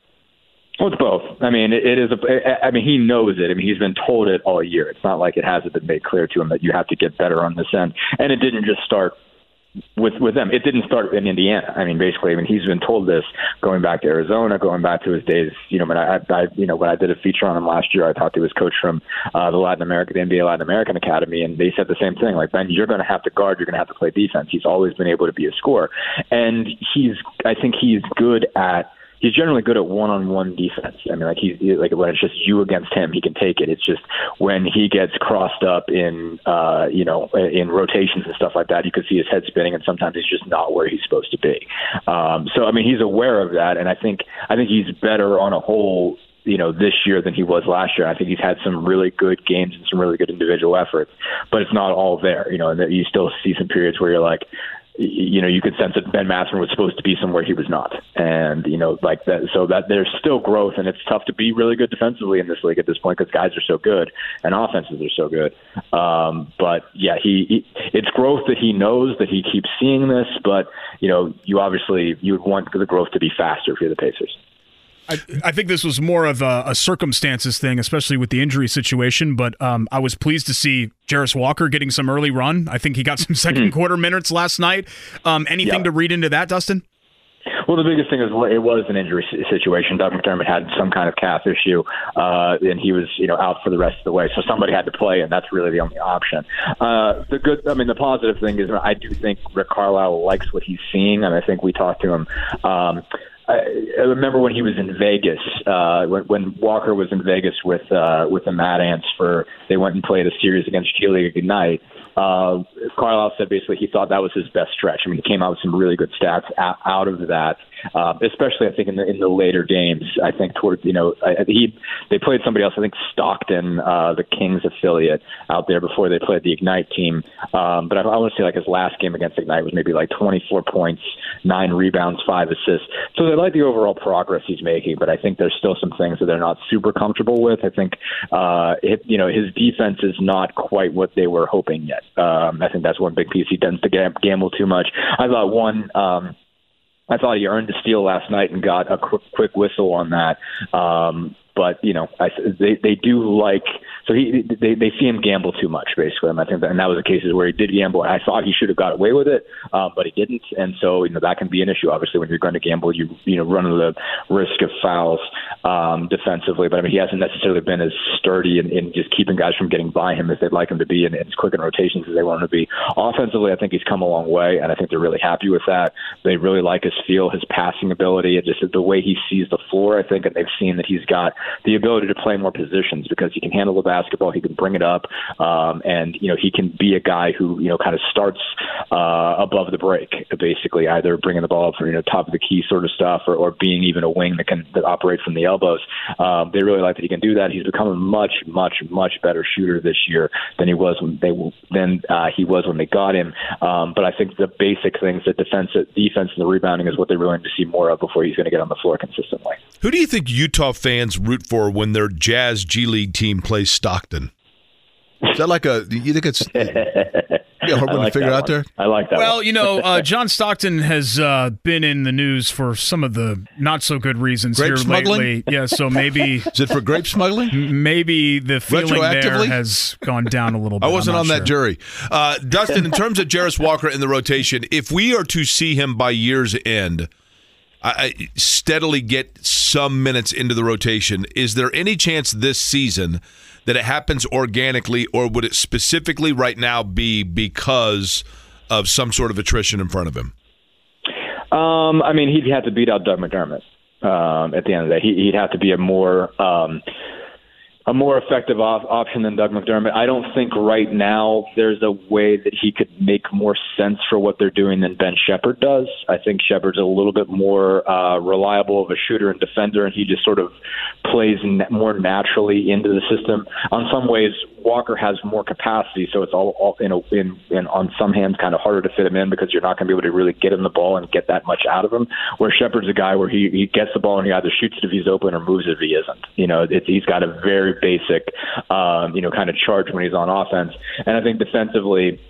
Well, it's both. I mean, it, it is. A, I mean, he knows it. I mean, he's been told it all year. It's not like it hasn't been made clear to him that you have to get better on this end. And it didn't just start with with them. It didn't start in Indiana. I mean, basically, I mean, he's been told this going back to Arizona, going back to his days. You know, when I, I you know, when I did a feature on him last year, I talked to his coach from uh, the Latin American, the NBA Latin American Academy, and they said the same thing. Like Ben, you're going to have to guard. You're going to have to play defense. He's always been able to be a scorer, and he's. I think he's good at he's generally good at one-on-one defense. I mean, like he's like when it's just you against him, he can take it. It's just when he gets crossed up in, uh, you know, in rotations and stuff like that, you can see his head spinning, and sometimes he's just not where he's supposed to be. Um, so, I mean, he's aware of that, and I think I think he's better on a whole you know this year than he was last year. I think he's had some really good games and some really good individual efforts, but it's not all there. You know, and you still see some periods where you're like, you know, you could sense that Ben Mathurin was supposed to be somewhere he was not, and you know, like that. So that there's still growth, and it's tough to be really good defensively in this league at this point because guys are so good and offenses are so good. Um, but yeah, he, he it's growth that he knows that he keeps seeing this, but you know, you obviously you would want the growth to be faster for the Pacers. I, I, think this was more of a, a, circumstances thing, especially with the injury situation. But um, I was pleased to see Jarace Walker getting some early run. I think he got some second mm-hmm. quarter minutes last night. Um, anything yeah. to read into that, Dustin? Well, the biggest thing is it was an injury situation. Doug McDermott had some kind of calf issue, uh, and he was, you know, out for the rest of the way. So somebody had to play, and that's really the only option. Uh, the good, I mean, the positive thing is I do think Rick Carlisle likes what he's seeing, and I think we talked to him. Um, I, I remember when he was in Vegas, uh, when, when Walker was in Vegas with uh, with the Mad Ants for they went and played a series against G League Ignite uh, Carlisle said basically he thought that was his best stretch. I mean, he came out with some really good stats out of that, uh, especially I think in the in the later games. I think towards you know I, he they played somebody else. I think Stockton, uh, the Kings affiliate, out there before they played the Ignite team. Um, but I, I want to say like his last game against Ignite was maybe like 24 points, nine rebounds, five assists. So they like the overall progress he's making, but I think there's still some things that they're not super comfortable with. I think uh, it, you know his defense is not quite what they were hoping yet. Um, I think that's one big piece. He tends to gamble too much. I thought one. Um, I thought he earned a steal last night and got a quick, quick whistle on that. Um, but you know, I, they they do like so he they they see him gamble too much basically. And I think that and that was the cases where he did gamble. I thought he should have got away with it, um, but he didn't. And so you know that can be an issue. Obviously, when you're going to gamble, you you know run the risk of fouls um, defensively. But I mean, he hasn't necessarily been as sturdy in, in just keeping guys from getting by him as they'd like him to be, and as quick in rotations as they want him to be. Offensively, I think he's come a long way, and I think they're really happy with that. They really like his feel, his passing ability, and just the way he sees the floor. I think, and they've seen that he's got the ability to play more positions because he can handle the basketball, he can bring it up, um, and you know he can be a guy who you know kind of starts uh, above the break, basically either bringing the ball up from you know top of the key sort of stuff, or, or being even a wing that can that operates from the elbows. Um, they really like that he can do that. He's become a much, much, much better shooter this year than he was when they than uh, he was when they got him. Um, but I think the basic things, the defense, defense, and the rebounding, is what they're willing to see more of before he's going to get on the floor consistently. Who do you think Utah fans root for when their Jazz G League team plays Stockton? Is that like a? You think it's? Yeah, hard one like to figure out there. I like that. Well, one. you know, uh, John Stockton has uh, been in the news for some of the not so good reasons grape here smuggling? lately. Yeah, so maybe is it for grape smuggling? Maybe the feeling there has gone down a little bit. I wasn't on sure. that jury. Uh, Dustin, in terms of Jarace Walker in the rotation, if we are to see him by year's end. I, steadily get some minutes into the rotation. Is there any chance this season that it happens organically, or would it specifically right now be because of some sort of attrition in front of him? Um, I mean, he'd have to beat out Doug McDermott um, at the end of the day. He, would have to be a more um, a more effective op- option than Doug McDermott. I don't think right now there's a way that he could make more sense for what they're doing than Ben Sheppard does. I think Sheppard's a little bit more uh, reliable of a shooter and defender, and he just sort of plays na- more naturally into the system. On some ways, Walker has more capacity, so it's all, all in, a, in, in on some hands kind of harder to fit him in because you're not going to be able to really get him the ball and get that much out of him. Where Sheppard's a guy where he, he gets the ball and he either shoots it if he's open or moves it if he isn't. You know, it's, he's got a very basic, um, you know, kind of charge when he's on offense. And I think defensively,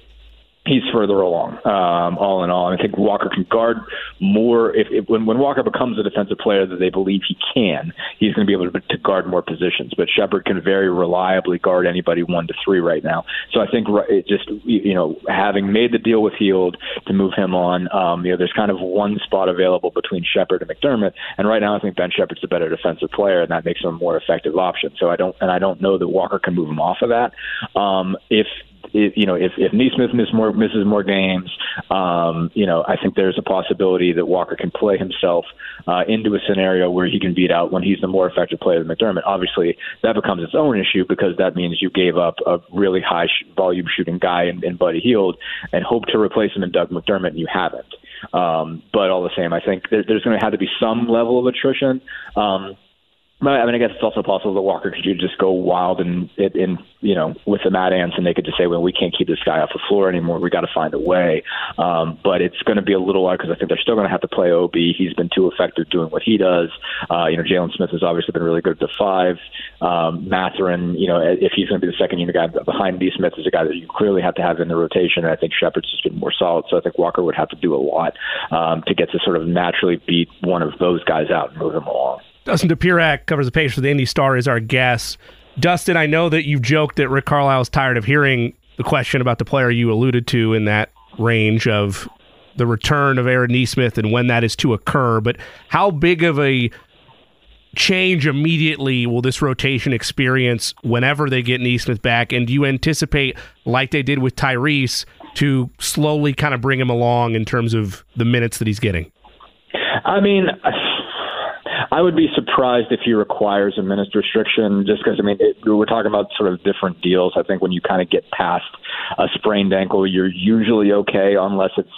he's further along. Um, all in all, I think Walker can guard more. If, if when, when Walker becomes a defensive player that they believe he can, he's going to be able to, to guard more positions. But Sheppard can very reliably guard anybody one to three right now. So I think it just you know having made the deal with Hield to move him on, um, you know, there's kind of one spot available between Sheppard and McDermott, and right now I think Ben Sheppard's the better defensive player, and that makes him a more effective option. So I don't and I don't know that Walker can move him off of that. Um, if if, you know, if, if Nesmith miss more, misses more games, um, you know, I think there's a possibility that Walker can play himself uh, into a scenario where he can beat out when he's the more effective player than McDermott. Obviously, that becomes its own issue because that means you gave up a really high sh- volume shooting guy in, in Buddy Hield and hope to replace him in Doug McDermott, and you haven't. Um, but all the same, I think there, there's going to have to be some level of attrition. Um, I mean, I guess it's also possible that Walker could just go wild and it in you know with the Mad Ants, and they could just say, well, we can't keep this guy off the floor anymore. We got to find a way. Um, but it's going to be a little while because I think they're still going to have to play Ob. He's been too effective doing what he does. Uh, you know, Jalen Smith has obviously been really good at the five. Um, Mathurin, you know, if he's going to be the second unit guy behind D. Smith, is a guy that you clearly have to have in the rotation. And I think Sheppard's just been more solid. So I think Walker would have to do a lot um, to get to sort of naturally beat one of those guys out and move him along. Dustin Dopirak covers the page for the Indy Star is our guest. Dustin, I know that you've joked that Rick Carlisle is tired of hearing the question about the player you alluded to in that range of the return of Aaron Nesmith and when that is to occur. But how big of a change immediately will this rotation experience whenever they get Nesmith back? And do you anticipate, like they did with Tyrese, to slowly kind of bring him along in terms of the minutes that he's getting? I mean, I would be surprised if he requires a minutes restriction, just because I mean it, we're talking about sort of different deals. I think when you kind of get past a sprained ankle, you're usually okay, unless it's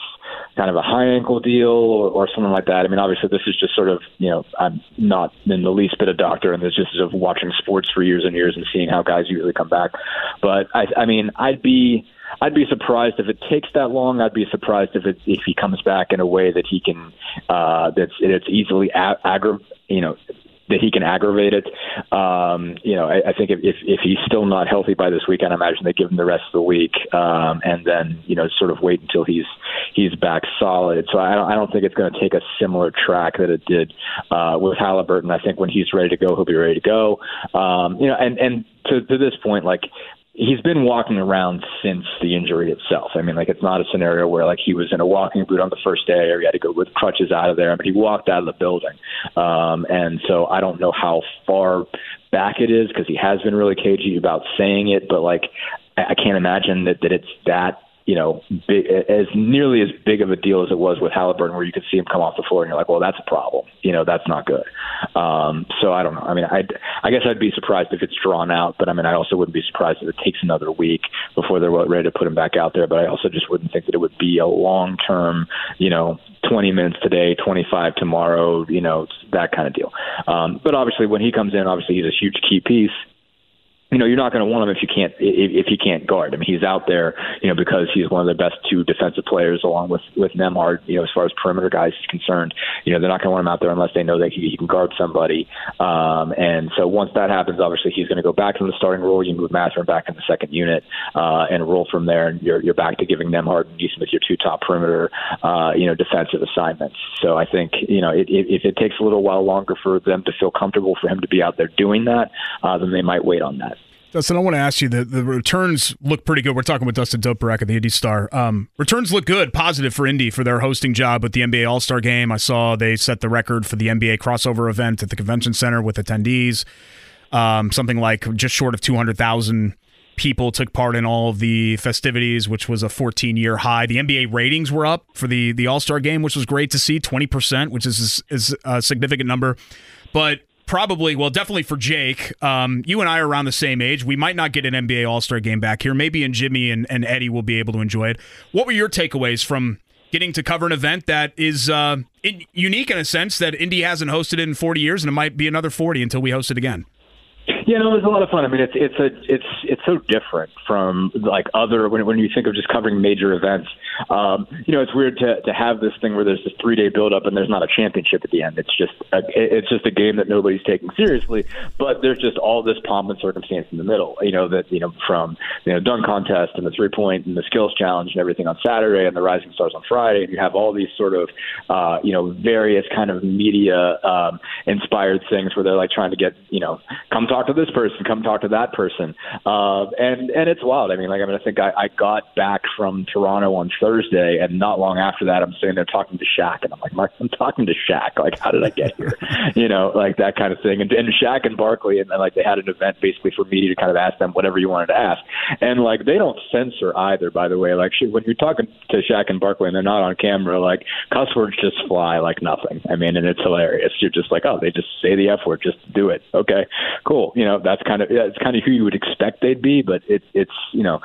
kind of a high ankle deal or, or something like that. I mean, obviously, this is just sort of you know I'm not in the least bit a doctor, and this just of watching sports for years and years and seeing how guys usually come back. But I, I mean, I'd be I'd be surprised if it takes that long. I'd be surprised if it if he comes back in a way that he can uh, that's it's easily ag- aggra- you know that he can aggravate it. Um, you know, I, I think if, if if he's still not healthy by this weekend, I imagine they give him the rest of the week, um, and then you know sort of wait until he's he's back solid. So I don't I don't think it's going to take a similar track that it did uh, with Halliburton. I think when he's ready to go, he'll be ready to go. Um, you know, and and to to this point, like he's been walking around since the injury itself. I mean, like it's not a scenario where like he was in a walking boot on the first day or he had to go with crutches out of there. But he walked out of the building, um, and so I don't know how far back it is because he has been really cagey about saying it. But like, I can't imagine that that it's that you know, big, as nearly as big of a deal as it was with Halliburton, where you could see him come off the floor and you're like, well, that's a problem. You know, that's not good. Um, so I don't know. I mean, I I guess I'd be surprised if it's drawn out, but I mean, I also wouldn't be surprised if it takes another week before they're ready to put him back out there. But I also just wouldn't think that it would be a long term, you know, 20 minutes today, 25 tomorrow, you know, that kind of deal. Um, but obviously, when he comes in, obviously he's a huge key piece you know, you're not going to want him if you can't if, if he can't guard. I mean, he's out there, you know, because he's one of the best two defensive players, along with with Nembhard. You know, as far as perimeter guys is concerned, you know, they're not going to want him out there unless they know that he, he can guard somebody. Um, and so once that happens, obviously he's going to go back to the starting role. You move Mathurin back in the second unit uh, and roll from there, and you're you're back to giving Nembhard and Nesmith your two top perimeter, uh, you know, defensive assignments. So I think you know, it, it, if it takes a little while longer for them to feel comfortable for him to be out there doing that, uh, then they might wait on that. Dustin, I want to ask you the, the returns look pretty good. We're talking with Dustin Dopirak at the Indy Star. Um, returns look good, positive for Indy for their hosting job with the NBA All Star game. I saw they set the record for the NBA crossover event at the convention center with attendees. Um, something like just short of 200,000 people took part in all of the festivities, which was a 14 year high. The NBA ratings were up for the, the All Star game, which was great to see 20%, which is, is a significant number. But probably, well, definitely for Jake. Um, you and I are around the same age. We might not get an NBA All Star game back here. Maybe and Jimmy and, and Eddie will be able to enjoy it. What were your takeaways from getting to cover an event that is uh, in, unique in a sense that Indy hasn't hosted it in 40 years, and it might be another 40 until we host it again? Yeah, no, it was a lot of fun. I mean, it's it's a it's it's so different from like other when when you think of just covering major events. Um, you know, it's weird to to have this thing where there's this three day build up and there's not a championship at the end. It's just a, it's just a game that nobody's taking seriously, but there's just all this pomp and circumstance in the middle. You know that you know from you know dunk contest and the three point and the skills challenge and everything on Saturday and the Rising Stars on Friday, and you have all these sort of uh, you know various kind of media um, inspired things where they're like trying to get you know come talk to this person, come talk to that person, uh, and and it's wild. I mean, like I mean, I think I, I got back from Toronto on Thursday, and not long after that, I'm sitting there talking to Shaq, and I'm like, Mark, I'm talking to Shaq. Like, how did I get here? you know, like that kind of thing. And, and Shaq and Barkley, and then like they had an event basically for me to kind of ask them whatever you wanted to ask, and like they don't censor either. By the way, like when you're talking to Shaq and Barkley and they're not on camera, like cuss words just fly like nothing. I mean, and it's hilarious. You're just like, oh, they just say the f word, just do it. Okay, cool. You know, that's kind of it's kind of who you would expect they'd be, but it, it's you know,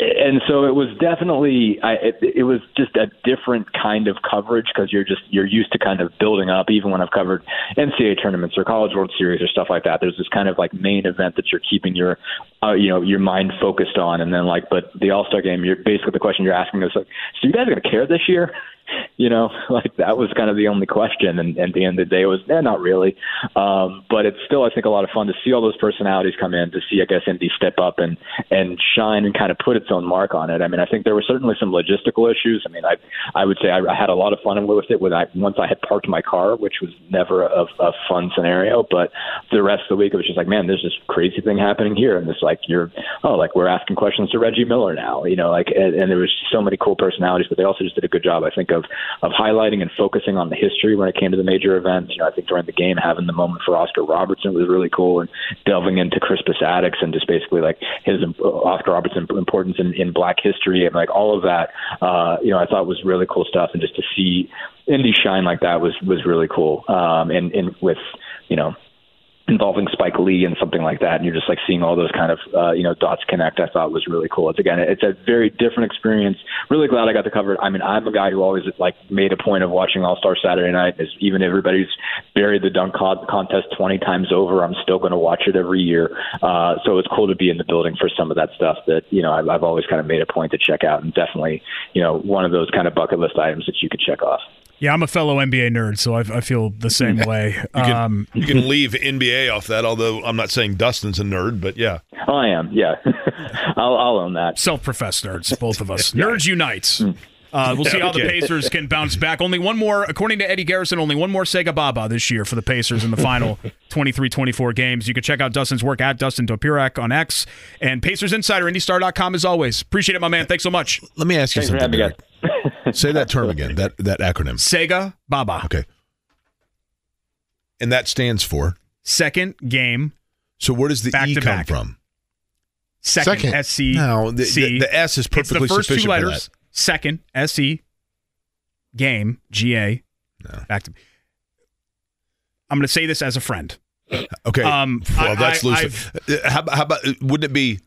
and so it was definitely I, it, it was just a different kind of coverage because you're just you're used to kind of building up even when I've covered NCAA tournaments or College World Series or stuff like that there's this kind of like main event that you're keeping your uh, you know your mind focused on and then like but the All Star game you're basically the question you're asking is like so you guys are going to care this year you know, like that was kind of the only question. And, and at the end of the day, it was, eh, not really. Um, but it's still, I think, a lot of fun to see all those personalities come in, to see, I guess, Indy step up and and shine and kind of put its own mark on it. I mean, I think there were certainly some logistical issues. I mean, I I would say I, I had a lot of fun with it when I once I had parked my car, which was never a, a fun scenario. But the rest of the week, it was just like, man, there's this crazy thing happening here, and it's like you're, oh, like we're asking questions to Reggie Miller now, you know, like, and, and there was so many cool personalities, but they also just did a good job, I think, of of highlighting and focusing on the history when it came to the major events. You know, I think during the game, having the moment for Oscar Robertson was really cool, and delving into Crispus Attucks and just basically like his Oscar Robertson importance in, in Black history and like all of that. Uh, you know, I thought was really cool stuff, and just to see Indy shine like that was was really cool. Um, and and with you know involving Spike Lee and something like that, and you're just like seeing all those kind of uh, you know dots connect. I thought was really cool. It's again, it's a very different experience. Really glad I got to cover it. I mean, I'm a guy who always like made a point of watching All Star Saturday Night. Is even everybody's buried the dunk contest 20 times over, I'm still going to watch it every year. Uh, so it's cool to be in the building for some of that stuff that you know I've, I've always kind of made a point to check out, and definitely you know one of those kind of bucket list items that you could check off. Yeah, I'm a fellow NBA nerd, so I, I feel the same way. you, can, um, you can leave NBA off that, although I'm not saying Dustin's a nerd, but yeah. Oh, I am, yeah. I'll, I'll, own that. Self professed nerds, both of us. Nerds Unites. Hmm. Uh, we'll see how the Pacers can bounce back. Only one more, according to Eddie Garrison, only one more SEGABABA this year for the Pacers in the final 23 24 games. You can check out Dustin's work at Dustin Dopirak on X and Pacers Insider, IndyStar.com as always. Appreciate it, my man. Thanks so much. Let me ask you Thanks something. Say that term again, that, that acronym Sega Baba. Okay. And that stands for? Second game. So where does the E come back. from? Second, Second. SC. No, the, the, the, S is perfectly it's the first sufficient two letters second SE game GA. No. Back to. I'm going to say this as a friend. Okay. Um, well, that's I, loose. How, how, about? Wouldn't it be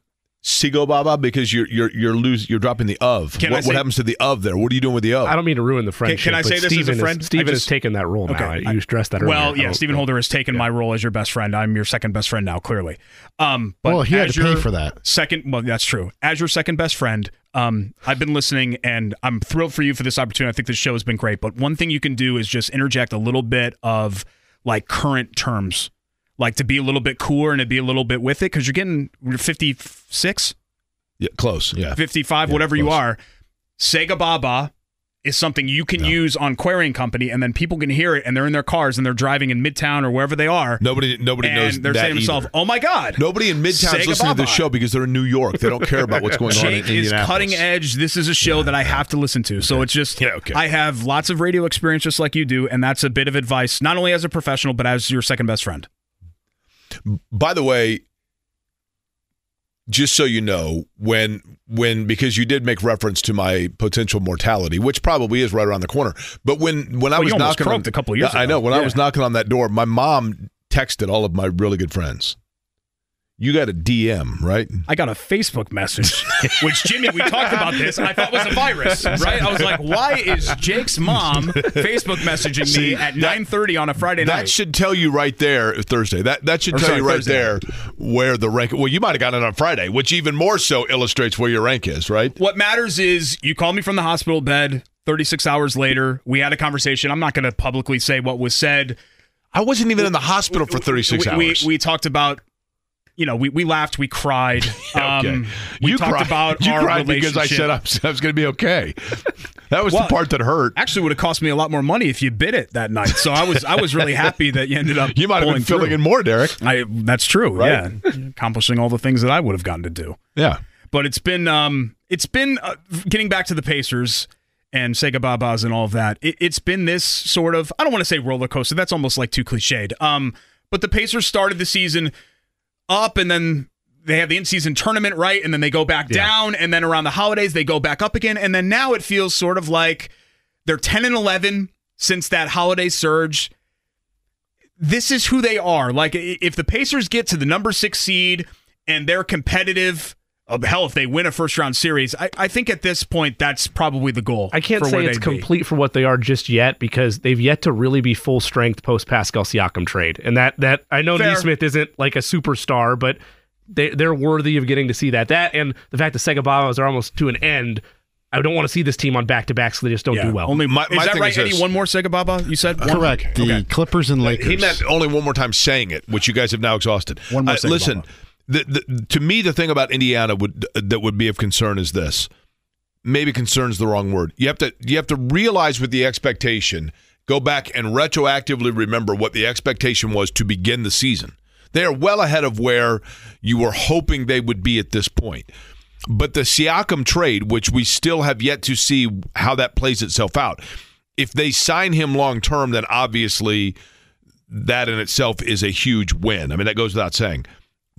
Sigo Baba because you're you're you're losing you're dropping the of. What, say, what, happens to the of there? What are you doing with the of? I don't mean to ruin the friendship. Can, can I say this Stephen as a friend? Is, Stephen just, has taken that role okay, now. you stressed that earlier. Well, yeah, Stephen Holder has taken yeah. my role as your best friend. I'm your second best friend now, clearly. Um, but well, he had to pay for that. Second, well, that's true. As your second best friend, um, I've been listening and I'm thrilled for you for this opportunity. I think this show has been great. But one thing you can do is just interject a little bit of like current terms, like to be a little bit cooler and to be a little bit with it because you're getting 56 yeah, close. Yeah. 55, yeah, whatever close. you are. SEGABABA is something you can no. use on Query and Company, and then people can hear it, and they're in their cars and they're driving in Midtown or wherever they are. Nobody, nobody and knows. They're saying to themselves, "Oh my God!" Nobody in Midtown is listening to this show because they're in New York. They don't care about what's going Jake on in Indianapolis. is cutting edge. This is a show yeah, that I have to listen to. So it's just, yeah, okay. I have lots of radio experience, just like you do, and that's a bit of advice, not only as a professional, but as your second best friend. By the way, just so you know, when when because you did make reference to my potential mortality, which probably is right around the corner. But when when well, I oh, was knocking on a couple years, I know when yeah. I was knocking on that door, my mom texted all of my really good friends you got a DM, right? I got a Facebook message, which Jimmy, we talked about this, and I thought was a virus, right? I was like, why is Jake's mom Facebook messaging See, me at nine thirty on a Friday night? That should tell you right there, Thursday. That that should or tell sorry, you right Thursday. there where the rank. Well, you might have gotten it on Friday, which even more so illustrates where your rank is, right? What matters is you called me from the hospital bed. Thirty six hours later, we had a conversation. I'm not going to publicly say what was said. I wasn't even in the hospital for 36 we, hours. We, we talked about you know, we, we laughed, we cried. okay. Um, we you talked cried. about you our cried because I said I was, was going to be okay. That was well, the part that hurt. Actually, would have cost me a lot more money if you bid it that night. So I was I was really happy that you ended up. You might have been filling through. in more, Derek. I that's true. Right? Yeah, accomplishing all the things that I would have gotten to do. Yeah, but it's been um it's been uh, getting back to the Pacers and SEGABABAs and all of that. It, has been this sort of I don't want to say roller coaster. That's almost like too cliched. Um, but the Pacers started the season up and then they have the in-season tournament right? And then they go back yeah. down and then around the holidays they go back up again. And then now it feels sort of like they're 10 and 11 since that holiday surge. This is who they are. Like if the pacers get to the number six seed and they're competitive hell if they win a first round series I, I think at this point that's probably the goal i can't say it's complete be. for what they are just yet because they've yet to really be full strength post pascal siakam trade and that that i know Fair. Nesmith isn't like a superstar but they they're worthy of getting to see that. That and the fact that SEGABABAs are almost to an end I don't want to see this team on back to back so they just don't Yeah, do well. Only My- is my that right, is Eddie? One more SEGABABA? You said one? Correct. The Okay. Clippers and Lakers. He meant only one more time saying it, which you guys have now exhausted. One more Uh, listen, Bobo. The, the, to me, the thing about Indiana would that would be of concern is this. Maybe concern is the wrong word. You have to you have to realize with the expectation. Go back and retroactively remember what the expectation was to begin the season. They are well ahead of where you were hoping they would be at this point. But the Siakam trade, which we still have yet to see how that plays itself out, if they sign him long term, then obviously that in itself is a huge win. I mean, that goes without saying.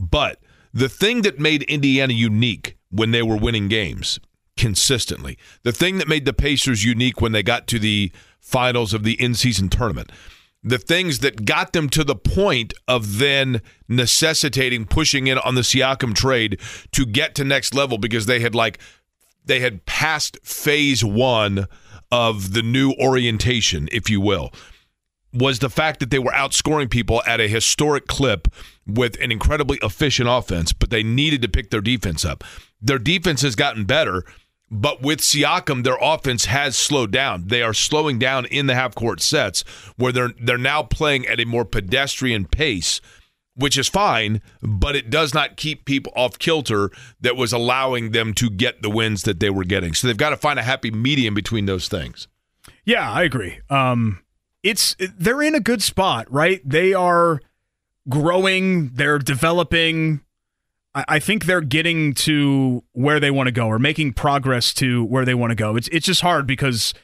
But the thing that made Indiana unique when they were winning games consistently, the thing that made the Pacers unique when they got to the finals of the in season tournament, the things that got them to the point of then necessitating pushing in on the Siakam trade to get to next level because they had like they had passed phase one of the new orientation, if you will, was the fact that they were outscoring people at a historic clip with an incredibly efficient offense, but they needed to pick their defense up. Their defense has gotten better, but with Siakam, their offense has slowed down. They are slowing down in the half court sets where they're they're now playing at a more pedestrian pace which is fine, but it does not keep people off kilter that was allowing them to get the wins that they were getting. So they've got to find a happy medium between those things. Yeah, I agree. Um, it's they're in a good spot, right? They are growing, they're developing. I, I think they're getting to where they want to go or making progress to where they want to go. It's it's just hard because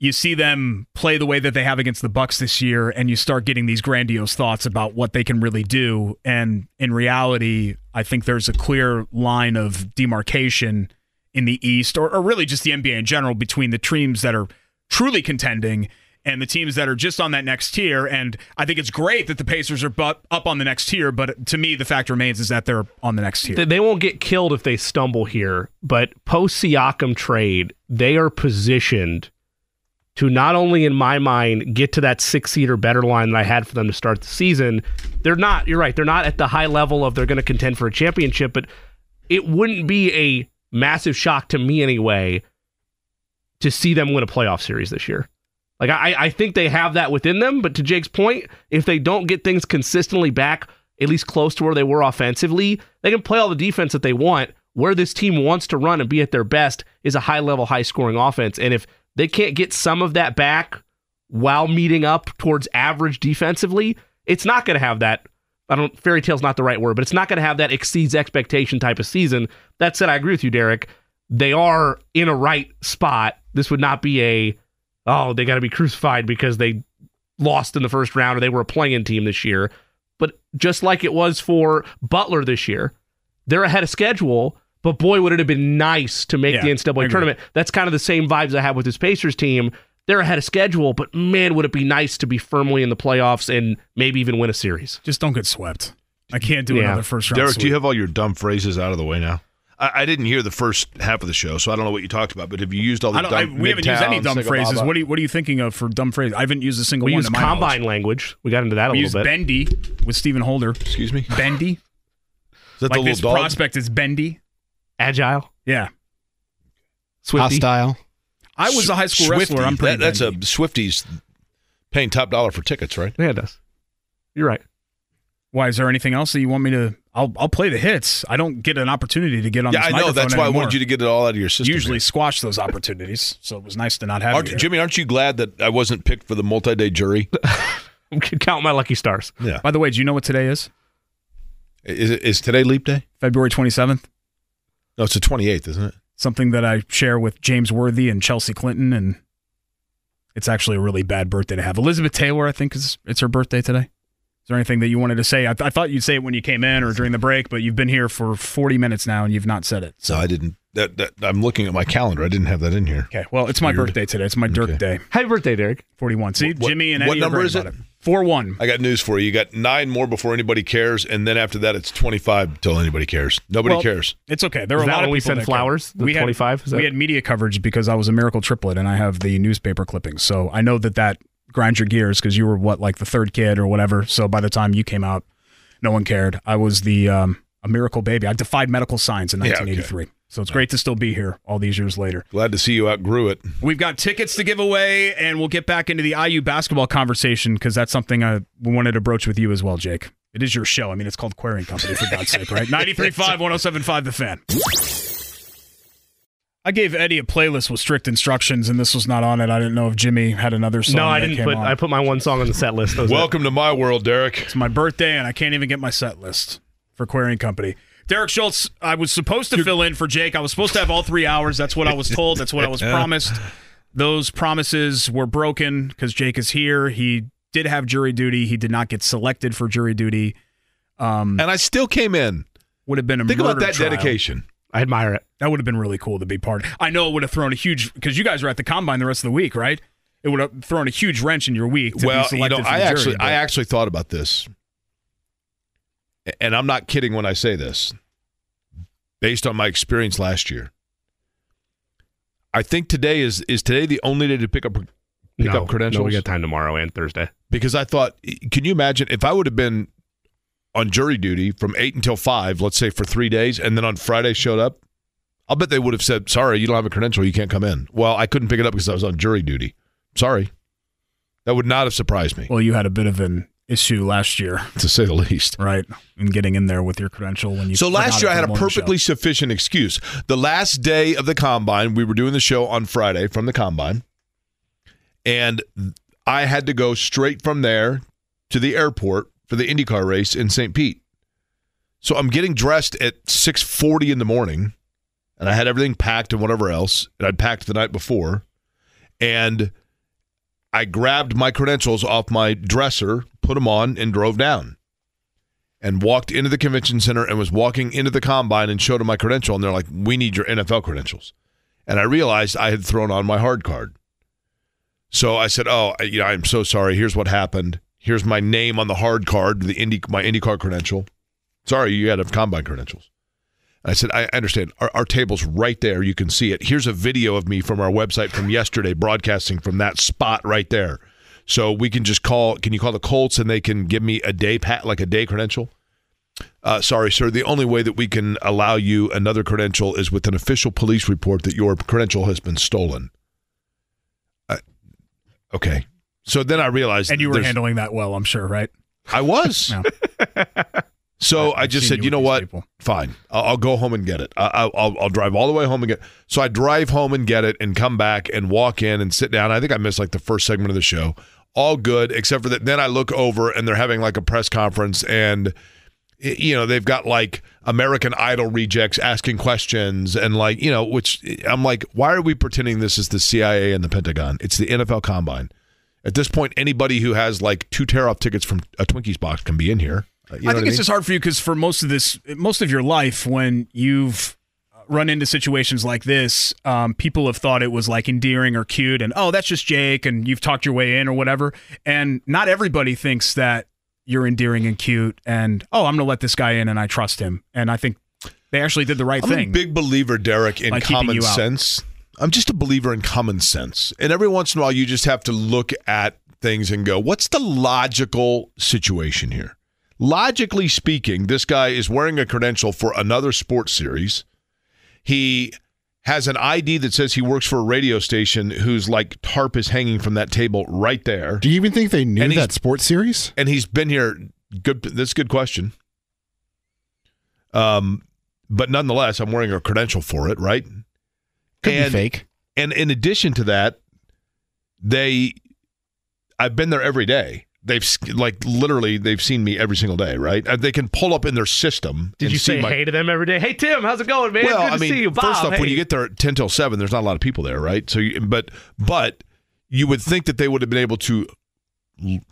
you see them play the way that they have against the Bucks this year, and you start getting these grandiose thoughts about what they can really do. And in reality, I think there's a clear line of demarcation in the East, or, or really just the NBA in general, between the teams that are truly contending and the teams that are just on that next tier. And I think it's great that the Pacers are bu- up on the next tier, but to me, the fact remains is that they're on the next tier. They- They won't get killed if they stumble here, but post Siakam trade, they are positioned to not only, in my mind, get to that six seed or better line that I had for them to start the season. They're not, you're right, they're not at the high level of they're going to contend for a championship, but it wouldn't be a massive shock to me anyway to see them win a playoff series this year. Like I, I think they have that within them, but to Jake's point, if they don't get things consistently back, at least close to where they were offensively, they can play all the defense that they want. Where this team wants to run and be at their best is a high level, high scoring offense. And if they can't get some of that back while meeting up towards average defensively, it's not going to have that. I don't fairy tale's not the right word, but it's not going to have that exceeds expectation type of season. That said, I agree with you, Derek. They are in a right spot. This would not be a oh, they got to be crucified because they lost in the first round or they were a playing team this year. But just like it was for Butler this year, they're ahead of schedule. But boy, would it have been nice to make Yeah, the I NCAA tournament. That's kind of the same vibes I have with this Pacers team. They're ahead of schedule, but man, would it be nice to be firmly in the playoffs and maybe even win a series. Just don't get swept. I can't do Yeah. another first round. Derek, sweep. do you have all your dumb phrases out of the way now? I, I didn't hear the first half of the show, so I don't know what you talked about. But have you used all the I dumb? I, we haven't used any dumb SEGABABA? phrases. What are you What are you thinking of for dumb phrases? I haven't used a single We one. use to my combine knowledge. language. We got into that a We little use bit. bendy with Stephen Holder. Excuse me. Is Bendy, that like the this dog? prospect is bendy. Agile, Yeah, Swifty. Hostile. I was a high school Swifty. wrestler. I'm pretty. That- that's a bendy. Swifties paying top dollar for tickets, right? Yeah, it does. You're right. Why is there anything else that you want me to? I'll I'll play the hits. I don't get an opportunity to get on. Yeah, this I know. microphone That's why I wanted you to get it all out of your system. Usually here. squash those opportunities, so it was nice to not have Aren't, you. here. Jimmy, aren't you glad that I wasn't picked for the multi-day jury? Count my lucky stars. Yeah. By the way, do you know what today is? Is, it- is today leap day? February 27th. No, it's the 28th, isn't it? Something that I share with James Worthy and Chelsea Clinton, and it's actually a really bad birthday to have. Elizabeth Taylor, I think, is it's her birthday today. Is there anything that you wanted to say? I, th- I thought you'd say it when you came in or during the break, but you've been here for 40 minutes now and you've not said it. So I didn't. That, that I'm looking at my calendar. I didn't have that in here. Okay, well, it's my Weird. birthday today. It's my Dirk Okay. day. Happy birthday, Derek. 41. See, What- Jimmy and what Eddie are number great is it? it. 4 1. I got news for you. You got nine more before anybody cares, and then after that, it's 25 till anybody cares. Nobody Well, cares. It's okay. There are Is a lot of we people send that flowers, care. the we had- 25? We had media coverage because I was a miracle triplet and I have the newspaper clippings. So I know that that grinds your gears because you were what like the third kid or whatever. So by the time you came out, no one cared. I was the um, a miracle baby. I defied medical science in Yeah, okay. 1983. So it's great to still be here all these years later. Glad to see you outgrew it. We've got tickets to give away, and we'll get back into the IU basketball conversation because that's something I wanted to broach with you as well, Jake. It is your show. I mean, it's called Query and Company, for God's sake, right? 93.5, 107.5 The Fan. I gave Eddie a playlist with strict instructions, and this was not on it. I didn't know if Jimmy had another song. No, I didn't came put. on. I put my one song on the set list. That was it. Welcome to my world, Derek. It's my birthday, and I can't even get my set list for Query and Company. Derek Schultz, I was supposed to fill in for Jake. I was supposed to have all three hours. That's what I was told. That's what I was promised. Those promises were broken because Jake is here. He did have jury duty. He did not get selected for jury duty. Um, And I still came in. would have been a Think about that trial. dedication. I admire it. That would have been really cool to be part. I know it would have thrown a huge because you guys were at the combine the rest of the week, right? It would have thrown a huge wrench in your week. To well, be you know, I the jury, actually, I actually thought about this, and I'm not kidding when I say this. Based on my experience last year, I think today is is today the only day to pick up pick no, up credentials. No, we got time tomorrow and Thursday. because I thought, can you imagine if I would have been on jury duty from eight until five, let's say for three days, and then on Friday showed up? I'll bet they would have said, "Sorry, you don't have a credential, you can't come in." Well, I couldn't pick it up because I was on jury duty. Sorry, that would not have surprised me, well, you had a bit of an issue last year, to say the least. right? In getting in there with your credential when you. So last year I had a morning show. perfectly sufficient excuse. The last day of the combine, we were doing the show on Friday from the combine, and I had to go straight from there to the airport for the IndyCar race in St. Pete. So I'm getting dressed at 6:40 in the morning, and I had everything packed and whatever else, and I'd packed the night before, and I grabbed my credentials off my dresser, put them on, and drove down and walked into the convention center and was walking into the combine and showed them my credential and they're like we need your nfl credentials and i realized i had thrown on my hard card so i said oh you know, i'm so sorry here's what happened here's my name on the hard card the Indy, my indycar credential sorry you had to have combine credentials I said, I understand. Our, our table's right there. You can see it. Here's a video of me from our website from yesterday, broadcasting from that spot right there. So we can just call. Can you call the Colts and they can give me a day pat, like a day credential? Uh, sorry, sir. The only way that we can allow you another credential is with an official police report that your credential has been stolen. Uh, okay. So then I realized, and you were handling that well, I'm sure, right? I was. Yeah. So I I've just said, you you know what? people." Fine, I'll, I'll go home and get it. I, I- I'll, I'll drive all the way home and get. So I drive home and get it, and come back and walk in and sit down. I think I missed like the first segment of the show. All good, except for that. Then I look over and they're having like a press conference, and you know they've got like American Idol rejects asking questions, and like you know, which I'm like, why are we pretending this is the CIA and the Pentagon? It's the NFL Combine. At this point, anybody who has like two tear off tickets from a Twinkies box can be in here. Uh, You know I think it's mean? just hard for you because for most of this, most of your life, when you've run into situations like this, um, people have thought it was like endearing or cute, and oh, that's just Jake, and you've talked your way in or whatever. And not everybody thinks that you're endearing and cute, and oh, I'm going to let this guy in, and I trust him. And I think they actually did the right I'm thing. a big believer, Derek, in By common you out. sense. I'm just a believer in common sense. And every once in a while, you just have to look at things and go, what's the logical situation here? Logically speaking, this guy is wearing a credential for another sports series. He has an ID that says he works for a radio station whose like tarp is hanging from that table right there. Do you even think they knew And he's- that sports series? and he's been here. Good. That's a good question. Um, but nonetheless, I'm wearing a credential for it, right? Could and, be fake. And in addition to that, they, I've been there every day. They've like literally they've seen me every single day, right? They can pull up in their system. Did and you see say my, hey to them every day? Hey Tim, how's it going, man? well, Good to I mean, see you. Bob, first off, when you get there at ten till seven, there's not a lot of people there, right? So, you, but but you would think that they would have been able to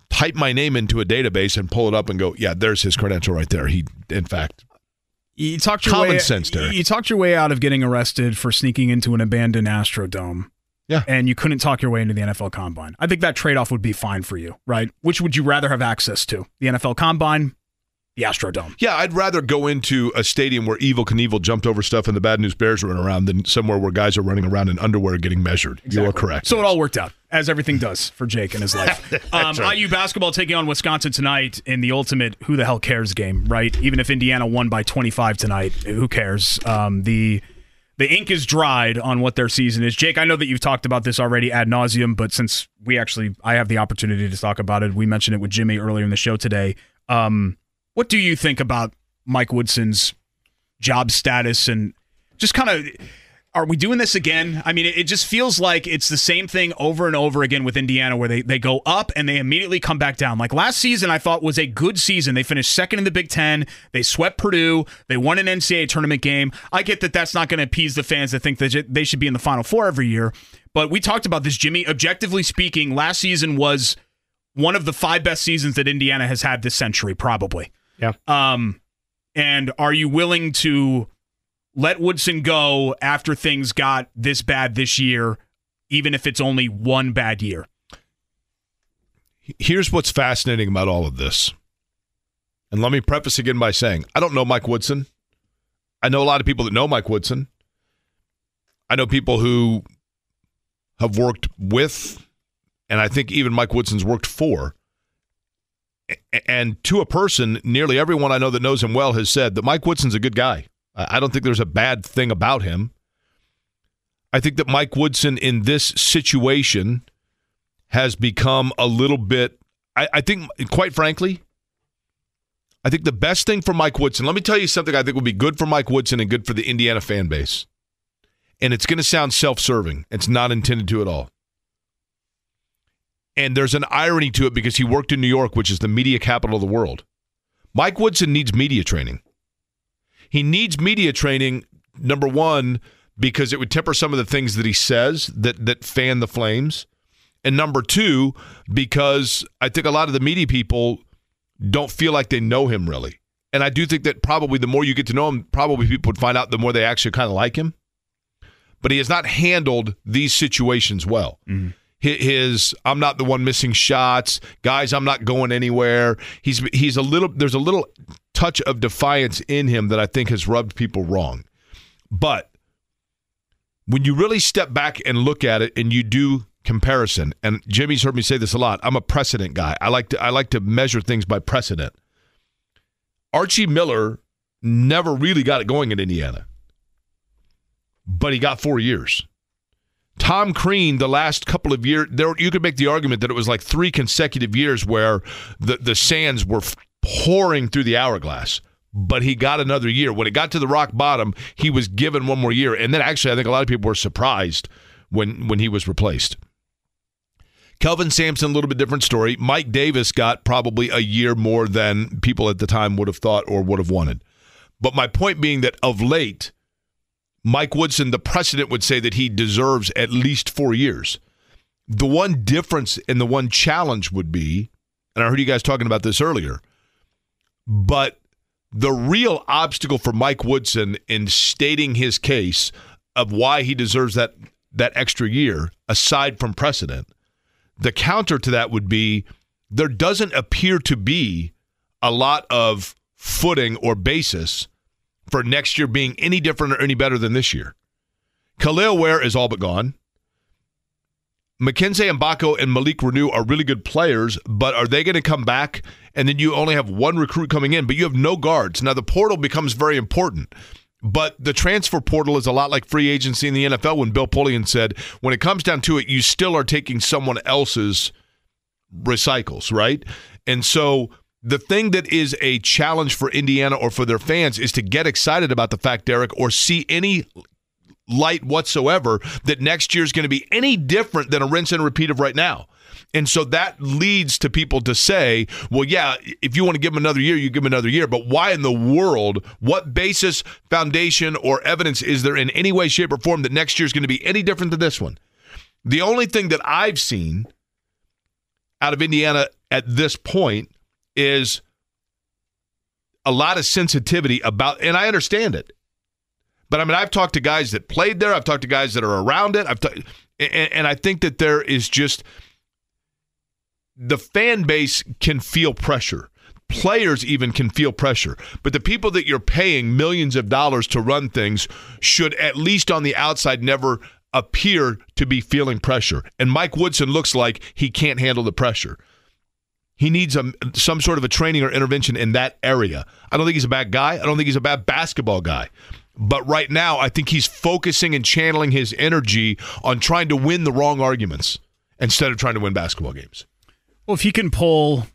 type my name into a database and pull it up and go, yeah, there's his credential right there. He, in fact, you talked your Common way, sense, Derek. You talked your way out of getting arrested for sneaking into an abandoned Astrodome. Yeah. And you couldn't talk your way into the NFL Combine. I think that trade off would be fine for you, right? Which would you rather have access to? The NFL Combine, the Astrodome. yeah, I'd rather go into a stadium where Evel Knievel jumped over stuff and the Bad News Bears run around than somewhere where guys are running around in underwear getting measured. You are correct. So it all worked out, as everything does for Jake in his life. um, IU basketball taking on Wisconsin tonight in the ultimate who the hell cares game, right? Even if Indiana won by 25 tonight, who cares? Um, the the ink is dried on what their season is. Jake, I know that you've talked about this already ad nauseum, but since we actually I have the opportunity to talk about it, we mentioned it with Jimmy earlier in the show today. Um, what do you think about Mike Woodson's job status and just kind of are we doing this again? I mean, it, just feels like it's the same thing over and over again with Indiana, where they, they go up and they immediately come back down. Like last season, I thought was a good season. They finished second in the Big Ten. They swept Purdue. They won an NCAA tournament game. I get that that's not going to appease the fans that think that they should be in the Final Four every year. But we talked about this, Jimmy. Objectively speaking, last season was one of the five best seasons that Indiana has had this century, probably. Yeah. Um, and are you willing to let Woodson go after things got this bad this year, even if it's only one bad year? Here's what's fascinating about all of this. And let me preface again by saying I don't know Mike Woodson. I know a lot of people that know Mike Woodson. I know people who have worked with, and I think even Mike Woodson's worked for. And to a person, nearly everyone I know that knows him well has said that Mike Woodson's a good guy. I don't think there's a bad thing about him. I think that Mike Woodson in this situation has become a little bit. I, I, think, quite frankly, I think the best thing for Mike Woodson, let me tell you something I think would be good for Mike Woodson and good for the Indiana fan base. And it's going to sound self serving, it's not intended to at all. And there's an irony to it because he worked in New York, which is the media capital of the world. Mike Woodson needs media training. He needs media training, number one, because it would temper some of the things that he says that that fan the flames. And number two, because I think a lot of the media people don't feel like they know him really. And I do think that probably the more you get to know him, probably people would find out the more they actually kind of like him. But he has not handled these situations well. Mm-hmm. His I'm not the one missing shots, guys. I'm not going anywhere. He's he's a little. There's a little touch of defiance in him that I think has rubbed people wrong. But when you really step back and look at it and you do comparison, and Jimmy's heard me say this a lot, I'm a precedent guy. I like to I like to measure things by precedent. Archie Miller never really got it going in Indiana. But he got four years. Tom Crean, the last couple of years, there you could make the argument that it was like three consecutive years where the, the sands were pouring through the hourglass. But he got another year. When it got to the rock bottom, he was given one more year. And then actually, I think a lot of people were surprised when when he was replaced. Kelvin Sampson, a little bit different story. Mike Davis got probably a year more than people at the time would have thought or would have wanted. But my point being that of late, Mike Woodson, the precedent would say that he deserves at least four years. The one difference and the one challenge would be, and I heard you guys talking about this earlier, but the real obstacle for Mike Woodson in stating his case of why he deserves that that extra year, aside from precedent, the counter to that would be there doesn't appear to be a lot of footing or basis for next year being any different or any better than this year. Kel'el Ware is all but gone. Mackenzie Mgbako and Malik Reneau are really good players, but are they going to come back and then you only have one recruit coming in, but you have no guards? Now, the portal becomes very important, but the transfer portal is a lot like free agency in the NFL when Bill Polian said, when it comes down to it, you still are taking someone else's recycles, right? And so the thing that is a challenge for Indiana or for their fans is to get excited about the fact, Derek, or see any light whatsoever that next year is going to be any different than a rinse and repeat of right now. And so that leads to people to say, well, yeah, if you want to give him another year, you give him another year. But why in the world, what basis, foundation, or evidence is there in any way, shape, or form that next year is going to be any different than this one? The only thing that I've seen out of Indiana at this point is a lot of sensitivity about, and I understand it. But I mean, I've talked to guys that played there. I've talked to guys that are around it. I've t- and, and I think that there is just the fan base can feel pressure. Players even can feel pressure. But the people that you're paying millions of dollars to run things should, at least on the outside, never appear to be feeling pressure. And Mike Woodson looks like he can't handle the pressure. He needs a, some sort of a training or intervention in that area. I don't think he's a bad guy. I don't think he's a bad basketball guy. But right now, I think he's focusing and channeling his energy on trying to win the wrong arguments instead of trying to win basketball games. Well, if he can pull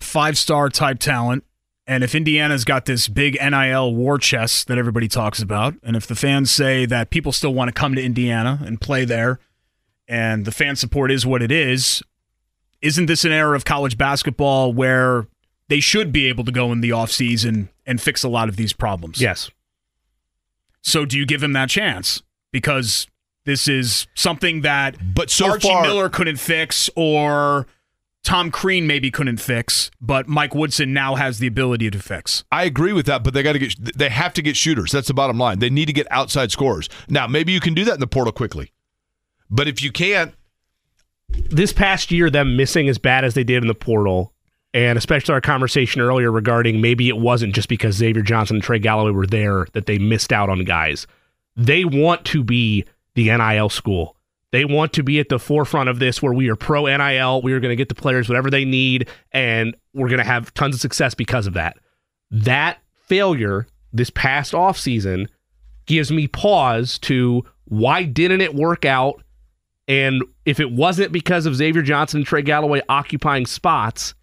five star type talent, and if Indiana's got this big NIL war chest that everybody talks about, and if the fans say that people still want to come to Indiana and play there, and the fan support is what it is, isn't this an era of college basketball where they should be able to go in the offseason and fix a lot of these problems? Yes. So do you give him that chance? Because this is something that But so Archie far- Miller couldn't fix or Tom Crean maybe couldn't fix, but Mike Woodson now has the ability to fix. I agree with that, but they got to get they have to get shooters. That's the bottom line. They need to get outside scorers. Now, maybe you can do that in the portal quickly. But if you can't, this past year, them missing as bad as they did in the portal, and especially our conversation earlier regarding maybe it wasn't just because Xavier Johnson and Trey Galloway were there that they missed out on guys. They want to be the NIL school. They want to be at the forefront of this where we are pro NIL. We are going to get the players whatever they need, and we're going to have tons of success because of that. That failure this past offseason gives me pause to why didn't it work out and if it wasn't because of Xavier Johnson and Trey Galloway occupying spots,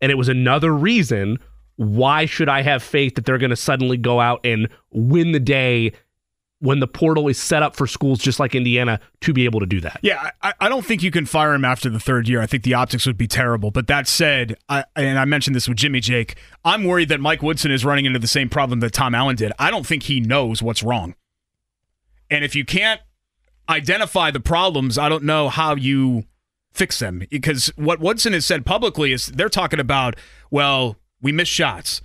and it was another reason, why should I have faith that they're going to suddenly go out and win the day when the portal is set up for schools just like Indiana to be able to do that? Yeah, I, I don't think you can fire him after the third year. I think the optics would be terrible. But that said, I, and I mentioned this with Jimmy Jake, I'm worried that Mike Woodson is running into the same problem that Tom Allen did. I don't think he knows what's wrong. And if you can't identify the problems, I don't know how you fix them. Because what Woodson has said publicly is they're talking about, well, we miss shots.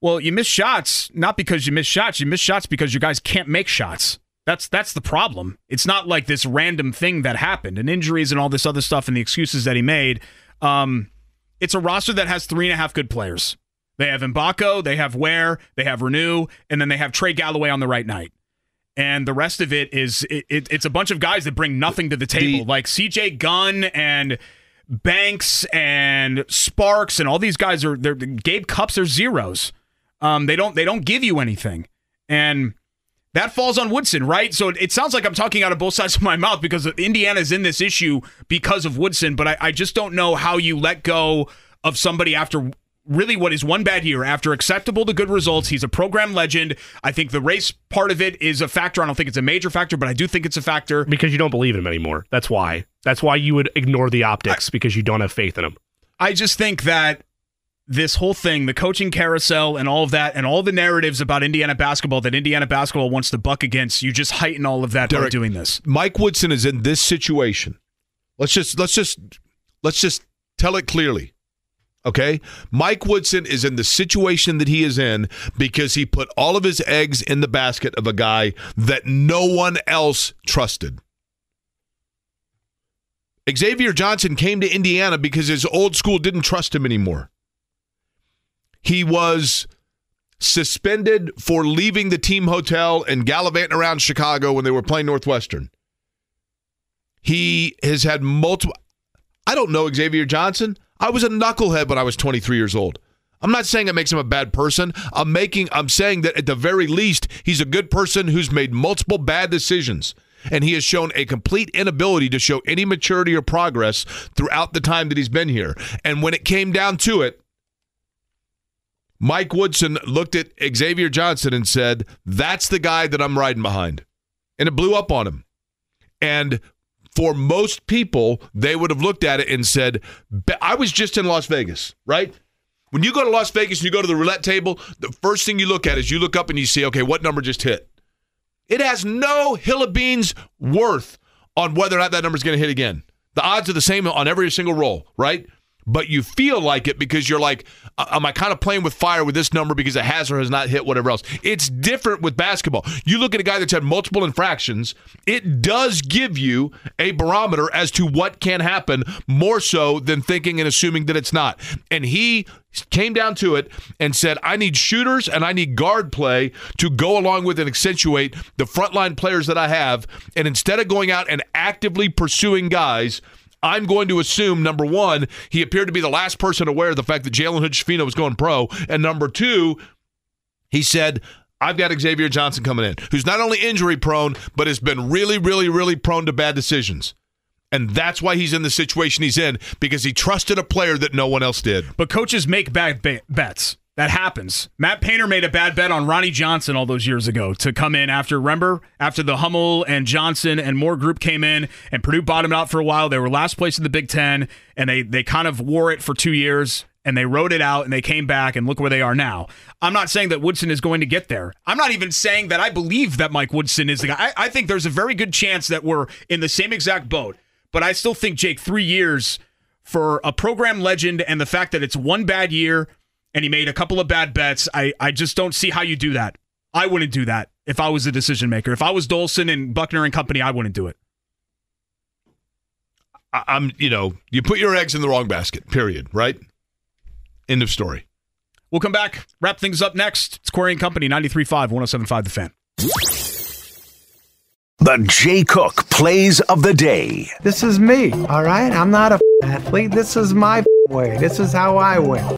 Well, you miss shots not because you miss shots. You miss shots because you guys can't make shots. That's that's the problem. It's not like this random thing that happened and injuries and all this other stuff and the excuses that he made. Um, it's a roster that has three and a half good players. They have Mgbako, they have Ware, they have Reneau, and then they have Trey Galloway on the right night. And the rest of it is it, it, it's a bunch of guys that bring nothing to the table, The- like CJ Gunn and Banks and Sparks and all these guys are they're Gabe Cupps are zeros. Um, they don't they don't give you anything, and that falls on Woodson, right? So it, it sounds like I'm talking out of both sides of my mouth because Indiana's in this issue because of Woodson, but I, I just don't know how you let go of somebody after really what is one bad year after acceptable to good results. He's a program legend. I think the race part of it is a factor. I don't think it's a major factor, but I do think it's a factor. Because you don't believe in him anymore. That's why. That's why you would ignore the optics because you don't have faith in him. I just think that this whole thing, the coaching carousel and all of that, and all the narratives about Indiana basketball that Indiana basketball wants to buck against, you just heighten all of that by Derek, doing this. Mike Woodson is in this situation. Let's just let's just let's just tell it clearly. Okay? Mike Woodson is in the situation that he is in because he put all of his eggs in the basket of a guy that no one else trusted. Xavier Johnson came to Indiana because his old school didn't trust him anymore. He was suspended for leaving the team hotel and gallivanting around Chicago when they were playing Northwestern. He has had multiple. I don't know Xavier Johnson. I was a knucklehead when I was 23 years old. I'm not saying it makes him a bad person. I'm making I'm saying that at the very least he's a good person who's made multiple bad decisions and he has shown a complete inability to show any maturity or progress throughout the time that he's been here. And when it came down to it, Mike Woodson looked at Xavier Johnson and said, "That's the guy that I'm riding behind." And it blew up on him. And for most people, they would have looked at it and said, I was just in Las Vegas, right? When you go to Las Vegas and you go to the roulette table, the first thing you look at is you look up and you see, okay, what number just hit? It has no hill of beans worth on whether or not that number is going to hit again. The odds are the same on every single roll, right? But you feel like it because you're like, uh, am I kind of playing with fire with this number because it has or has not hit whatever else? It's different with basketball. You look at a guy that's had multiple infractions, it does give you a barometer as to what can happen more so than thinking and assuming that it's not. And he came down to it and said, I need shooters and I need guard play to go along with and accentuate the frontline players that I have. And instead of going out and actively pursuing guys, I'm going to assume number one, he appeared to be the last person aware of the fact that Jalen Hood Schifino was going pro. And number two, he said, I've got Xavier Johnson coming in, who's not only injury prone, but has been really, really, really prone to bad decisions. And that's why he's in the situation he's in because he trusted a player that no one else did. But coaches make bad ba- bets. That happens. Matt Painter made a bad bet on Ronnie Johnson all those years ago to come in after, remember, after the Hummel and Johnson and Moore group came in and Purdue bottomed out for a while. They were last place in the Big Ten and they, they kind of wore it for two years and they wrote it out and they came back and look where they are now. I'm not saying that Woodson is going to get there. I'm not even saying that I believe that Mike Woodson is the guy. I, I think there's a very good chance that we're in the same exact boat. But I still think, Jake, three years for a program legend and the fact that it's one bad year and he made a couple of bad bets, I, I just don't see how you do that. I wouldn't do that if I was a decision maker. If I was Dolson and Buckner and company, I wouldn't do it. I- I'm, you know, you put your eggs in the wrong basket, period, right? End of story. We'll come back, wrap things up next. It's Query and Company, 93.5, 107.5 The Fan. The Jay Cook plays of the day. This is me, all right? I'm not a athlete. This is my way. This is how I win.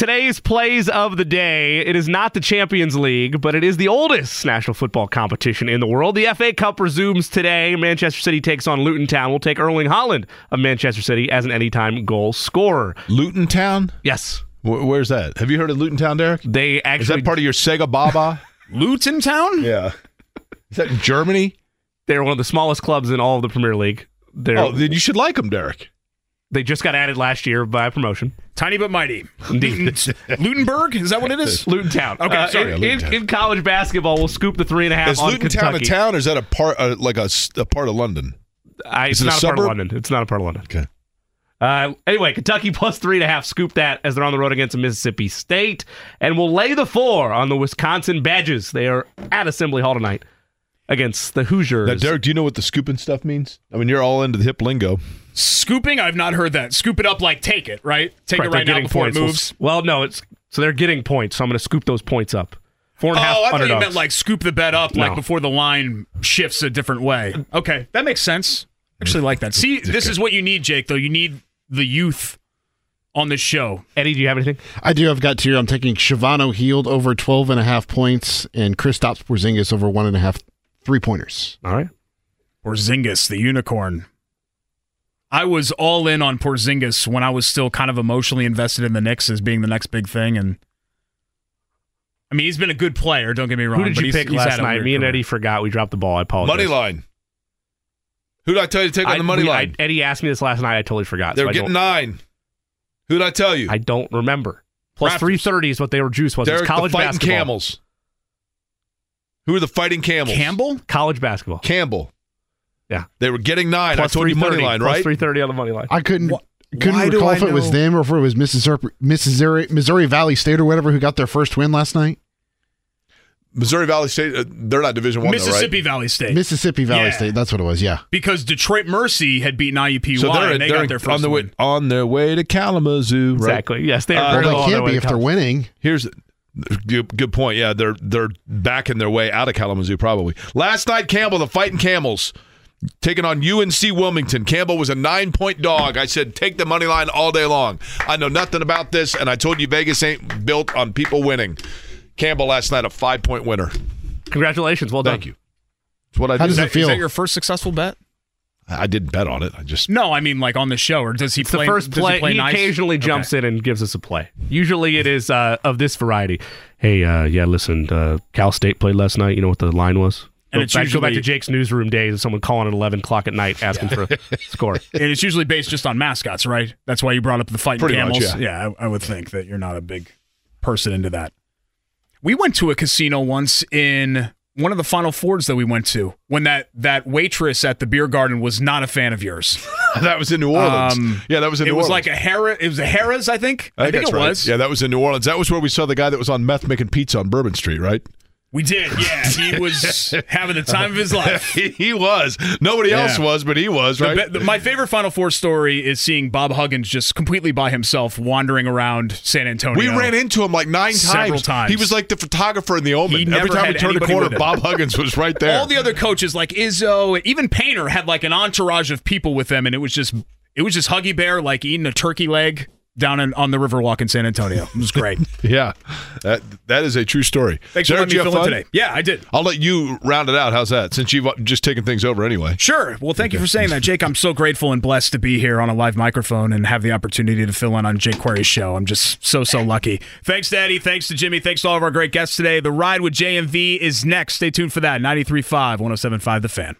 Today's plays of the day. It is not the Champions League, but it is the oldest national football competition in the world. The FA Cup resumes today. Manchester City takes on Luton Town. We'll take Erling Haaland of Manchester City as an anytime goal scorer. Luton Town? Yes. Wh- where's that? Have you heard of Luton Town, Derek? They Is actually that part of your Sega Baba? Luton Town? yeah. Is that in Germany? they're one of the smallest clubs in all of the Premier League. They're, Oh, then you should like them, Derek. They just got added last year by promotion. Tiny but mighty. Indeed. Lutenberg? Is that what it is? Luton Town. Okay, Uh, sorry. in, in- in college basketball, we'll scoop the three and a half Is on Luton Town a town or is that a part, uh, like a, s- a part of London? I, it's it not a, part of? London. It's not a part of London. Okay. Uh, anyway, Kentucky plus three and a half. Scoop that as they're on the road against Mississippi State, and we'll lay the four on the Wisconsin Badgers. They are at Assembly Hall tonight against the Hoosiers. Now, Derek, do you know what the scooping stuff means? I mean, you're all into the hip lingo. Scooping? I've not heard that. Scoop it up like take it, right? Take Right, it right now before points. it moves. Well, no, it's so they're getting points. So I'm going to scoop those points up. Four and a oh, half Oh, I thought you meant like scoop the bet up like No. before the line shifts a different way. Okay, that makes sense. Actually, like that. See, this is what you need, Jake. Though you need the youth on this show. Eddie, do you have anything? I do. I've got two. I'm taking Shavano Healed over 12 and a half points and Chris Kristaps Porzingis over one and a half three pointers. All right. Porzingis, the unicorn. I was all in on Porzingis when I was still kind of emotionally invested in the Knicks as being the next big thing, and I mean he's been a good player. Don't get me wrong. Who did you he's, pick he's last had night? Me and career. Eddie forgot. We dropped the ball. I apologize. Money line. Who did I tell you to take on the money we- line? I- Eddie asked me this last night. I totally forgot. they so getting nine. Who did I tell you? I don't remember. 330 is what they were juice was. It was Derek, college the fighting basketball. camels. Who are the fighting camels? Campbell. College basketball. Campbell. Yeah. They were getting nine. Plus I told you money 330, line, right? 330 on the money line. I couldn't couldn't why do recall I if it was them or if it was Mississippi, Missouri, Missouri Valley State or whatever who got their first win last night. Missouri Valley State. Uh, they're not Division One, though, Mississippi right? Valley State. Mississippi Valley Yeah. State. That's what it was. Yeah. because Detroit Mercy had beaten IUPUI So they're, and they they're got their first on, the way, win. on their way to Kalamazoo, right? Exactly. Yes, they are Uh, Well, they can't be if they're winning. Here's good, good point. Yeah, they're they're backing their way out of Kalamazoo probably. Last night, Campbell, the fighting Camels, taking on UNC Wilmington. Campbell was a nine point dog. I said take the money line all day long. I know nothing about this, and I told you Vegas ain't built on people winning. Campbell last night a five point winner. Congratulations. Well done. Thank you. That's what I How did. does Is it that, is feel? that your first successful bet? I didn't bet on it. I just No, I mean like on the show, or does he It's play? the first does play. He, play He, nice? occasionally Okay. jumps in and gives us a play. Usually it is uh, of this variety. Hey, uh, yeah, listen, uh, Cal State played last night. You know what the line was? And go, it's back, go back to Jake's newsroom days of someone calling at 11 o'clock at night asking for a score. And it's usually based just on mascots, right? That's why you brought up the fighting Pretty much, camels. yeah. I, I would think that you're not a big person into that. We went to a casino once in one of the Final Fours that we went to when that that waitress at the beer garden was not a fan of yours. that was in New Orleans. Um, yeah, that was in New Orleans. it was like a Harris. It was a Harris, I think. I think, it right. was. Yeah, that was in New Orleans. That was where we saw the guy that was on meth making pizza on Bourbon Street, right? We did. Yeah, he was having the time of his life. he, was. Nobody else was, but he was, right? be- the- my favorite Final Four story is seeing Bob Huggins just completely by himself wandering around San Antonio. we ran into him like nine Several times. times. He was like the photographer in the Omen. Every time we turned a corner. Bob Huggins was right there. All the other coaches, like Izzo, even Painter, had like an entourage of people with them, and it was just it was just Huggy Bear like eating a turkey leg down in, on the Riverwalk in San Antonio. It was great. yeah, That that is a true story. Thanks for Derek, letting me fill in today. Yeah, I did. I'll let you round it out. How's that? Since you've uh, just taken things over anyway. Sure. Well, thank you for saying that, Jake. I'm so grateful and blessed to be here on a live microphone and have the opportunity to fill in on Jake Query's show. I'm just so, so lucky. Thanks, Daddy. Thanks to Jimmy. Thanks to all of our great guests today. The ride with JMV is next. Stay tuned for that. 93.5, 107.5 The Fan.